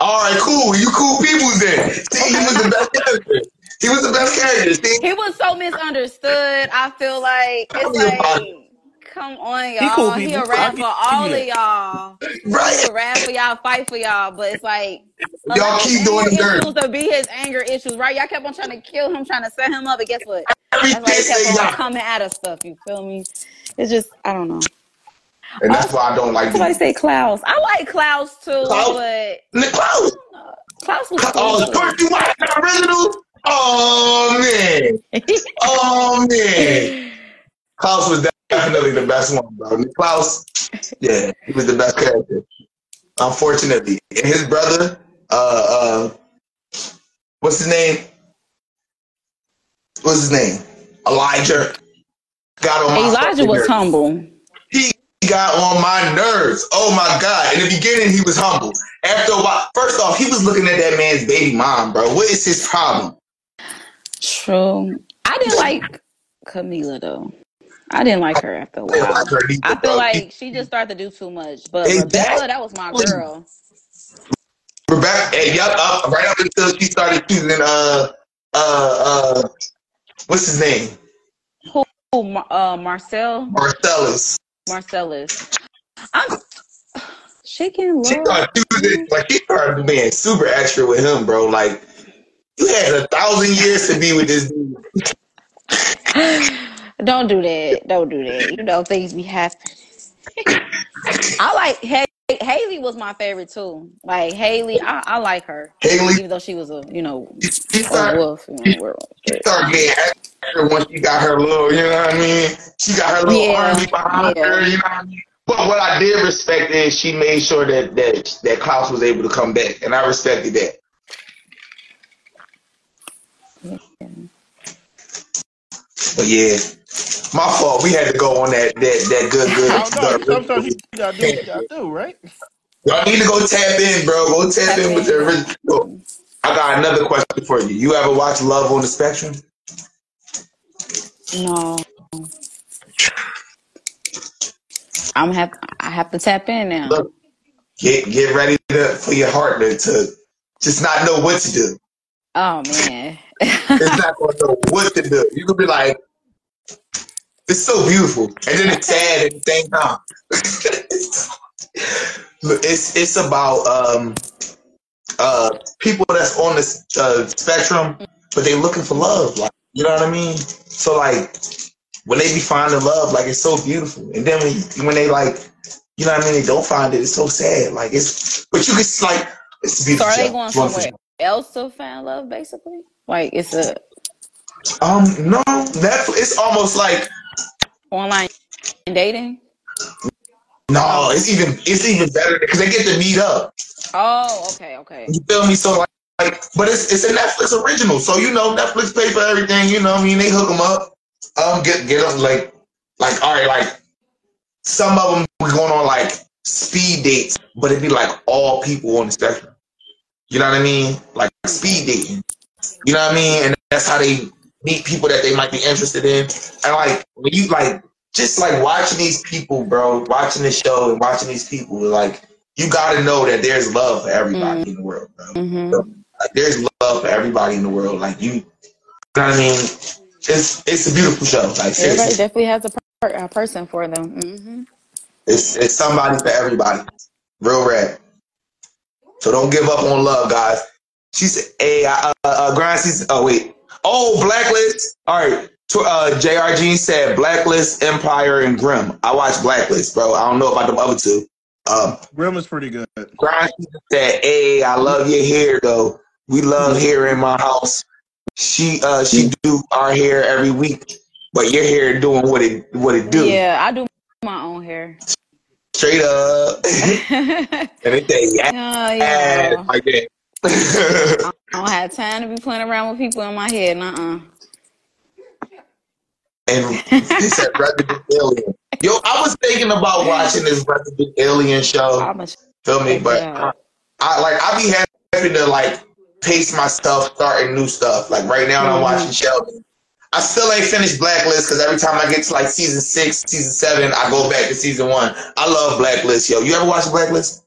All right, cool. You cool people then. See, he was the best character. He was the best character. See, He was so misunderstood. I feel like it's like, come on, y'all. He, people. a rap for all of y'all. right? He a rap for y'all, fight for y'all. But it's like Y'all keep doing anger the dirt. to be his anger issues, right? Y'all kept on trying to kill him, trying to set him up, and guess what? Every That's why he kept on y'all, coming at us stuff. You feel me? It's just I don't know. and that's why I don't like Somebody these. say Klaus. I like Klaus too, Klaus? but Niklaus. Klaus was Oh, cool. Kurt, you watch original? Oh man. [laughs] Oh man. Klaus was definitely the best one, bro. Klaus, yeah, he was the best character. Unfortunately, and his brother, uh, uh, what's his name? What's his name? Elijah. Got on my Elijah was nerves. humble. He got on my nerves. Oh my god! In the beginning, he was humble. After a while, first off, he was looking at that man's baby mom, bro. What is his problem? True. I didn't like Camila though. I didn't like her after a while. like her either, I feel like she just started to do too much. But Exactly. Rebekah, that was my girl. Rebekah, up right up until she started choosing uh uh uh what's his name? Who, uh, Marcel? Marcellus. Marcellus. I'm she can She you was like he started being super extra with him, bro. Like you had a thousand years to be with this dude. [laughs] Don't do that. Don't do that. You know things be happening. I like Hay- Hayley was my favorite too. Like Hayley, I, I like her, Hayley, even though she was a you know she a started, wolf in the world. she started getting extra once she got her little, you know what I mean? She got her little Yeah, army behind yeah. her, you know what I mean? But what I did respect is she made sure that that that Klaus was able to come back, and I respected that. But yeah, my fault. We had to go on that that that good I don't know. good. Sometimes you gotta do what you gotta do, right? Y'all need to go tap in, bro. Go tap Tap in with the original. I got another question for you. You ever watch Love on the Spectrum? No, I'm have I have to tap in now. Look, get get ready to, for your heart to, to just not know what to do. Oh man. It's not gonna know what to do. You could be like, it's so beautiful, and then it's sad at the same time. [laughs] It's it's about um uh people that's on the uh, spectrum, but they looking for love. Like you know what I mean? So like when they be finding love, like it's so beautiful, and then when when they like, you know what I mean? They don't find it. It's so sad. Like it's, but you can like it's a so beautiful are they going It's one for somewhere else to find love, basically? Like it's a Um, no, Netflix. It's almost like online dating. no. It's even it's even better because they get to meet up. Oh, okay, okay. You feel me? So like, like, but it's it's a Netflix original. So you know, Netflix pay for everything. You know, what I mean, they hook them up. Um, get get them like like all right, like some of them were going on like speed dates, but it'd be like all people on the spectrum. You know what I mean? Like speed dating. You know what I mean? And that's how they meet people that they might be interested in. And like when you like just like watching these people, bro, watching the show and watching these people, like you gotta know that there's love for everybody in the world, bro. hmm Like there's love for everybody in the world. Like you, you know what I mean? It's it's a beautiful show. Like Everybody definitely has a, per- a person for them. hmm it's it's somebody for everybody. Real rap. So don't give up on love, guys. She said, "Hey, uh, uh, Grind season. Oh wait. Oh, Blacklist. All right. Tw- Uh, JRG said Blacklist, Empire, and Grimm. I watched Blacklist, bro. I don't know about the other two. Um, Grimm is pretty good. Grind season said, "Hey, I love your hair, though. We love hair in my house. She uh she do our hair every week, but your hair doing what it what it do. Yeah, I do my own hair. Straight up. [laughs] say, yeah, Oh, yeah. like that. I don't have time to be playing around with people in my head. Uh-uh. and he said [laughs] Resident Alien. Yo, I was thinking about watching this Resident Alien show. I'm a Feel me? But Yeah. I like I be happy to like pace myself starting new stuff. Like right now I'm Mhm. watching Sheldon. I still ain't finished Blacklist because every time I get to like season six, season seven, I go back to season one. I love Blacklist, yo. You ever watch Blacklist?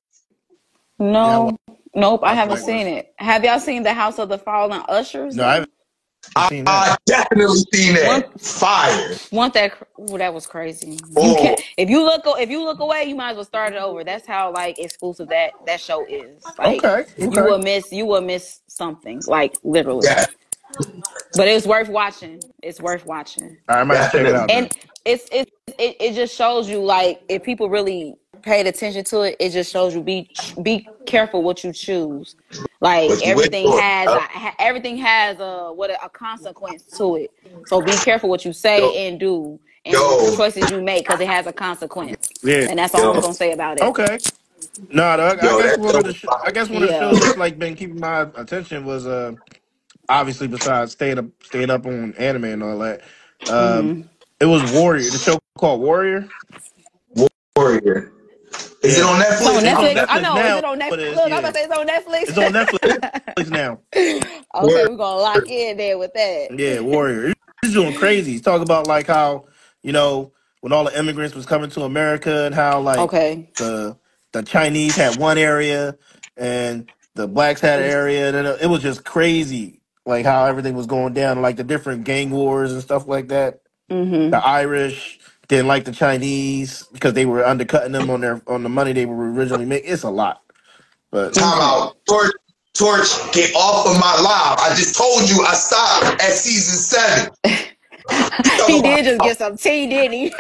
No. Nope, I haven't Blacklist. seen it. Have y'all seen The House of the Fallen Ushers? No, I haven't I, seen that. I definitely seen that. One- Fire. Want that? cr- Ooh, that was crazy. You Oh. can't. If you look, if you look away, you might as well start it over. That's how like exclusive that that show is. Like, Okay, You will miss. You will miss something. Like literally. Yeah. But it's worth watching. It's worth watching. All right, I might have to check it out. then. And it's it's it, it just shows you like if people really paid attention to it, it just shows you be be careful what you choose. Like What you everything has a, everything has a what a, a consequence to it. So be careful what you say Yo. and do and Yo. the choices you make because it has a consequence. Yeah. And that's all Yo. I'm gonna say about it. Okay. No, no, I, I guess that one of the was I guess one of the Yeah. shows that's like been keeping my attention was uh obviously besides staying up staying up on anime and all that. Um Mhm. it was Warrior, the show called Warrior. Warrior. Is it Yeah. on It's Netflix? It's on Netflix. I Netflix know. now, Is it on but Netflix? it's- Look, I'm yeah. about to say it's on Netflix. It's on Netflix now. [laughs] okay, we're gonna lock in there with that. Yeah, Warrior. He's doing crazy. He's talking about like how, you know, when all the immigrants was coming to America and how like Okay. the the Chinese had one area and the blacks had an area and it it was just crazy like how everything was going down like the different gang wars and stuff like that hmm the Irish didn't like the Chinese because they were undercutting them on their on the money they were originally making. It's a lot, but Time out. Torch, Torch, get off of my live. I just told you I stopped at season seven. [laughs] he did just get some tea, didn't he?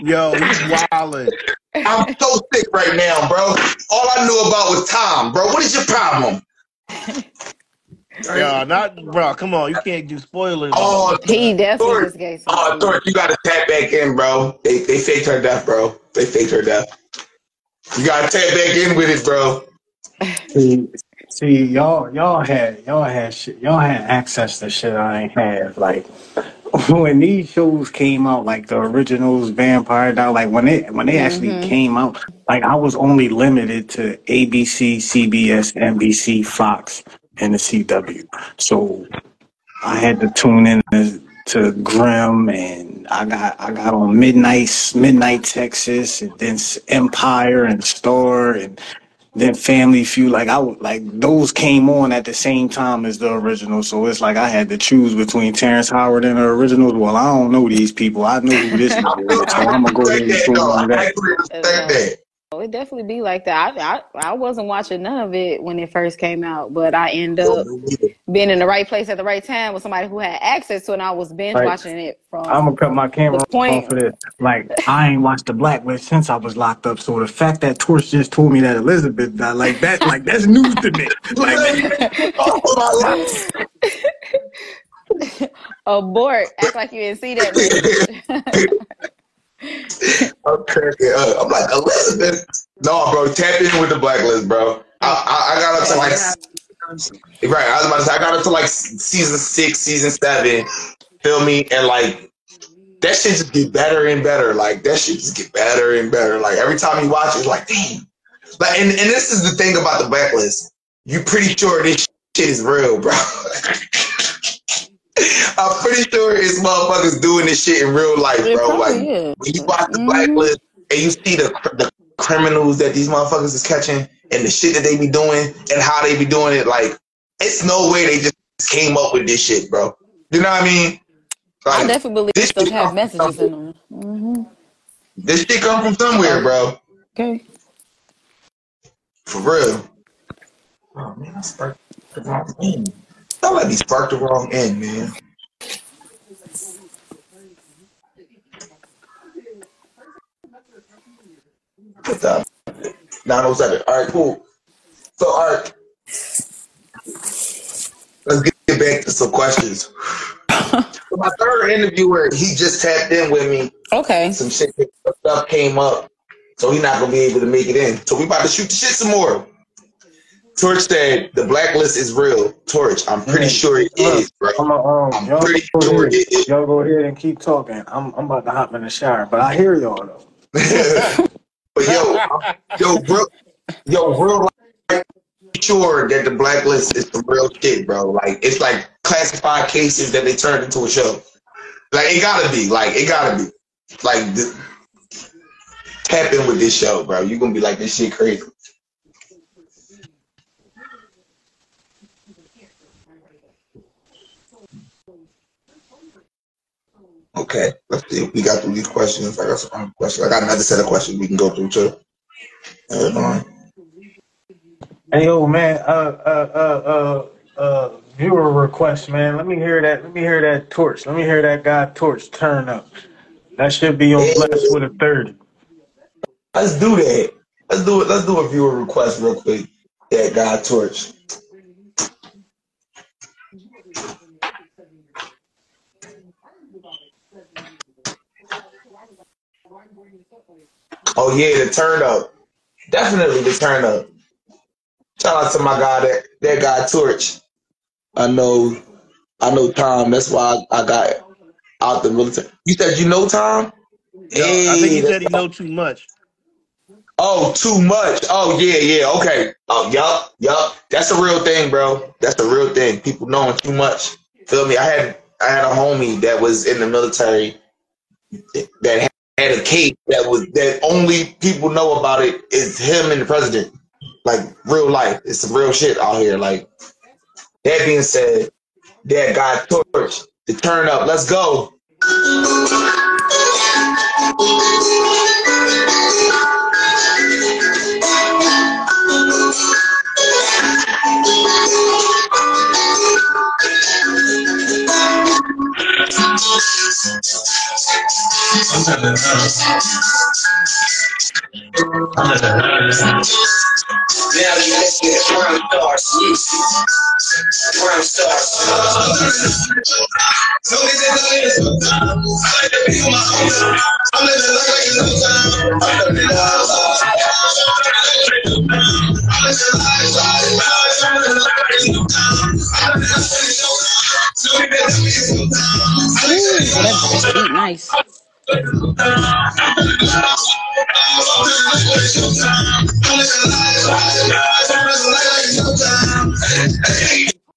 [laughs] yo, he's wildin'. I'm so sick right now, bro. All I knew about was Tom, bro. What is your problem? [laughs] Yeah, not bro. Come on, you can't do spoilers. Oh, he definitely Torch. just gave some Oh, tea. Torch, you gotta tap back in, bro. They they faked her death, bro. They faked her death. You gotta tap back in with it, bro. [laughs] See, see, y'all, y'all had, y'all had, shit, y'all had access to shit I ain't had. Like [laughs] when these shows came out, like the originals, Vampire Dial, like when they when they actually Mhm. came out, like I was only limited to ABC, CBS, NBC, Fox, and the CW. So I had to tune in to, Grimm, and I got I got on Midnight Midnight Texas, and then Empire and Star, and then Family Feud. Like I would- like those came on at the same time as the original, so it's like I had to choose between Terrence Howard and the originals. Well, I don't know these people. I know who this I [laughs] nigga is, so I I'm gonna go ahead and that, on I that. actually respect that. Oh, it definitely be like that. I, I I wasn't watching none of it when it first came out, but I end oh, up being in the right place at the right time with somebody who had access to it. And I was binge Like watching it from I'm gonna cut my camera off for this. Like I ain't watched the Blacklist since I was locked up, so the fact that Torch just told me that Elizabeth died, like that, like that's news to me. [laughs] Like Oh, my [laughs] life. Abort. Act like you didn't see that. [laughs] [laughs] I'm cracking up. Uh, I'm like Elizabeth. No, bro, tap in with the blacklist, bro. I, I, I got up to like right. I was about to say I got up to like season six, season seven. Feel me? And like that shit just get better and better. Like that shit just get better and better. Like every time you watch it, it's like damn. Like and, and this is the thing about the blacklist. You pretty sure this shit is real, bro. [laughs] [laughs] I'm pretty sure it's motherfuckers doing this shit in real life, It bro. Like is. when you watch the Mhm. blacklist and you see the the criminals that these motherfuckers is catching and the shit that they be doing and how they be doing it, like it's no way they just came up with this shit, bro. You know what I mean? I definitely believe this stuff shit have come from messages in somewhere. them. hmm This shit come from somewhere, bro. Okay. For real. Oh man, I sparked the wrong end. I let me spark the wrong end, man. What's up? 907. All right, cool. So, all right, let's get get back to some questions. So my third interviewer, he just tapped in with me. Okay. Some shit, stuff came up, so he's not gonna be able to make it in. So we about to shoot the shit some more. Torch said the blacklist is real. Torch, I'm pretty sure it look, is, bro. I'm a, um, I'm y'all pretty sure ahead, it is. y'all go ahead and keep talking. I'm I'm about to hop in the shower, but I hear y'all though. [laughs] but yo, yo, real, yo, real life, sure that the blacklist is some real shit, bro. Like it's like classified cases that they turned into a show. Like it gotta be. Like it gotta be. Like th- tap in with this show, bro. You gonna be like this shit crazy. Okay, let's see we got through these questions. I got some other questions. I got another set of questions we can go through too. Hold on. Hey yo, man, uh, uh, uh, uh, uh, viewer request, man. Let me hear that. Let me hear that torch. Let me hear that guy torch turn up. That should be on Hey, blessed with a thirty. let's do that. Let's do it. Let's do a viewer request real quick. That guy torch. Oh yeah, the turn up. Definitely the turn up. Shout out to my guy that that guy torch. I know I know Tom. That's why I, I got out the military. You said you know Tom? Yo, I think Hey, he said he know too much. Oh, too much. Oh, yeah, yeah. Okay. Oh, yup, yup. That's a real thing, bro. That's a real thing. People knowing too much. Feel me? I had I had a homie that was in the military that had a case that was that only people know about it is him and the president. Like real life. It's some real shit out here. Like that being said, that guy torch to turn up. Let's go. Now you. So they said, "Look at this. I like my own. I'm living life like no time. I'm living life. I'm living life. I'm living. I'm living life like it's no time. So they said, "Look at this. Ooh, that beat nice. I'm living like it's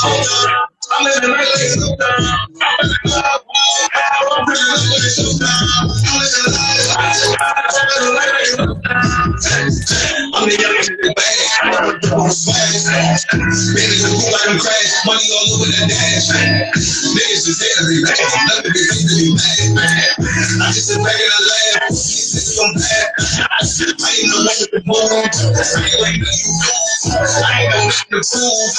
I'm. I'm living life like it's no. I'm living no. I'm living life like it's no. I'm living life. I'm like it's no. I'm. I'm. I'm the youngest in the bag. I'm the double swag. Baby, the cool like I'm crash. The dash. Niggas just hate me. Nothing be to be mad. I just in the lab. Is so. I ain't no one the moon. I ain't. I ain't no nothing to prove.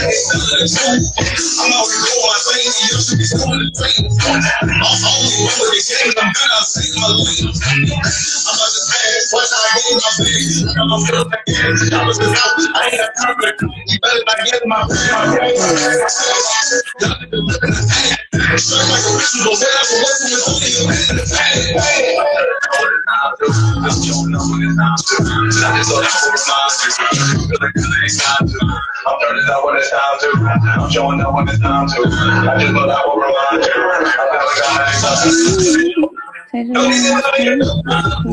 I. I'm always doing my thing. You should be doing the thing. I'm only one with the game. I'm good. I'll my lane. I'm about to pass. Once I get my big, I'm like it. I just. I ain't a perfect. You better not get my I'm showing up when it's time to. I just thought I would remind you. I feel like I ain't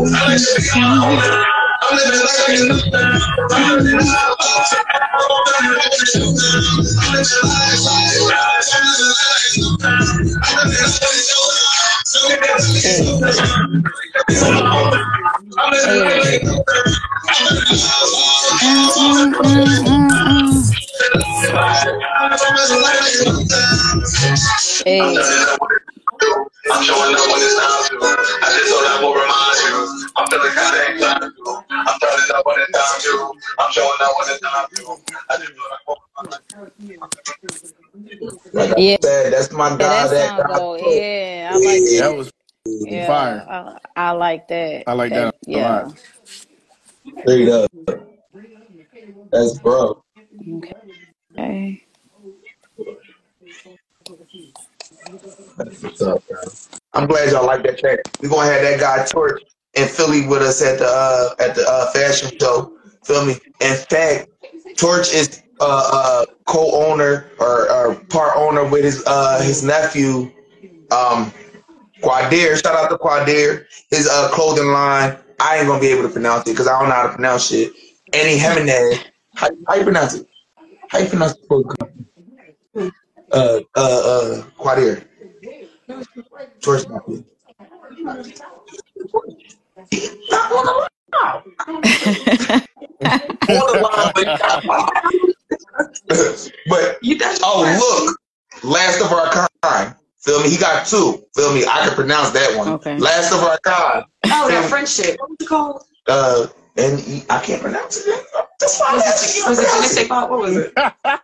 I'm living life like it's no time. I'm living life. I'm living life like it's no time. I'm living life. I'm living life like it's no time. I'm living life like it's no time. So we got to be so time. I'm living life like it's no time. I'm living life. I'm living life like it's no time. Hey. I'm showing up when it's time to. I just thought I would remind you. I'm feeling kinda excited. I'm turning up when it's time to. I'm showing up when it's time to. I just thought I would remind. Like I Yeah, said, that's my yeah, that That song guy. Yeah, I like Yeah. That that. was Yeah, fire. I, I like that. I like That that a lot. yeah. Straight up. That's bro. Okay. What's up, bro. I'm glad y'all like that track. We're gonna have that guy Torch in Philly with us at the uh, at the uh, fashion show. Feel me? In fact, Torch is uh, uh, co-owner or, or part owner with his uh, his nephew, um, Quadir. Shout out to Quadir. His uh, clothing line. I ain't gonna be able to pronounce it because I don't know how to pronounce shit. Annie Jimenez. How, how you pronounce it? How you pronounce the clothing company? Uh, uh, uh, Quadir. Torch nephew. Not on the line. On the line, but not but you that's oh look, last of our kind. Feel me? He got two. Feel me? I can pronounce that one. Okay. Last of our kind. Oh, that friendship. What was it called? Uh, N E. I can't pronounce it. That's why I'm asking you Was it pronounce Genesee. Pop? What was it? it.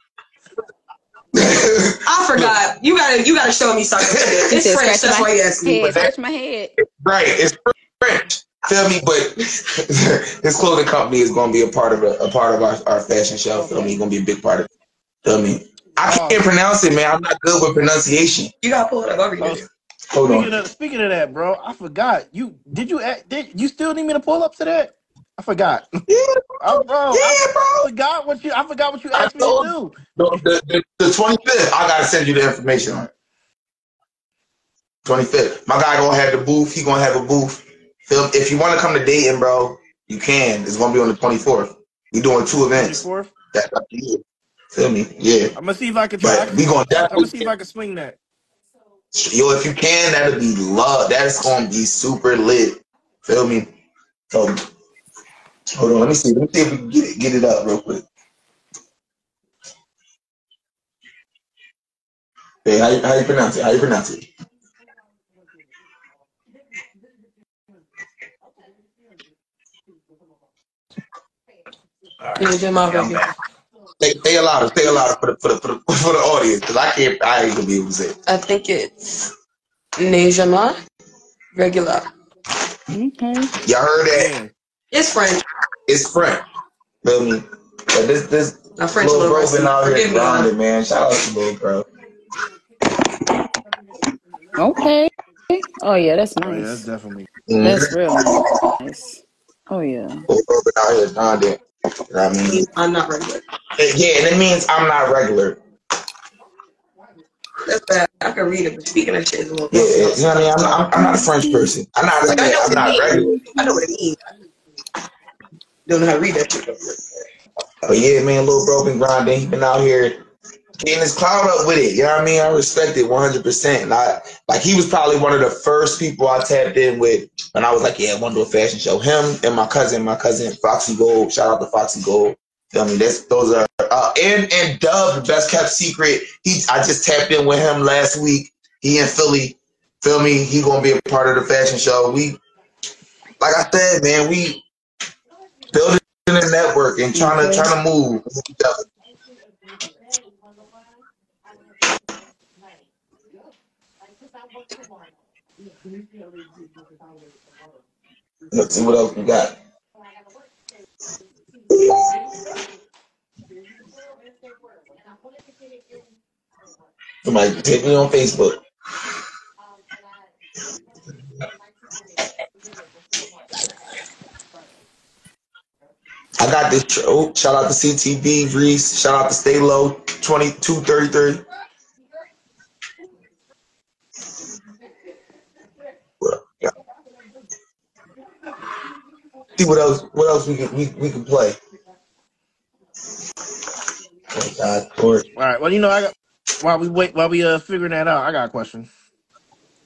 [laughs] I forgot. You gotta you gotta show me something. He It's said, French. scratch That's my why you asked me. head. But that- Scratch my head. right, it's French. Feel me? But [laughs] his clothing company is going to be a part of a, a part of our, our fashion show. Feel me? He's going to be a big part of it. Feel me? I Oh. can't pronounce it, man. I'm not good with pronunciation. You gotta pull it up. over here. read Oh, it. Hold on. Speaking of speaking of that, bro, I forgot. You did you did you still need me to pull up to that? I forgot. Yeah, Oh, [laughs] bro, I yeah, bro. forgot what you I forgot what you I asked me to told do. The, the, the, the 25th, I gotta send you the information on it. 25th. My guy gonna have the booth. He gonna have a booth. Feel- If you want to come to Dayton, bro, you can. It's gonna be on the 24th. We doing two events. 24th. That up to you. Feel me? Yeah. I'm gonna see if I can try. But we gonna I'm gonna see if I can swing that. yo. If you can, that'll be love. That's gonna be super lit. Feel me? So hold on. Let me see. Let me see if we can get it, get it up real quick. Hey, how you, how you pronounce it? How you pronounce it? Yeah, Jim, I'll read it. Stay, stay louder. Stay louder for the for the for the, [laughs] for the audience because I can't. I ain't gonna be able to say. It. I think it's Nejama regular. Okay. Y'all heard that? Man, It's French. It's French. Feel me? But this this My French little little bro rusty. been out here Forgive grinding, man. Shout out to little bro. Okay. Oh yeah, that's oh yeah, that's nice. definitely. That's mm-hmm. real nice. Oh yeah. Little been out here grinding. You know what I mean? I'm not regular. Yeah, and it means I'm not regular. That's bad. I can read it, but speaking of shit is a little. Yeah, you know what I mean? I'm not, I'm not a French person. I'm not Like, I know I'm not means. regular. I know what it means. Don't know how to read that shit. But yeah, man, little bro been grinding. He been out here getting his cloud up with it. You know what I mean? I respect it 100%. And I like he was probably one of the first people I tapped in with when I was like, yeah, I want to do a fashion show. Him and my cousin, my cousin Foxy Gold. Shout out to Foxy Gold. Feel me? That's those are uh, and and Dub, best kept secret. He I just tapped in with him last week. He in Philly. Feel me? He gonna be a part of the fashion show. We like I said, man, we building a network and trying to trying to move. Let's see what else we got. Somebody hit me on Facebook. I got this. Oh, shout out to CTV, Reese. Shout out to Stay Low, 2233. Well, yeah. See what else? What else we can we, we can play? Oh God, Lord. All right. Well, you know, I got while we wait while we uh figuring that out, I got a question.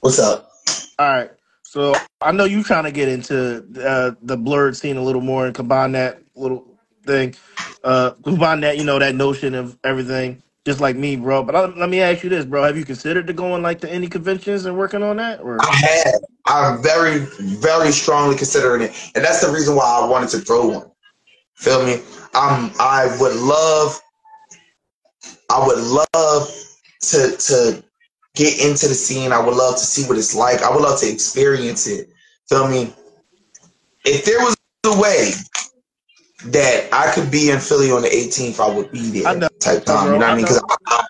what's up? All right. So I know you trying to get into uh, the Blerd scene a little more and combine that little thing, uh, combine that you know that notion of everything, just like me, bro. But I, let me ask you this, bro: Have you considered to going like to any conventions and working on that, or I have. I'm very, very strongly considering it, and that's the reason why I wanted to throw one. Feel me? Um, I would love, I would love to to get into the scene. I would love to see what it's like. I would love to experience it. Feel me? If there was a way that I could be in Philly on the 18th, I would be there. I know, type time. You know what I mean? Because I,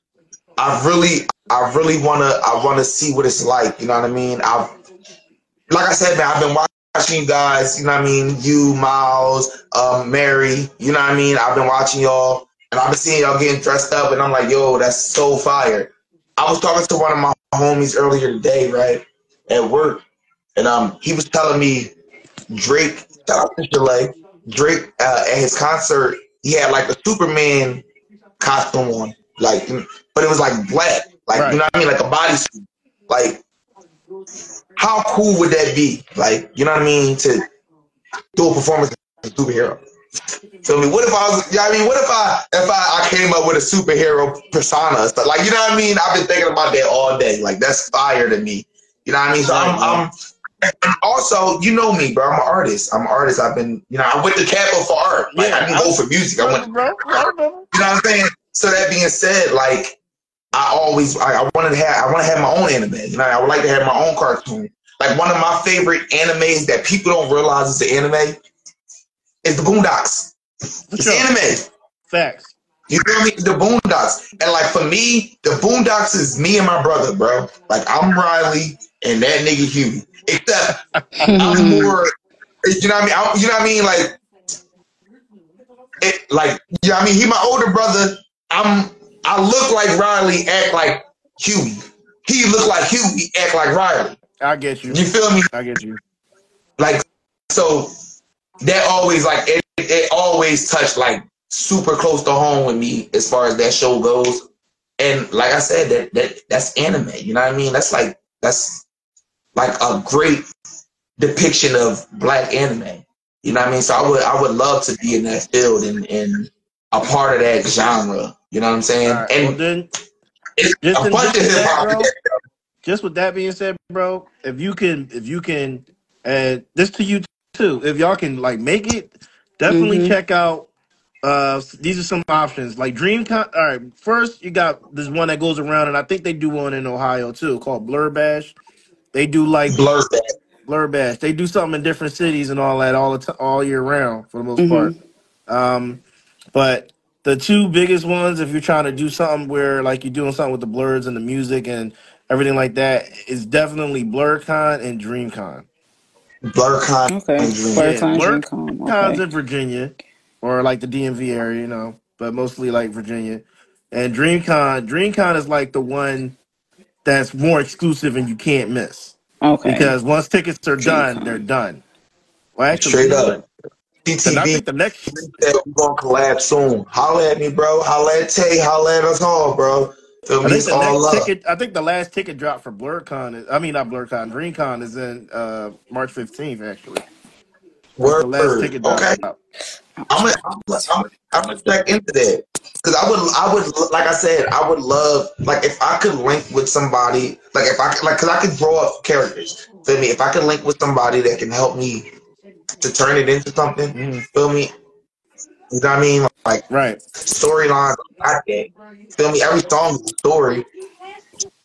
I really, I really wanna, I wanna see what it's like. You know what I mean? I've, like I said, man, I've been watching you guys. You know what I mean? You, Miles, um, Mary. You know what I mean? I've been watching y'all, and I've been seeing y'all getting dressed up, and I'm like, yo, that's so fire. I was talking to one of my homies earlier today, right, at work, and um, he was telling me Drake, shout out Drake uh, at his concert, he had like a Superman costume on, like, but it was like black, like Right. you know what I mean, like a bodysuit, like. How cool would that be? Like, you know what I mean? To do a performance as a superhero. Feel me? What if I was? You know I mean? What if I if I, I came up with a superhero persona? But like, you know what I mean? I've been thinking about that all day. Like, that's fire to me. You know what I mean? So I'm I'm And also, you know me, bro. I'm an artist. I'm an artist. I've been, you know, I went to Capital for art. Like Yeah, I didn't I- go for music. I went. bro. I. You know what I'm saying? So that being said, like I always, I, I wanted to have, I want to have my own anime. You know, I would like to have my own cartoon. Like one of my favorite animes that people don't realize is the anime is the Boondocks. For It's sure. anime. Facts. You feel me? The Boondocks. And like for me, the Boondocks is me and my brother, bro. Like I'm Riley and that nigga Huey. Except I'm [laughs] more, you know what I mean? I, you know what I mean? Like, it, like, you know what I mean? He my older brother. I'm, I look like Riley, act like Huey. He look like Huey, act like Riley. I get you. You feel me? I get you. Like, so that always like it, it always touched like super close to home with me as far as that show goes. And like I said, that that that's anime. You know what I mean? That's like that's like a great depiction of black anime. You know what I mean? So I would I would love to be in that field and, and a part of that genre. You know what I'm saying? Right. Well, And then, it's just a bunch of just in hip that, hop. bro, just with that being said, bro, if you can, if you can, and this to you too, if y'all can like make it, definitely Mhm. check out. Uh, these are some options like DreamCon. All right, first you got this one that goes around, and I think they do one in Ohio too, called Blur Bash. They do like Blur that. Blur Bash. They do something in different cities and all that all the t- all year round for the most Mhm. part. Um, but the two biggest ones, if you're trying to do something where like you're doing something with the Blerds and the music and everything like that, is definitely BlerdCon and DreamCon. BlerdCon Okay. and Dream. Blur Yeah, Con, Blur Dream Con. Con's Okay. in Virginia or like the DMV area, you know, but mostly like Virginia. And DreamCon, DreamCon is like the one that's more exclusive and you can't miss Okay. because once tickets are done, they're done. Well, actually, Straight you know up. what? And I TTV think the next that we gonna collab soon. Holla at me, bro. Holla at Tay. Holla at us all, bro. Feel I think the next love. ticket. I think the last ticket drop for BlerdCon. Is, I mean, not BlerdCon. DreamCon is in uh, March fifteenth. Actually, that's the last ticket drop. Okay. I'm gonna, I'm gonna, I'm gonna, I'm gonna check into that because I would, I would, like I said, I would love, like, if I could link with somebody, like, if I could, like, because I could draw up characters. Feel me? If I could link with somebody that can help me to turn it into something. Mhm. Feel me? You know what I mean? Like Right. storylines, like that. Feel me? Every song is a story.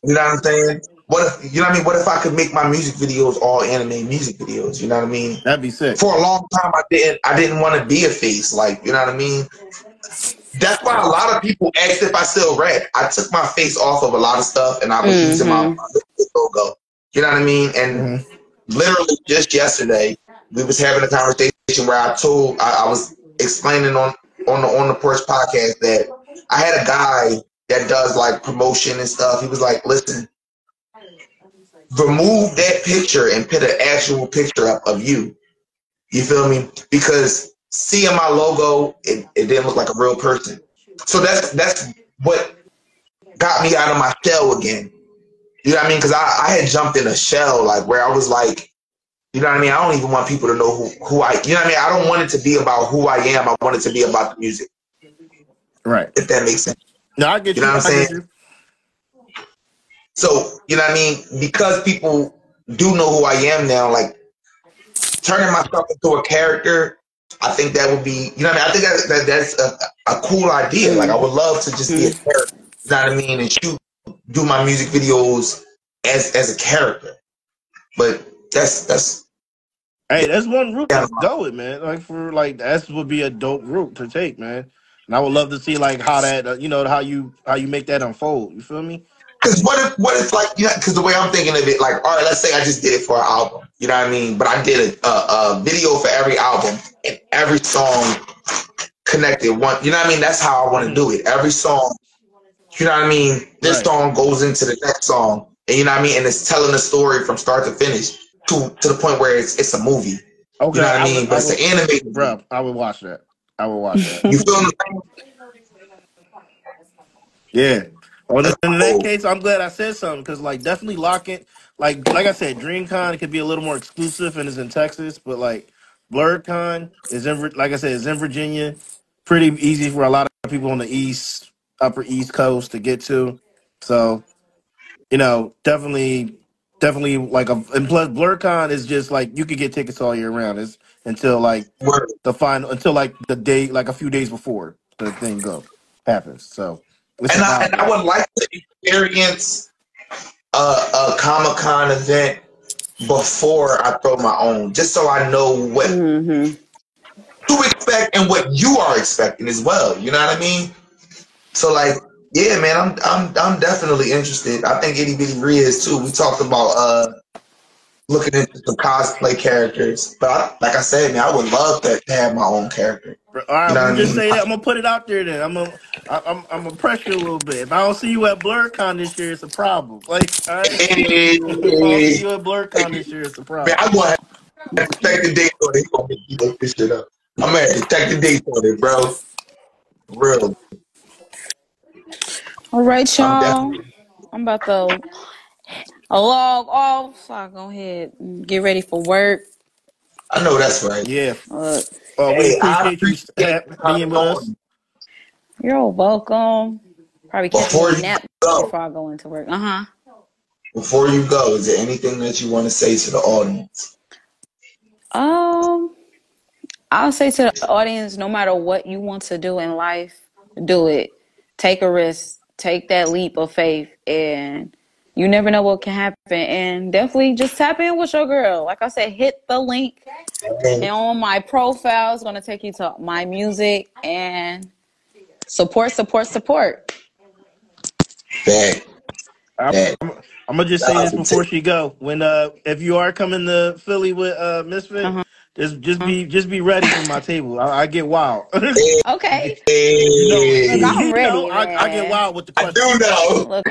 You know what I'm saying? What if you know what I mean? What if I could make my music videos all anime music videos? You know what I mean? That'd be sick. For a long time, I didn't. I didn't want to be a face. Like you know what I mean? That's why a lot of people asked if I still rap. I took my face off of a lot of stuff, and I was using my Mhm. logo. You know what I mean? And Mhm. literally just yesterday, we was having a conversation where I told I, I was explaining on on the on the porch podcast that I had a guy that does like promotion and stuff. He was like, "Listen, remove that picture and put an actual picture up of you." You feel me? Because seeing my logo, it, it didn't look like a real person. So that's that's what got me out of my shell again. You know what I mean? Because I, I had jumped in a shell, like where I was like, you know what I mean? I don't even want people to know who, who I, you know what I mean? I don't want it to be about who I am. I want it to be about the music, Right. if that makes sense. No, I get You you. know what I'm saying? So, you know what I mean? Because people do know who I am now, like turning myself into a character, I think that would be, you know what I mean? I think that, that that's a, a cool idea. Like, I would love to just be a mm-hmm. character, you know what I mean? And shoot, do my music videos as as a character. But that's, that's, Hey, that's one route Yeah. to go with, man. Like for like that would be a dope route to take, man. And I would love to see like how that, uh, you know, how you how you make that unfold. You feel me? Because what if, what if, like, you know, because the way I'm thinking of it, like, all right, let's say I just did it for an album, you know what I mean? But I did a, a, a video for every album, and every song connected one. You know what I mean? That's how I want to do it. Every song, you know what I mean? This Right. song goes into the next song, and you know what I mean? And it's telling the story from start to finish to to the point where it's it's a movie. Okay, You know what I I mean? would, But I it's would, an animated. bro, I would watch that. I would watch that. You feel what Yeah. Well, in that case, I'm glad I said something because, like, definitely lock it. Like, like I said, DreamCon could be a little more exclusive and is in Texas, but like, BlerdCon is in, like I said, is in Virginia. Pretty easy for a lot of people on the east, upper East Coast to get to. So, you know, definitely, definitely like a and plus BlerdCon is just like you could get tickets all year round. It's until like Word. the final until like the day like a few days before the thing go happens. So it's And a I, and I would like to experience a, a Comic Con event before I throw my own, just so I know what Mm-hmm. to expect and what you are expecting as well. You know what I mean? So like, yeah, man, I'm I'm I'm definitely interested. I think Itty Bitty Ree is too. We talked about uh looking into some cosplay characters, but I, like I said, man, I would love to, to have my own character. All right, You know I just mean? say that I'm gonna put it out there. Then I'm gonna I, I'm I'm gonna pressure you a little bit. If I don't see you at BlerdCon this year, it's a problem. Like, all right, Hey, if I don't see you at BlerdCon this year, it's a man, problem. I'm gonna have to check the date on it. He gonna make you look this shit up. I'm gonna have to check the date on it, bro. Real. All right, I'm y'all. definitely. I'm about to log off so I go ahead and get ready for work. I know that's right. Yeah. Look, Uh, we Hey, I appreciate you appreciate ha- you being with us. you're welcome. Probably catch Before a you nap go, before I go into work. Uh huh. before you go, is there anything that you want to say to the audience? Um, I'll say to the audience, no matter what you want to do in life, do it. Take a risk. Take that leap of faith, and you never know what can happen. And definitely just tap in with your girl. Like I said, hit the link and on my profile. is gonna take you to my music and support, support, support. That I'm, I'm, I'm gonna just say this before she go. When uh, if you are coming to Philly with uh Mysfit, Uh-huh. Just just be just be ready for my table. I, I get wild. [laughs] Okay. you know, I'm you know, I, I get wild with the I do know. Look,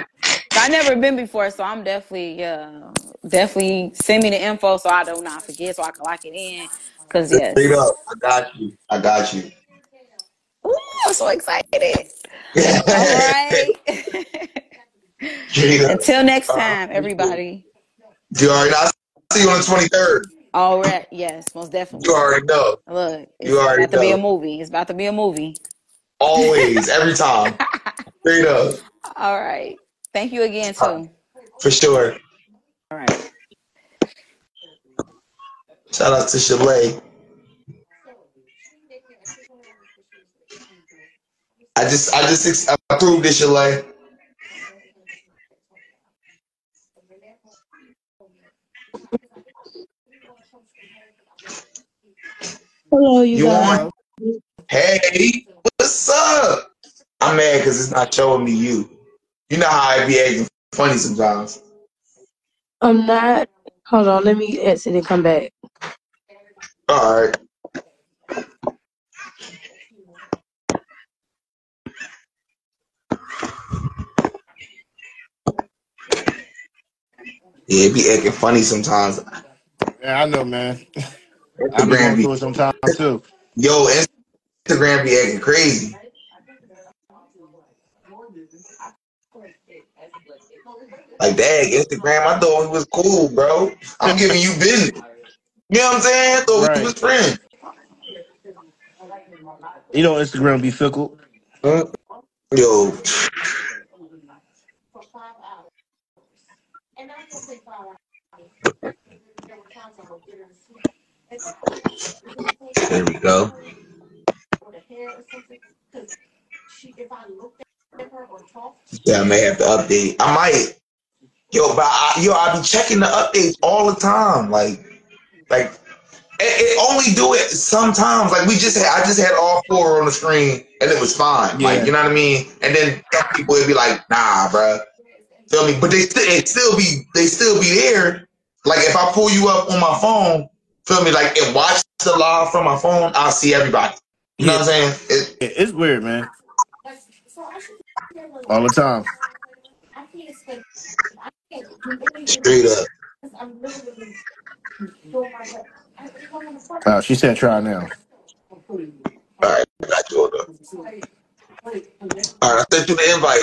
I never been before, so I'm definitely, uh, definitely send me the info so I do not forget, so I can lock it in. Cause Straight yes, up, I got you. I got you. Ooh, I'm so excited. [laughs] All right. Until next Uh, time, everybody. You already know. I see you on the 23rd. All right. Yes, most definitely. You already know. Look, it's You already about to be a movie. It's about to be a movie. Always, every time. [laughs] Straight up. All right. Thank you again too. For sure. All right. Shout out to Shelay. I just, I just approved this Shelay. Hello, you You guys. on? Hey, what's up? I'm mad because it's not showing me you. You know how I be acting funny sometimes. I'm not. Hold on, let me exit and come back. All right. Yeah, it be acting funny sometimes. Yeah, I know, man. [laughs] I be Instagram going be, through it sometimes too. yo, Instagram be acting crazy. Like, dang, Instagram, I thought we was cool, bro. I'm giving you business. You know what I'm saying? I thought we Right. was friends. You know, Instagram be fickle. Huh? Yo, there we go. Yeah, I may have to update. I might. Yo, but I, yo, I be checking the updates all the time. Like, like it, it only do it sometimes. Like we just had, I just had all four on the screen and it was fine. Yeah. Like you know what I mean. And then some people would be like, Nah, bro. Feel me? But they still, it still be, they still be there. Like if I pull you up on my phone, feel me? Like and watch the live from my phone, I'll see everybody. You know what I'm saying? It, It's weird, man. All the time. straight up. Uh, she said try now. All right, I got you. Hold up. All right, I sent you the invite.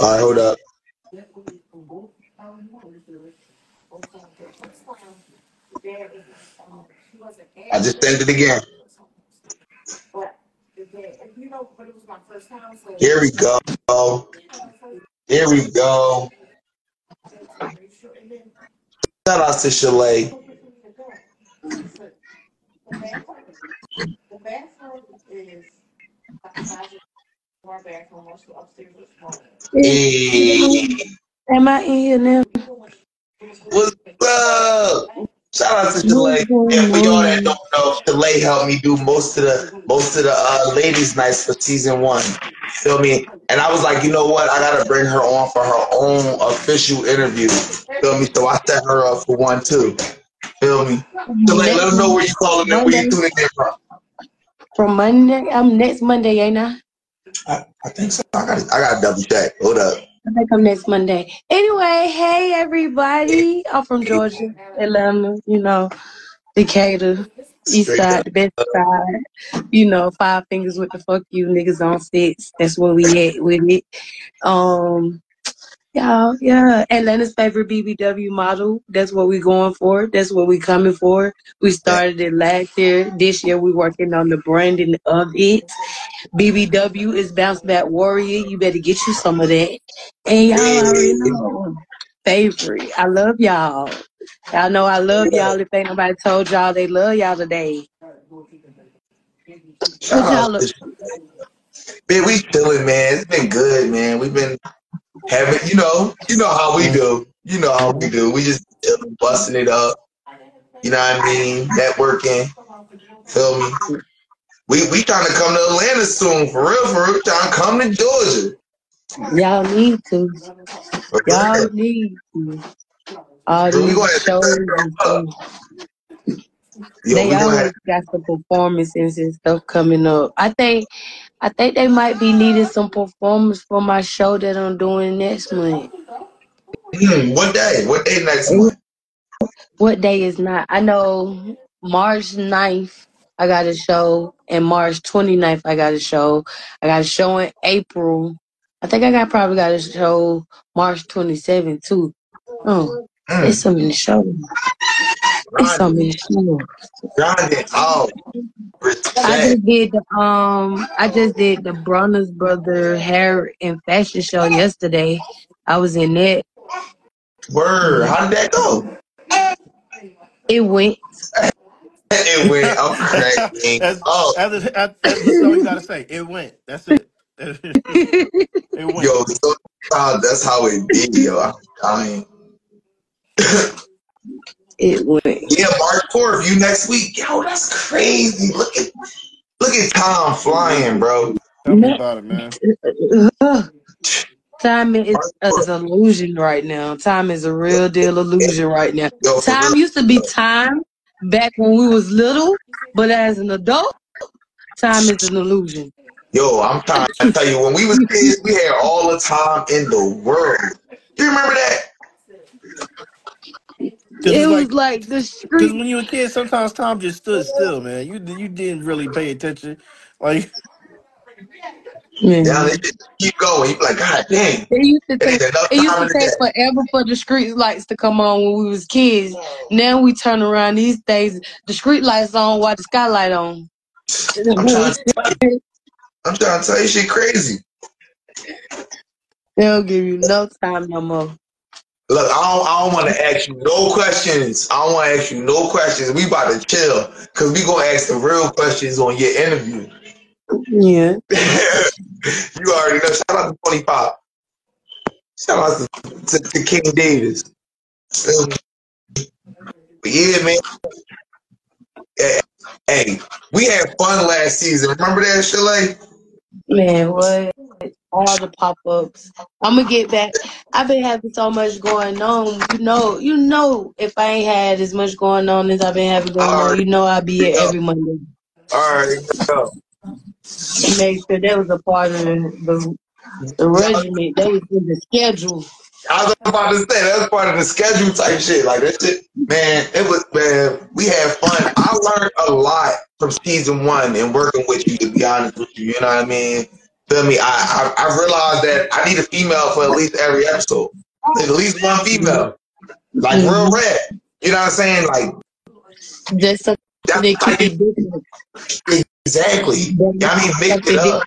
Right, hold up. I just sent it again. Here we go. Here we go. Shout out to Shelay. Hey, Am I in here now? what's up? Shout out to Shelay. And for y'all that don't know, Shelay helped me do most of the most of the uh, ladies' nights for season one. Feel me? And I was like, you know what? I gotta bring her on for her own official interview. Feel me? So I set her up for one too. Feel me? Shelay, let them know where you're calling in, where you tuning in from. From Monday, I'm next Monday, ain't I? I, I think so. I got I got double check. Hold up. I think I'm next Monday. Anyway, hey everybody. I'm from Georgia, Atlanta, you know, Decatur, East Side, the best side. You know, five fingers with the fuck you niggas on six. That's where we at with it. Um y'all, yeah. Atlanta's favorite BBW model. That's what we're going for. That's what we coming for. We started it last year. This year we working on the branding of it. BBW is bounce back warrior. You better get you some of that. And y'all already know. Favorite. I love y'all. Y'all know I love y'all. If ain't nobody told y'all they love y'all today. Shout What y'all out look Man, we chilling, man. It's been good, man. We've been having, you know, you know how we do. You know how we do. We just busting it up. You know what I mean? Networking. Feel me? We we trying to come to Atlanta soon, for real, for real. Trying to come to Georgia. y'all need to. Y'all [laughs] need to. All these shows and up. Yo, They always got some performances and stuff coming up. I think I think they might be needing some performance for my show that I'm doing next month. hmm, what day? What day next month? What day is not? I know March 9th I got a show and March 29th I got a show. I got a show in April. I think I got probably got a show March 27th too. Oh, Mm, it's so many shows. It's so grinding, many shows. grinding. Oh, I just did the um I just did the Bronner's Brother hair and fashion show yesterday. I was in it. Word. How did that go? It went. It went. I'm cracking as up. as as, as that's all you gotta say. It went. That's it. it went. Yo, sometimes that's how it be, yo. I'm dying. [laughs] it went. Yeah, March 4th, you next week. Yo, that's crazy. Look at look at Tom flying, bro. Tell me about it, man. Time is March an illusion right now. Time is a real deal illusion right now. Time used to be time back when we was little, but as an adult, time is an illusion. Yo, I'm trying to tell you, when we was kids, we had all the time in the world. Do you remember that? Cause It it's was like, like the cause street. when you were a kid, sometimes time just stood still, man. You you didn't really pay attention. Like Down Man. there, just keep going. You be like, God dang, It used to it ain't take enough it used time in to the take day. forever for the street lights to come on when we was kids. Now we turn around these days, the street lights on while the skylight on. I'm [laughs] trying to tell you, I'm trying to tell you shit crazy. They don't give you no time no more. Look, I don't, I don't want to ask you no questions. I don't want to ask you no questions. We about to chill because we gonna ask the real questions on your interview. Yeah. [laughs] you already know. Shout out to 25. Shout out to, to, to King Davis. But yeah, man. Hey, hey, we had fun last season. Remember that, Shelay? Man, what? All the pop ups. I'm gonna get back. I've been having so much going on. You know, you know, if I ain't had as much going on as I've been having going on, you know, I'll be here every Monday. All right, go. Make sure that was a part of the the regimen. That was in the schedule. I was about to say that's part of the schedule type shit. Like that shit, man. It was man. We had fun. I learned a lot from season one and working with you. To be honest with you, you know what I mean. Feel me? I I, I realized that I need a female for at least every episode. At least one female, like real red. You know what I'm saying? Like Just so that's they keep it different. exactly. I mean, mix it up.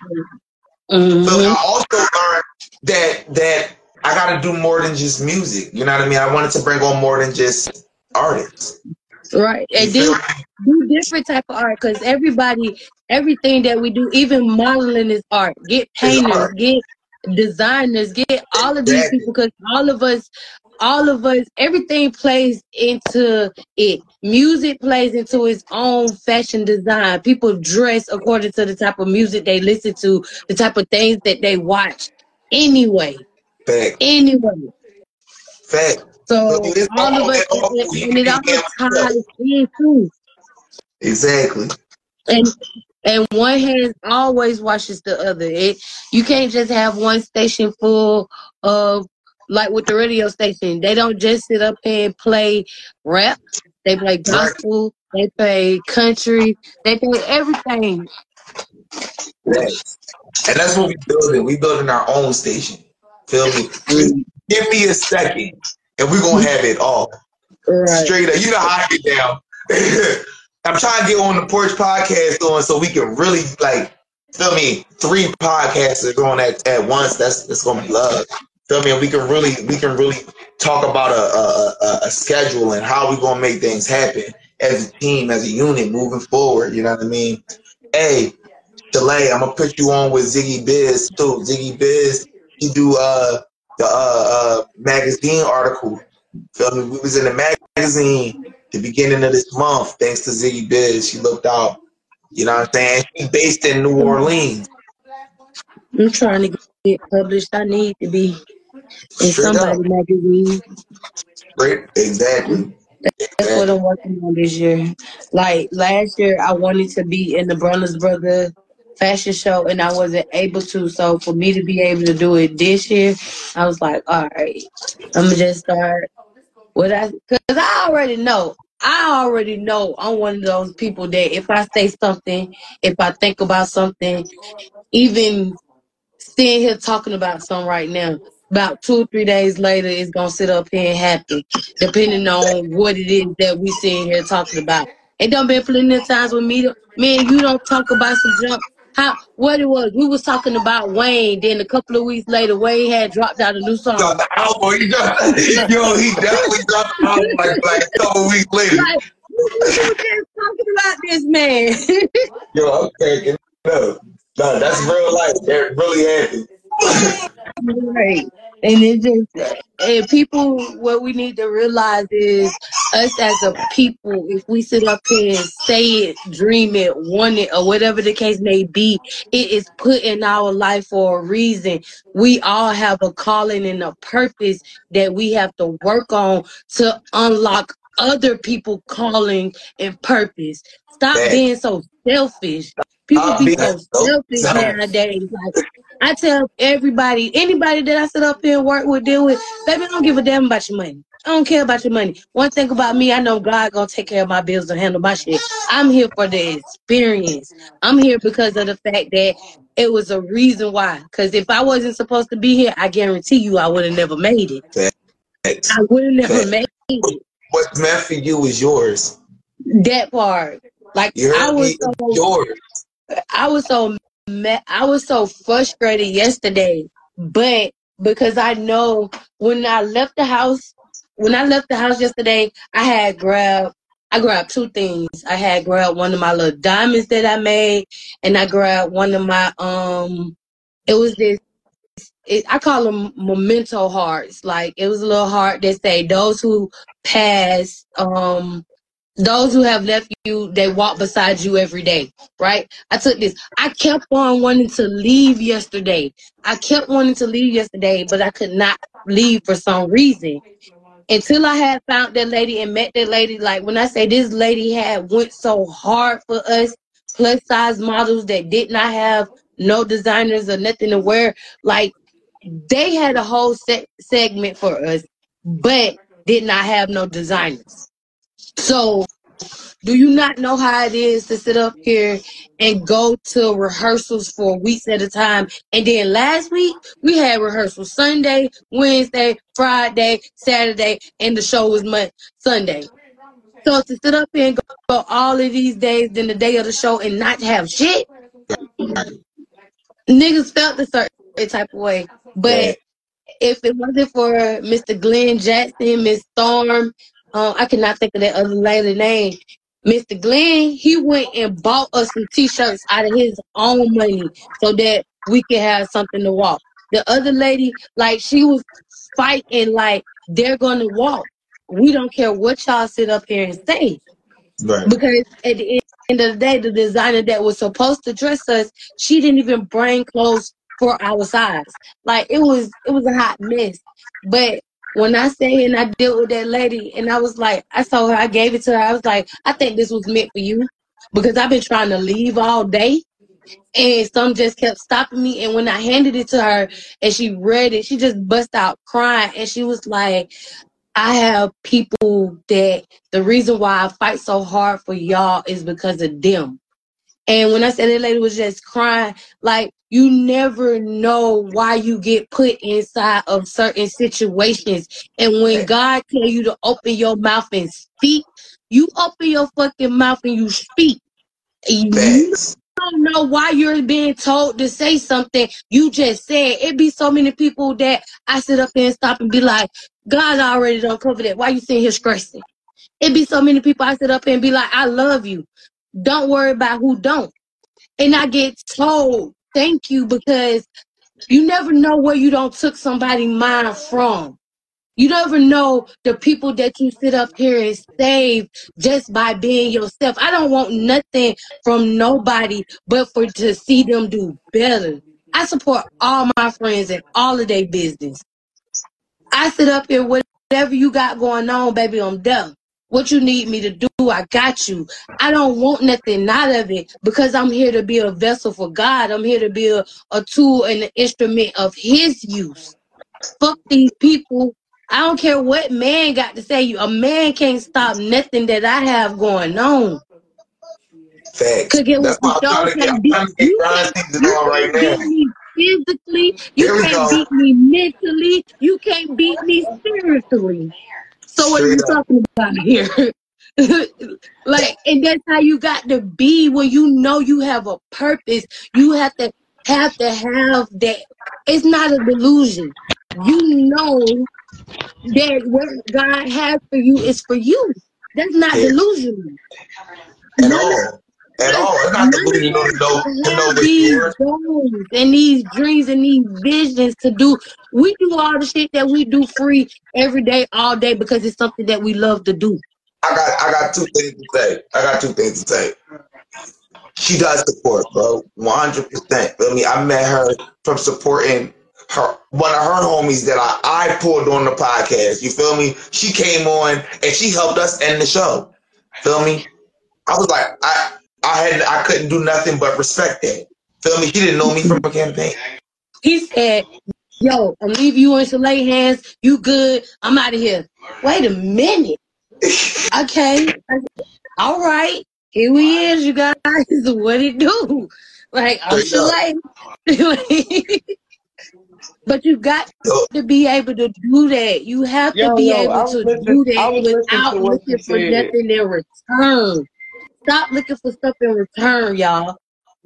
Mhm. So I also learned that that I got to do more than just music. You know what I mean? I wanted to bring on more than just artists. Right. And do do different type of art because everybody, everything that we do, even modeling is art. Get painters, get designers, get all of these people because all of us, all of us, everything plays into it. Music plays into its own fashion design. People dress according to the type of music they listen to, the type of things that they watch. Anyway, Fact. anyway. Fact. So all of us, all and, it all ties in too. Exactly. and and one hand always washes the other. It you can't just have one station full of like with the radio station. They don't just sit up and play rap. They play gospel. They play country. They play everything. Facts. And that's what we building. We building our own station. Feel me? Give me a second, and we're gonna have it all. Right. Straight up. You know how I get down. I'm trying to get on the porch podcast going so we can really like feel me. Three podcasts are going at, at once. That's that's gonna be love. Feel me? And we can really we can really talk about a a, a, a schedule and how we're gonna make things happen as a team, as a unit, moving forward. You know what I mean? Hey, Shelay, I'm gonna put you on with Ziggy Biz too. Ziggy Biz, he do uh the uh, uh magazine article. Feel me? We was in the magazine the beginning of this month, thanks to Ziggy Biz. She looked out. You know what I'm saying? She's based in New Orleans. I'm trying to get published. I need to be in Straight up. somebody magazine. Straight. Exactly. That's what I'm working on this year. Like last year, I wanted to be in the Brothers Brother fashion show, and I wasn't able to. So for me to be able to do it this year, I was like, all right, I'm gonna just start. What I, cause I already know. I already know I'm one of those people that if I say something, if I think about something, even sitting here talking about something right now, about two or three days later, it's gonna sit up here and happen, depending on what it is that we sitting here talking about. It done been plenty of times with me, and you don't talk about some jump. How what it was? We was talking about Wayne. Then a couple of weeks later, Wayne had dropped out a new song. Got the album. He got, [laughs] yo, he definitely dropped the album like, like a couple weeks later. Like, we we just talking about this man. [laughs] Yo, I'm cracking up. No, that's real life. That really happened. Right. And it just and people what we need to realize is us as a people, if we sit up here and say it, dream it, want it, or whatever the case may be, it is put in our life for a reason. We all have a calling and a purpose that we have to work on to unlock other people calling and purpose. Stop Facts. being so selfish. People be being so so selfish selfish. nowadays. Like I tell everybody, anybody that I sit up here and work with, deal with, baby, I don't give a damn about your money. I don't care about your money. One thing about me, I know God gonna take care of my bills and handle my shit. I'm here for the experience. I'm here because of the fact that it was a reason why. Because if I wasn't supposed to be here, I guarantee you I would have never made it. Facts. I would have never Facts. made it. What's meant for you is yours. That part. Like You I was so yours. I was so I was so frustrated yesterday, but because I know when I left the house, when I left the house yesterday, I had grabbed I grabbed two things. I had grabbed one of my little diamonds that I made, and I grabbed one of my um. It was this. It, I call them memento hearts. Like it was a little heart that say those who pass um those who have left you, they walk beside you every day, right? I took this. I kept on wanting to leave yesterday. I kept wanting to leave yesterday, but I could not leave for some reason. Until I had found that lady and met that lady, like when I say this lady had went so hard for us, plus size models that did not have no designers or nothing to wear, like they had a whole se- segment for us, but did not have no designers. So, do you not know how it is to sit up here and go to rehearsals for weeks at a time? And then last week we had rehearsals Sunday, Wednesday, Friday, Saturday, and the show was Monday, Sunday. So to sit up here and go, all of these days, then the day of the show, and not have shit, niggas felt a certain type of way. But if it wasn't for Mr. Glenn Jackson, Miss Storm, uh, I cannot think of that other lady name. Mr. Glenn, he went and bought us some t-shirts out of his own money so that we could have something to walk. The other lady, like she was fighting like they're gonna walk. We don't care what y'all sit up here and say. Right. Because at the end of the day, the designer that was supposed to dress us, she didn't even bring clothes for our size. Like it was it was a hot mess. But when I say and I dealt with that lady and I was like, I saw her, I gave it to her. I was like, I think this was meant for you because I've been trying to leave all day and some just kept stopping me. And when I handed it to her and she read it, she just bust out crying and she was like, I have people that the reason why I fight so hard for y'all is because of them. And when I said that lady was just crying, like you never know why you get put inside of certain situations. And when God tell you to open your mouth and speak, you open your fucking mouth and you speak. You don't know why you're being told to say something you just said. It be so many people that I sit up there and stop and be like, God already don't cover that. Why you sitting here stressing? It be so many people I sit up and be like, I love you. Don't worry about who don't. And I get told thank you because you never know where you don't took somebody mind from. You never know the people that you sit up here and save just by being yourself. I don't want nothing from nobody but for to see them do better. I support all my friends and all of their business. I sit up here, with whatever you got going on, baby, I'm done. What you need me to do, I got you. I don't want nothing out of it because I'm here to be a vessel for God. I'm here to be a, a tool and an instrument of His use. Fuck these people. I don't care what man got to say. You a man can't stop nothing that I have going on. Facts. Cause get That's what you can't beat trying to get you can't, you right beat me physically. You can't go. beat me mentally. You can't beat me spiritually. So what are you talking about here? [laughs] like, and that's how you got to be when you know you have a purpose. You have to have to have that. It's not a delusion. You know that what God has for you is for you. That's not Yeah. delusional. At all. At all. It's not of delusional to know to know these goals and these dreams and these visions to do. We do all the shit that we do free every day, all day, because it's something that we love to do. I got I got two things to say. I got two things to say. She does support, bro. One hundred percent. Feel me? I met her from supporting her one of her homies that I, I pulled on the podcast. You feel me? She came on and she helped us end the show. Feel me? I was like, I I had I couldn't do nothing but respect that. Feel me? He didn't know me from a campaign. He said, Yo, I'm leaving you in Soleil hands. You good. I'm out of here. Wait a minute. [laughs] Okay. All right. Here we is, you guys. [laughs] What it do? Like, I'm Straight Soleil. [laughs] but you got to be able to do that. You have to be yo, able to listening- do that without looking for nothing in return. Stop looking for stuff in return, y'all.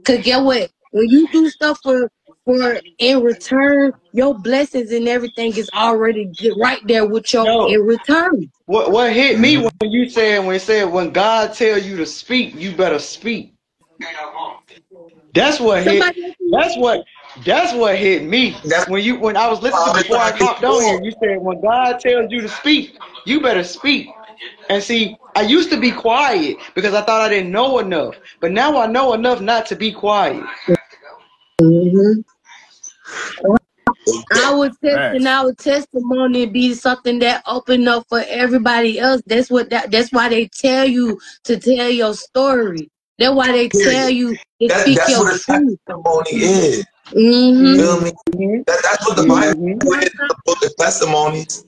Cause get what? When you do stuff for for in return, your blessings and everything is already right there with your Yo. in return. What what hit me mm-hmm. when you said when it said when God tell you to speak, you better speak. That's what hit. That's what. That's what hit me. That's- when you when I was listening Father, before I thank you, hopped on here. You said when God tells you to speak, you better speak. And see, I used to be quiet because I thought I didn't know enough, but now I know enough not to be quiet. Mhm. Our test Facts. and our testimony be something that open up for everybody else. That's what that, that's why they tell you to tell your story. That's why they tell you to That, speak that's your what a truth. testimony is. Mm-hmm. Feel me? That, that's what the Bible is, the book of testimonies.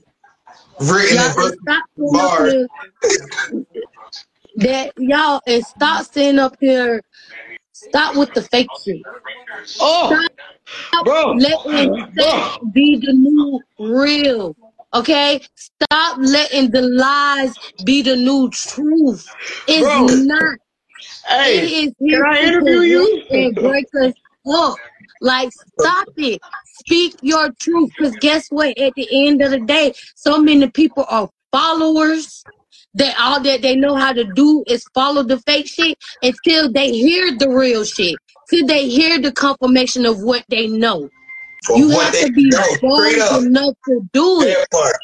Written Y'all in stop sitting bars. That y'all and stop sitting up here. Stop with the fake shit. Oh, bro, letting bro. be the new real. Okay? Stop letting the lies be the new truth. It's Bro. not. Hey, it is here can I interview you? correct and break us up. Like, stop it. Speak your truth. Because guess what? At the end of the day, so many people are followers. That all that they know how to do is follow the fake shit until they hear the real shit. Till they hear the confirmation of what they know. You have to be know, bold enough to do it. Part.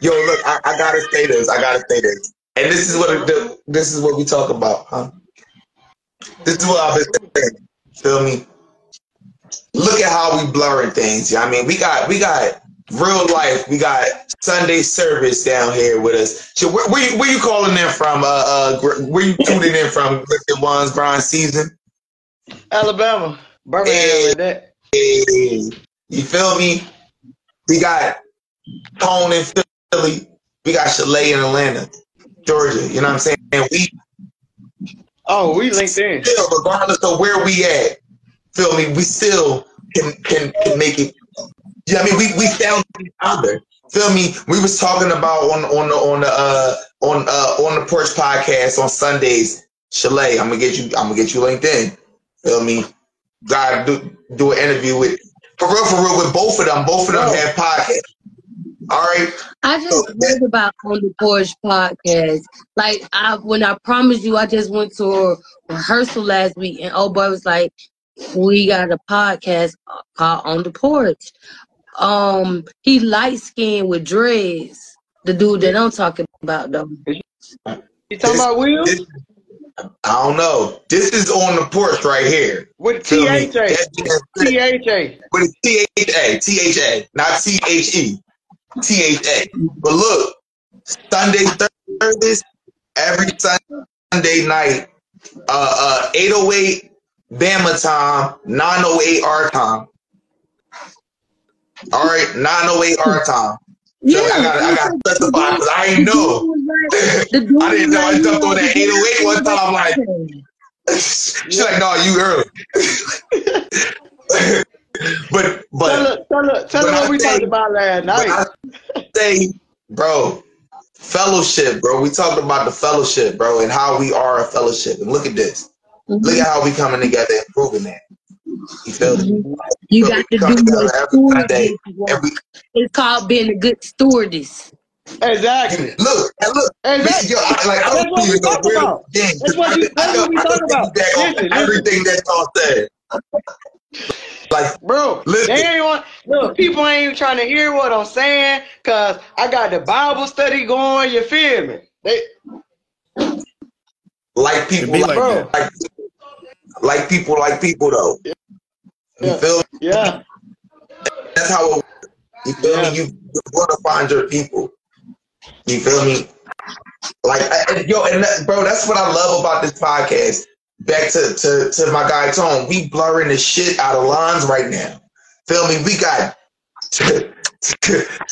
Yo, look, I, I gotta say this. I gotta say this. And this is what this is what we talk about, huh? This is what I've been saying. Feel me? Look at how we blurring things. Yeah, I mean, we got we got real life. We got Sunday service down here with us. So where, where, you, where you calling in from? Uh, uh, where you tuning in from? Griffin One's grind season. Alabama, Birmingham, Hey. that. Hey, you feel me? We got Tone in Philly. We got Shelay in Atlanta, Georgia. You know what I'm saying? And we Oh, we linked in. still, regardless of where we at, feel me? We still can can, can make it. Yeah, I mean, we we found each other. Feel me? We was talking about on on the on the uh on uh on the porch podcast on Sundays. Shelay, I'm gonna get you. I'm gonna get you LinkedIn. Feel me? Gotta do do an interview with for real for real with both of them. Both of them Bro. have podcasts. All right. I just heard about on the porch podcast. Like I when I promised you I just went to a rehearsal last week and old boy was like, We got a podcast called On the Porch. Um he light skinned with dreads. The dude that I'm talking about though. You talking about Will? This- I don't know. This is on the porch right here. With Feel me? THA. With a T-H-A, T-H-A, not T-H-E, T-H-A. But look, Sunday service, every Sunday night, uh, uh, 808 Bama time, 908 our time. All right, 908 our time. So I got I got to specify because I ain't know. [laughs] The I didn't know. I was jumped on like, that 808 one time. I'm like, [laughs] she's like, no, you early. [laughs] but Tell but her, tell her, tell her When I what we say- talked about last night. I say, bro, fellowship, bro. We talked about the fellowship, bro, and how we are a fellowship. And look at this. Mm-hmm. Look at how we coming together and proving that. You feel me? Mm-hmm. You So got to do together your every Sunday, stewardess. It's called being a good stewardess. Exactly. look look. Exactly. Yo, I, like I don't what we even know where about. to. That's what you- that's what we I talk about. [laughs] piggyback Listen, listen. everything that y'all said. Like, Bro, Listen. they ain't want look, people ain't even trying to hear what I'm saying, cause I got the Bible study going, you feel me? They like people, like, like bro. like, like people, like people though. You Yeah. feel me? yeah. That's how it, you feel Yeah. me. You want to find your people. You feel me? Like I- yo, and that, bro, that's what I love about this podcast. Back to to to my guy Tone, we blurring the shit out of lines right now. Feel me? We got [laughs]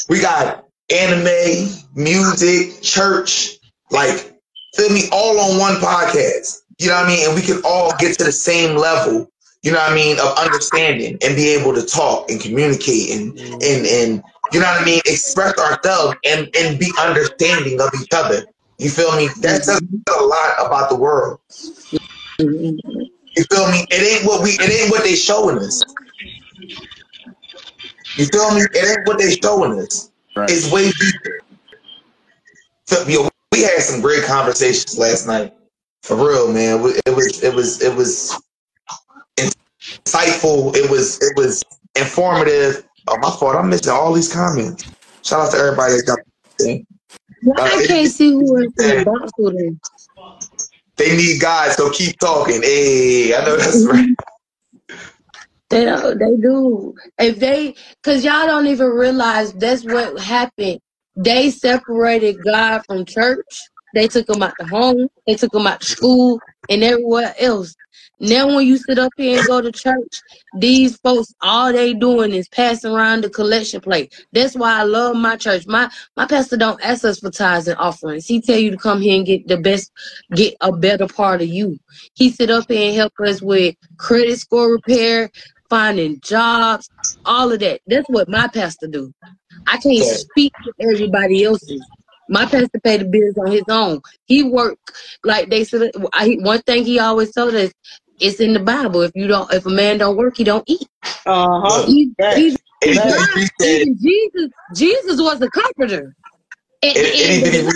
we got anime, music, church, like feel me, all on one podcast. You know what I mean? And we can all get to the same level you know what I mean, of understanding and be able to talk and communicate and mm-hmm. and and you know what I mean, express ourselves and and be understanding of each other. You feel me? That mm-hmm. says a lot about the world. You feel me? It ain't what we it ain't what they showing us. You feel me? It ain't what they showing us. Right. It's way deeper. So, yo, we had some great conversations last night. For real, man. It was it was it was insightful. It was it was informative. Oh, my fault. I'm missing all these comments. Shout out to everybody that got Why Uh, I can't see who is in the box with him? They need guys, so keep talking. Hey, I know that's [laughs] right. They don't, they do. If they, cause y'all don't even realize that's what happened. They separated God from church. They took him out the home. They took him out to school and everywhere else. Now when you sit up here and go to church, these folks, all they doing is passing around the collection plate. That's why I love my church. My my pastor don't ask us for tithes and offerings. He tell you to come here and get the best, get a better part of you. He sit up here and help us with credit score repair, finding jobs, all of that. That's what my pastor do. I can't Yeah. speak to everybody else's. My pastor paid the bills on his own. He worked like they said. I, one thing he always told us, it's in the Bible. If you don't, if a man don't work, he don't eat. Uh huh. Even, Facts. even, Itty Facts. bitty Ree said, even Jesus, Jesus was a carpenter. At the itty end bitty the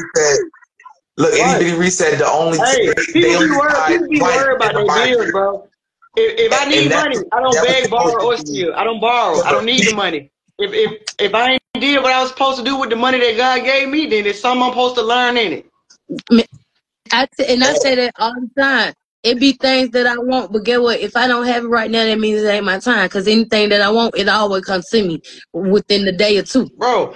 look, itty Right. bitty Ree said the only Hey, they, they people be worried. People be worried about in the bills, bro. If, if I need money, I don't beg, borrow, or supposed to be- steal. I don't borrow. I don't need the [laughs] money. If if if I ain't did what I was supposed to do with the money that God gave me, then it's something I'm supposed to learn in it. I t- and I say that all the time. It be things that I want, but get what? If I don't have it right now, that means it ain't my time. Cause anything that I want, it always comes to me within the day or two. Bro,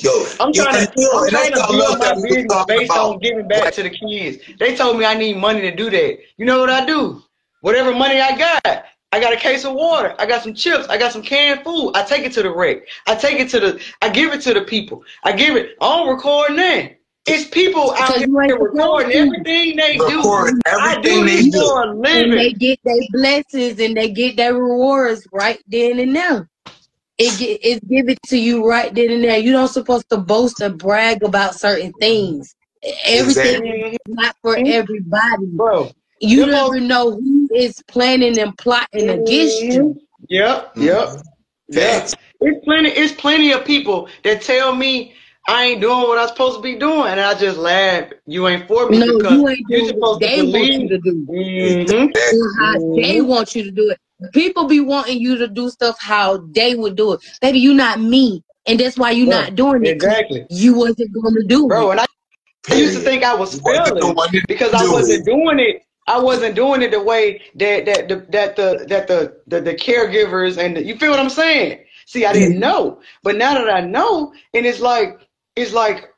Yo, I'm trying to still- I'm trying to what build my that we was business based about. on giving back to the kids. They told me I need money to do that. You know what I do? Whatever money I got, I got a case of water, I got some chips, I got some canned food. I take it to the rec. I take it to the I give it to the people. I give it I don't record now. It's people out Because here you recording everything they do. Record I do they this do. for a And they get their blessings and they get their rewards right then and there. It get it's given to you right then and there. You don't supposed to boast or brag about certain things. Everything Exactly. is not for everybody. Bro. You Them folks- never know who is planning and plotting against you. Yep, yep. Yeah, Facts. it's plenty. It's plenty of people that tell me I ain't doing what I'm supposed to be doing, and I just laugh. You ain't for me No, because you ain't you're doing what supposed to they want you to do. Mm-hmm. how they Mhm. want you to do it. People be wanting you to do stuff how they would do it. Baby, you not me. And that's why you Bro, not doing it. exactly. You wasn't gonna do Bro, it. Bro, and I, I used to think I was You wasn't the failing because I wasn't doing it. I wasn't doing it the way that that the, that the that the, the the caregivers and the, you feel what I'm saying. See, I didn't mm-hmm. know, but now that I know, and it's like it's like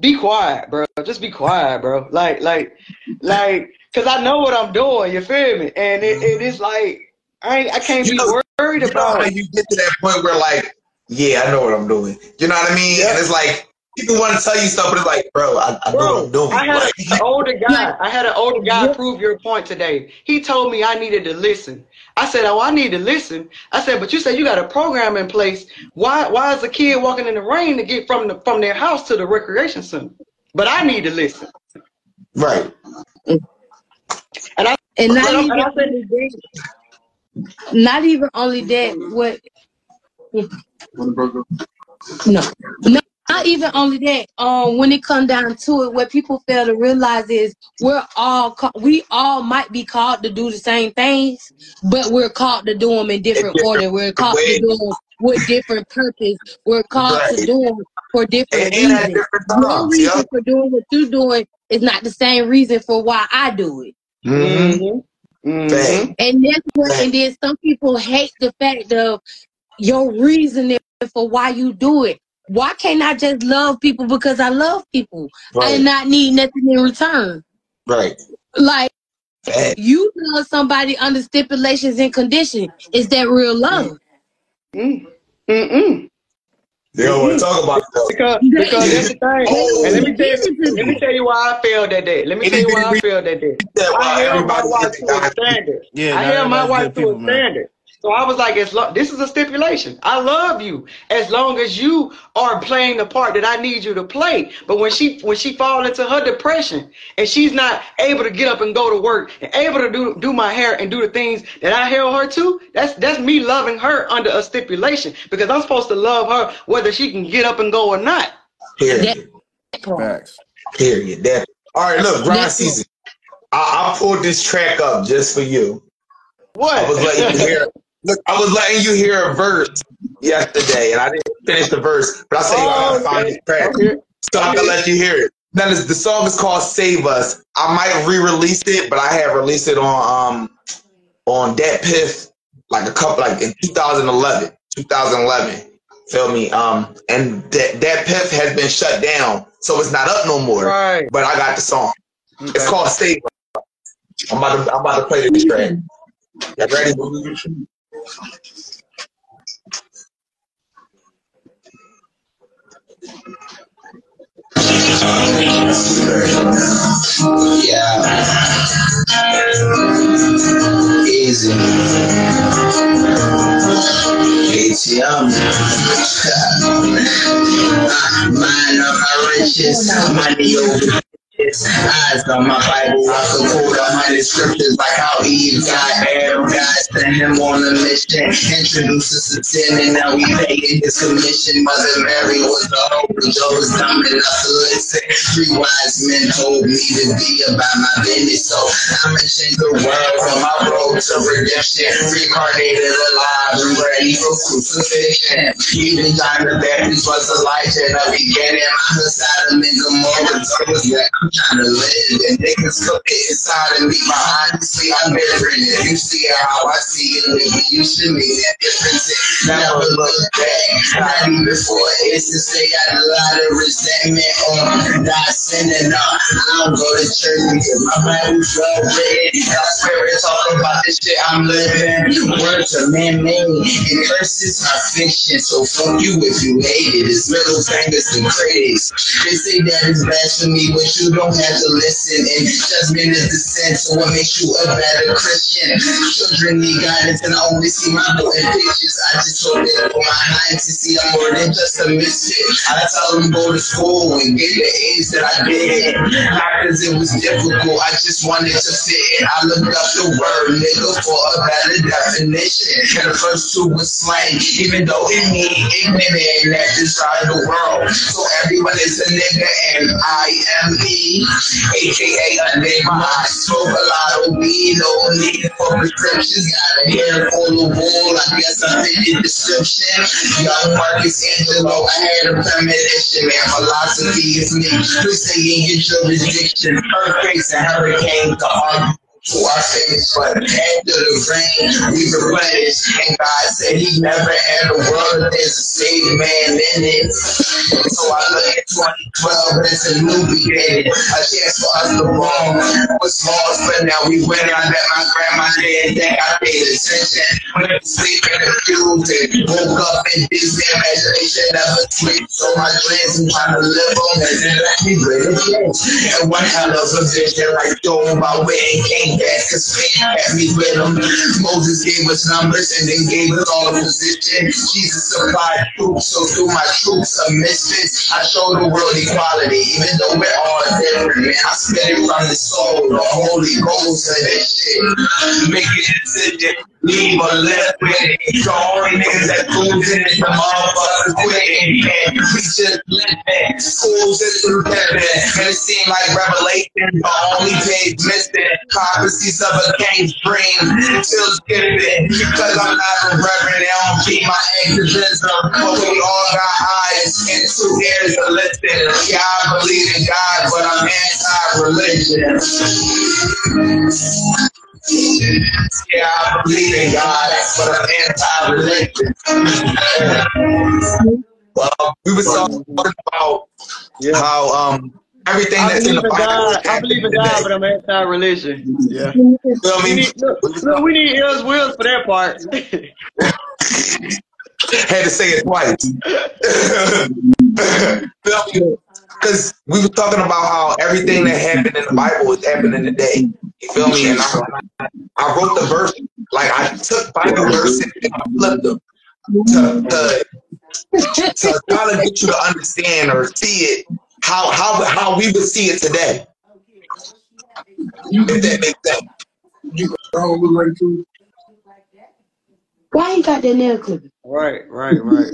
be quiet, bro. Just be quiet, bro. Like, like, like, cause I know what I'm doing. You feel me? And it, it is like I ain't, I can't You be know- worried You know how you get to that point where like, yeah, I know what I'm doing. You know what I mean? Yeah. And it's like people want to tell you stuff, but it's like, bro, I, I know what I'm Bro, doing. I had Like, an older guy. I had an older guy Yeah. prove your point today. He told me I needed to listen. I said, "Oh, I need to listen." I said, "But you said you got a program in place. Why? Why is a kid walking in the rain to get from the from their house to the recreation center? But I need to listen." right. And I And not I- oh, even I said- Not even only that. What? No, no, not even only that. Um, when it come down to it, what people fail to realize is we're all ca- we all might be called to do the same things, but we're called to do them in different different order. We're called ways. to do them with different purpose. We're called to do them for different And, and reasons. different Your reason Yep. for doing what you're doing is not the same reason for why I do it. Mm-hmm. Mm-hmm. Fact. And that's what, and then some people hate the fact of your reasoning for why you do it. Why can't I just love people because I love people Right. and not need nothing in return? Right. Like Fact. you love somebody under stipulations and conditions. Is that real love? Mm. Mm-mm. They don't want to talk about it though. Because because that's the thing. Oh. And let me tell you, oh. let me tell you why I failed that day. Let me tell you why I failed that day. That I held my wife to a God. standard. Yeah, I not held my wife to a people, standard. So I was like, as long, this is a stipulation. I love you as long as you are playing the part that I need you to play. But when she when she fall into her depression and she's not able to get up and go to work and able to do do my hair and do the things that I held her to, that's that's me loving her under a stipulation because I'm supposed to love her whether she can get up and go or not. Period. Facts. Period. That. All right. Look, grind That's- season. I, I pulled this track up just for you. What? I was letting you hear. [laughs] Look, I was letting you hear a verse yesterday, and I didn't finish the verse. But I said, you Oh, gotta find this track. Okay. So I'm gonna let you hear it. Now the song is called "Save Us." I might re-release it, but I have released it on um on DatPiff like a couple like in 2011, 2011. Feel me? Um, and that DatPiff has been shut down, so it's not up no more. Right. But I got the song. Okay. It's called "Save Us." I'm about to I'm about to play this track. You ready? Yeah. Easy. ATM. [laughs] Mind of riches, money over Eyes on my Bible, I could quote a hundred scriptures like how Eve got Adam. God sent him on a mission, introduced us to sin, and now we paying his commission. Mother Mary was the and Joe was dumb enough to listen. Three wise men told me to be about my business, so I'ma change the world from my road to redemption. Reincarnated alive and ready for crucifixion. Even John the Baptist was Elijah in the beginning. My Sodom and Gomorrah was that I'm trying to live, and niggas cook it inside of me. But honestly, I'm different. If You see how I see it, nigga. You should make that difference. Never look back. Not even for it's to say I had a lot of resentment on not sinning up. I don't go to church because my Bible's well written. God's spirit talk about this shit I'm living. Words are man-made, and curses are fiction. So fuck you if you hate it. It's middle fingers to critics. They say that it's blasphemy, but you don't have to listen. And judgment is the sin, so what makes you a better Christian? Children need guidance, and I only see my boy in pictures. I just hope they for my eyes to see I'm more than just a misfit. I tell them go to school and get the A's that I did. Not because it was difficult, I just wanted to fit in. I looked up the word nigga for a better definition. And the first two was slang, even though it mean ignorant and that describe the world. So everyone is a nigga and I am aka a nigga. I smoke a lot of weed, no need for prescriptions. Got a hair full of wool, I guess I fit the description. Young Marcus Angelo, I had a premonition, man. Philosophy is me. Please say in your jurisdiction, earthquakes and hurricanes, the to our face, but after the rain, we replenish. And God said He never had a world there's a saved man in it. So I look at 2012 as a new beginning, a chance for us to wrong. Was lost, but now we win. I bet my grandma didn't think I paid attention. Went to sleep in the and woke up in Disney imagination, never sleep. So my dreams I'm trying to live on and then me break again. And one hell of a vision like Job, I went and cause fate had me. Moses gave us numbers and then gave us all a position. Jesus supplied troops, so through my troops of misfits, I show the world equality, even though we're all different. Man, I spit it from the soul, the Holy Ghost of this shit. Make a decision, leave or live with it. The only niggas that proves it the motherfuckers quitting. And we just living, is through heaven. And it seemed like revelation, the only page missing. Prophecies of a king's dream, till it's given. Because I'm not a reverend, I don't keep my activism. But we all got eyes and two ears to listen. Yeah, I believe in God, but I'm anti-religion. Yeah, I believe in God, but I'm anti-religion. Well, we were talking about how um everything I that's in the Bible. God. I believe in God, but I'm anti-religion. Yeah. You know what I We mean? need, look, look, we need ears wheels for that part. [laughs] Had to say it twice. [laughs] Because we were talking about how everything that happened in the Bible is happening today. You feel me? And I, I wrote the verse, like I took Bible verses and I flipped them to, to, to try to get you to understand or see it how how how we would see it today. If that makes sense. Why you got that nail clipper? right, right, right.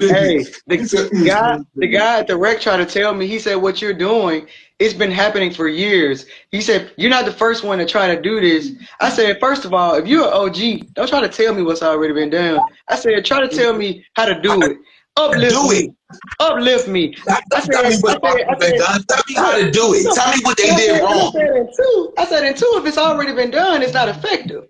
Hey, the guy, the guy at the rec tried to tell me. He said, "What you're doing, it's been happening for years." He said, "You're not the first one to try to do this." I said, first of all, if you're an OG, don't try to tell me what's already been done." I said, "Try to tell me how to do it." Uplift Do me. it. Uplift me. I Tell me said, I said, I said, done. Tell me how to do it. Tell me what they I did said, I wrong. said in two. I said in two, if it's already been done, it's not effective.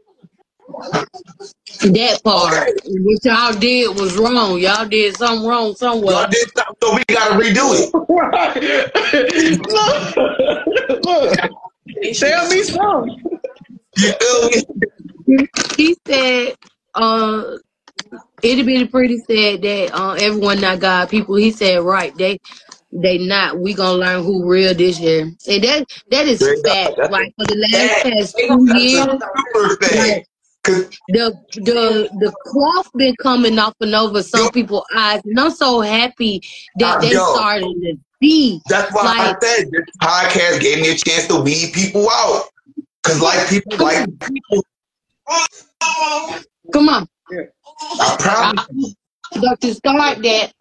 That part, what y'all did was wrong. Y'all did something wrong somewhere. Y'all did something, so we gotta redo it. [laughs] look, look. Tell me something. You? He said, uh, itty bitty pretty said that uh, everyone not God people. He said, right, they they not. We gonna learn who real this year, and that that is fact. Like for the last past two years, a super fact. like Cause the the the cloth been coming off and over some people's eyes, and I'm so happy that uh, they Yo. starting to see. that's why Like- I said this podcast gave me a chance to weed people out. Cause like people like people, Come on, I promise you. but to start that,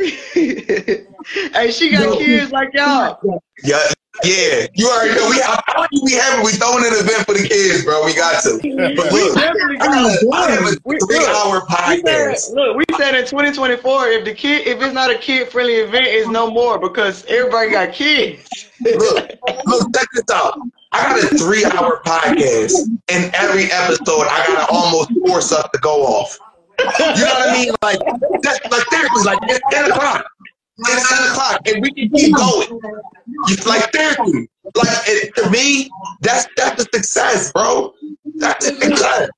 [laughs] hey, she got kids like oh y'all. Yeah, yeah. You already know. We, I told you we have we throwing an event for the kids, bro. We got to. But We look, definitely I have have a We- three hour We said, podcast. look, we said in 2024, if the kid, if it's not a kid friendly event, it's no more because everybody got kids. Look, look, check this out. I got a three hour podcast, and every episode I gotta almost force us to go off. You know what I mean? Like that's like seriously, like it's ten o'clock. It's ten o'clock, and we can keep going. You like seriously, like it, to me, that's that's a success, bro. That's a success.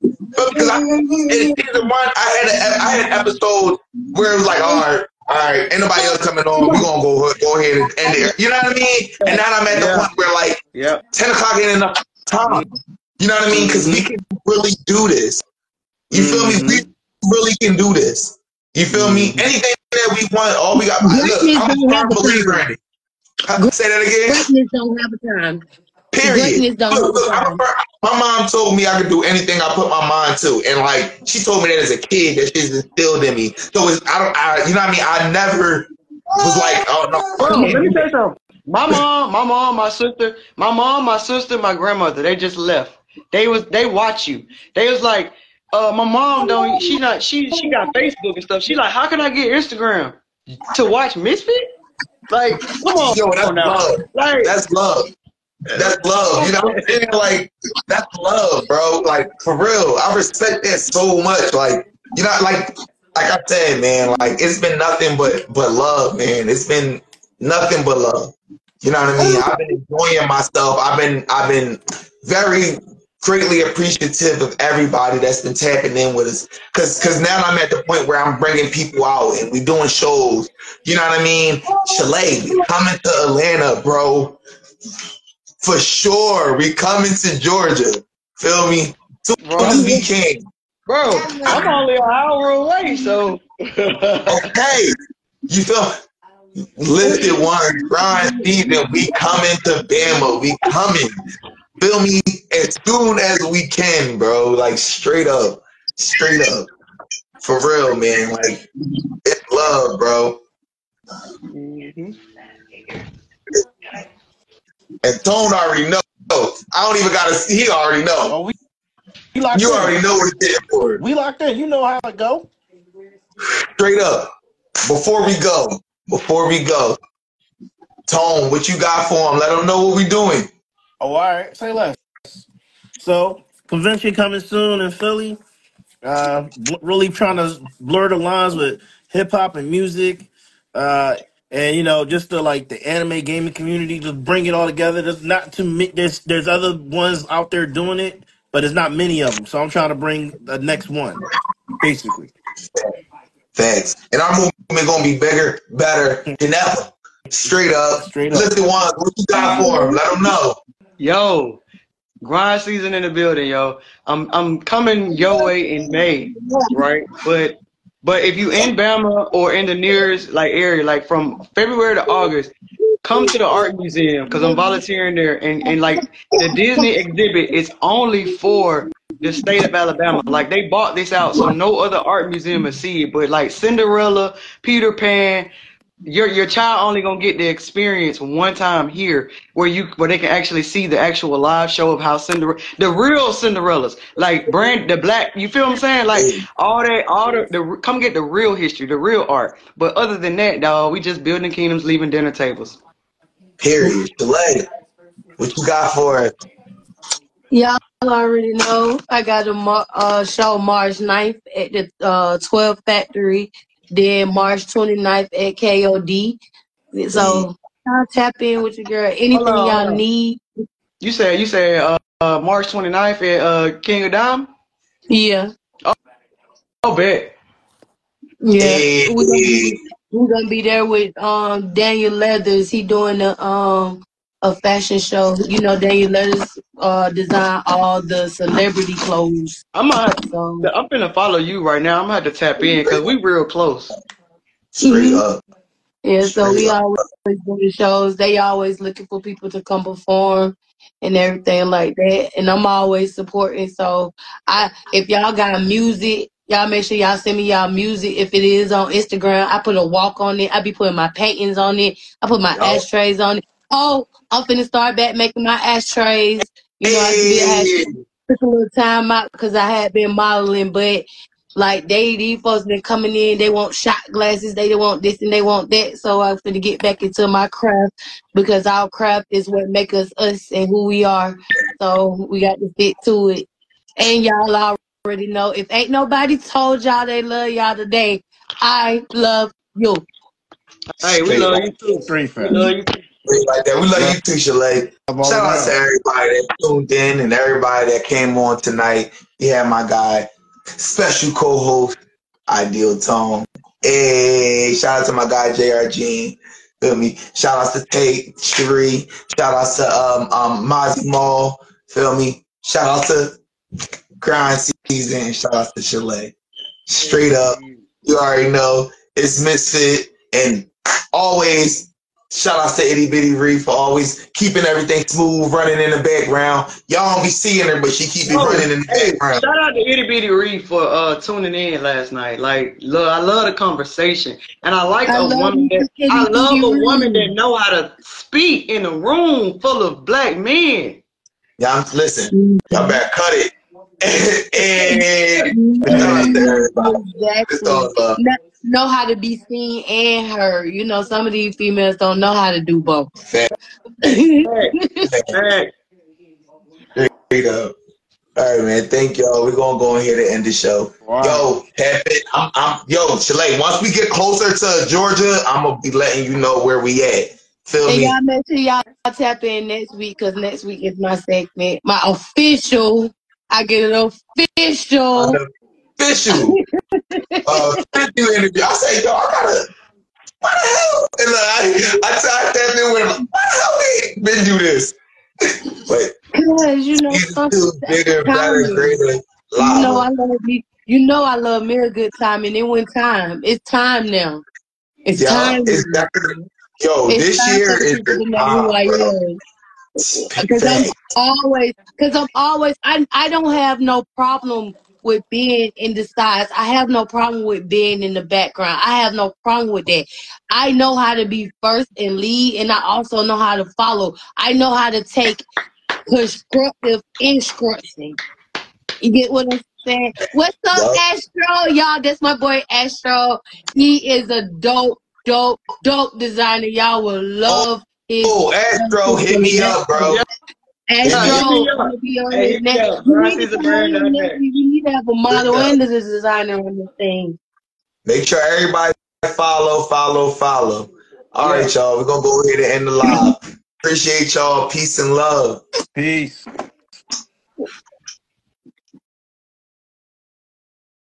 Because I, in season one, I had a, I had an episode where it was like, all right, all right, anybody else coming on. we're gonna go go ahead and end it. You know what I mean? And now I'm at the Yeah. point where like Yep. ten o'clock ain't enough time. You know what I mean? Because we can really do this. You feel me? We mm-hmm. really can do this. You feel me? Mm-hmm. Anything that we want, all we got. Look, I'm a don't firm a believer in it. Say that again. greatness don't have a time. Period. Look, look, a my mom told me I could do anything I put my mind to, and like she told me that as a kid, that she's instilled in me. So it's, I don't, I, you know what I mean? I never was like, oh no, Bro, let me tell you something. My mom, my mom, my sister, my mom, my sister, my grandmother, they just left. They was they watch you. They was like, uh, my mom don't she not she she got Facebook and stuff. She like, how can I get Instagram to watch Mysfit? Like, come on, Yo, that's now. love. Like, That's love. That's love. You know what I'm saying? Like, that's love, bro. Like, for real. I respect that so much. Like, you know, like like I said, man, like it's been nothing but but love, man. It's been nothing but love. You know what I mean? I've been enjoying myself. I've been I've been very greatly appreciative of everybody that's been tapping in with us. Cause cause now I'm at the point where I'm bringing people out and we doing shows. You know what I mean? Shelay, we coming to Atlanta, bro. For sure. We coming to Georgia. Feel me? Soon Bro. as we can. bro, I'm only an hour away, so Okay. You feel [laughs] lifted one grind season. We coming to Bama. We coming. Feel me? As soon as we can, bro. Like straight up. Straight up. For real, man. Like it's love, bro. And Tone already know. I don't even gotta see he already know. Oh, we, we locked You in. already know what it's there for. We locked in. You know how it go. Straight up. Before we go, before we go, Tone, what you got for him? Let him know what we doing. Oh, all right. Say less. So, convention coming soon in Philly. Uh, bl- really trying to blur the lines with hip hop and music. Uh, and you know, just the like the anime gaming community, just bring it all together. There's not too many. There's there's other ones out there doing it, but there's not many of them. So I'm trying to bring the next one, basically. Thanks. And our movement gonna be bigger, better than ever. Straight up. Straight up. Listen, one, what you got for him? Let them know. Yo, grind season in the building, yo. I'm I'm coming your way in May, right? But but if you in Bama or in the nearest like area, like from February to August, come to the art museum because I'm volunteering there. And and like the Disney exhibit is only for the state of Alabama. Like they bought this out, so no other art museum will see it. But like Cinderella, Peter Pan, your your child only gonna get the experience one time here where you where they can actually see the actual live show of how Cinderella the real Cinderellas like brand the black you feel what I'm saying like all that all the, the come get the real history the real art but other than that dog we just building kingdoms leaving dinner tables Period. Delay. What you got for it? Y'all already know I got a uh, show March 9th at the uh, 12 Factory, then March 29th at KOD. So y'all tap in with your girl. Anything y'all need. you said you said uh, uh March 29th at uh King of Dom. Yeah. oh bet Yeah. Hey, We're gonna be, we gonna be there with um Daniel Leathers. He doing the um a fashion show. You know Daniel Leathers uh design all the celebrity clothes. I'm gonna So I'm gonna follow you right now I'm gonna have to tap in because we real close straight up. Yeah, so we up. always doing shows. They always looking for people to come perform and everything like that. And I'm always supporting. So I if y'all got music, y'all make sure y'all send me y'all music. If it is on Instagram, I put a walk on it. I be putting my paintings on it. I put my Yup. ashtrays on it. Oh, I'm finna start back making my ashtrays. You know, I did have Hey. took a little time out because I had been modeling, but like they these folks been coming in, they want shot glasses, they want this and they want that. So I'm finna get back into my craft because our craft is what make us us and who we are. So we got to stick to it. And y'all already know if ain't nobody told y'all they love y'all today, I love you. hey we love you too Straight we love you too Straight like that. We love you too, Shelay. Shout out to everybody that tuned in and everybody that came on tonight. You had my guy, special co-host, Ideal Tone. Hey, shout out to my guy JR Gene. Feel me? Shout out to Tate, Sheree. Shout out to um um Mozzie Mall. Feel me? Shout out to Grind Season shout out to Shelay. Straight up, you already know it's Mysfit and always shout out to Itty Bitty Ree for always keeping everything smooth, running in the background. Y'all don't be seeing her, but she keep it Oh, running in the hey, background. shout out to Itty Bitty Reed for uh, tuning in last night. Like, look, I love the conversation, and I like I a woman that Itty I love Bitty a woman that know how to speak in a room full of black men. Y'all listen, y'all better cut it. [laughs] and [laughs] shout out to everybody. It's all Exactly. love. Know, know how to be seen and heard. You know, some of these females don't know how to do both. Fact, fact, straight up. All right, man. Thank y'all. We're gonna go in here to end the show. Wow. Yo, Pepe, I'm, I'm, yo, Shelay. Once we get closer to Georgia, I'm gonna be letting you know where we at. Feel And me? y'all make sure y'all tap in next week because next week is my segment, my official. I get an official. Official. uh, you interview. I say, yo, I gotta. Why the hell? And I, I tried that in with him. Why the hell we been do this? [laughs] But Cause you know, he's some- still bigger, better, greater, You know I love me. You know I love me a good time, and it went time. It's time now. It's Yeah, time. it's definitely. Yo, It's this time year is the to know who I time. Because I'm always, because I'm always, I, I don't have no problem with being in disguise. I have no problem with being in the background. I have no problem with that. I know how to be first and lead, and I also know how to follow. I know how to take constructive instruction. You get what I'm saying? What's up, Yup. Astro? Y'all, that's my boy Astro. He is a dope, dope, dope designer. Y'all will oh, love his Oh, Astro, hit me up, bro. Astro, Yeah, hit me up. I'm gonna be on Hey, his hit me next. up. We Brian need to Caesar come Brand on dot next net. week. We need to have a model and a designer on this thing. Make sure everybody follow, follow, follow. All Yeah. right, y'all. We're gonna go ahead and end the live. Appreciate y'all. Peace and love. Peace.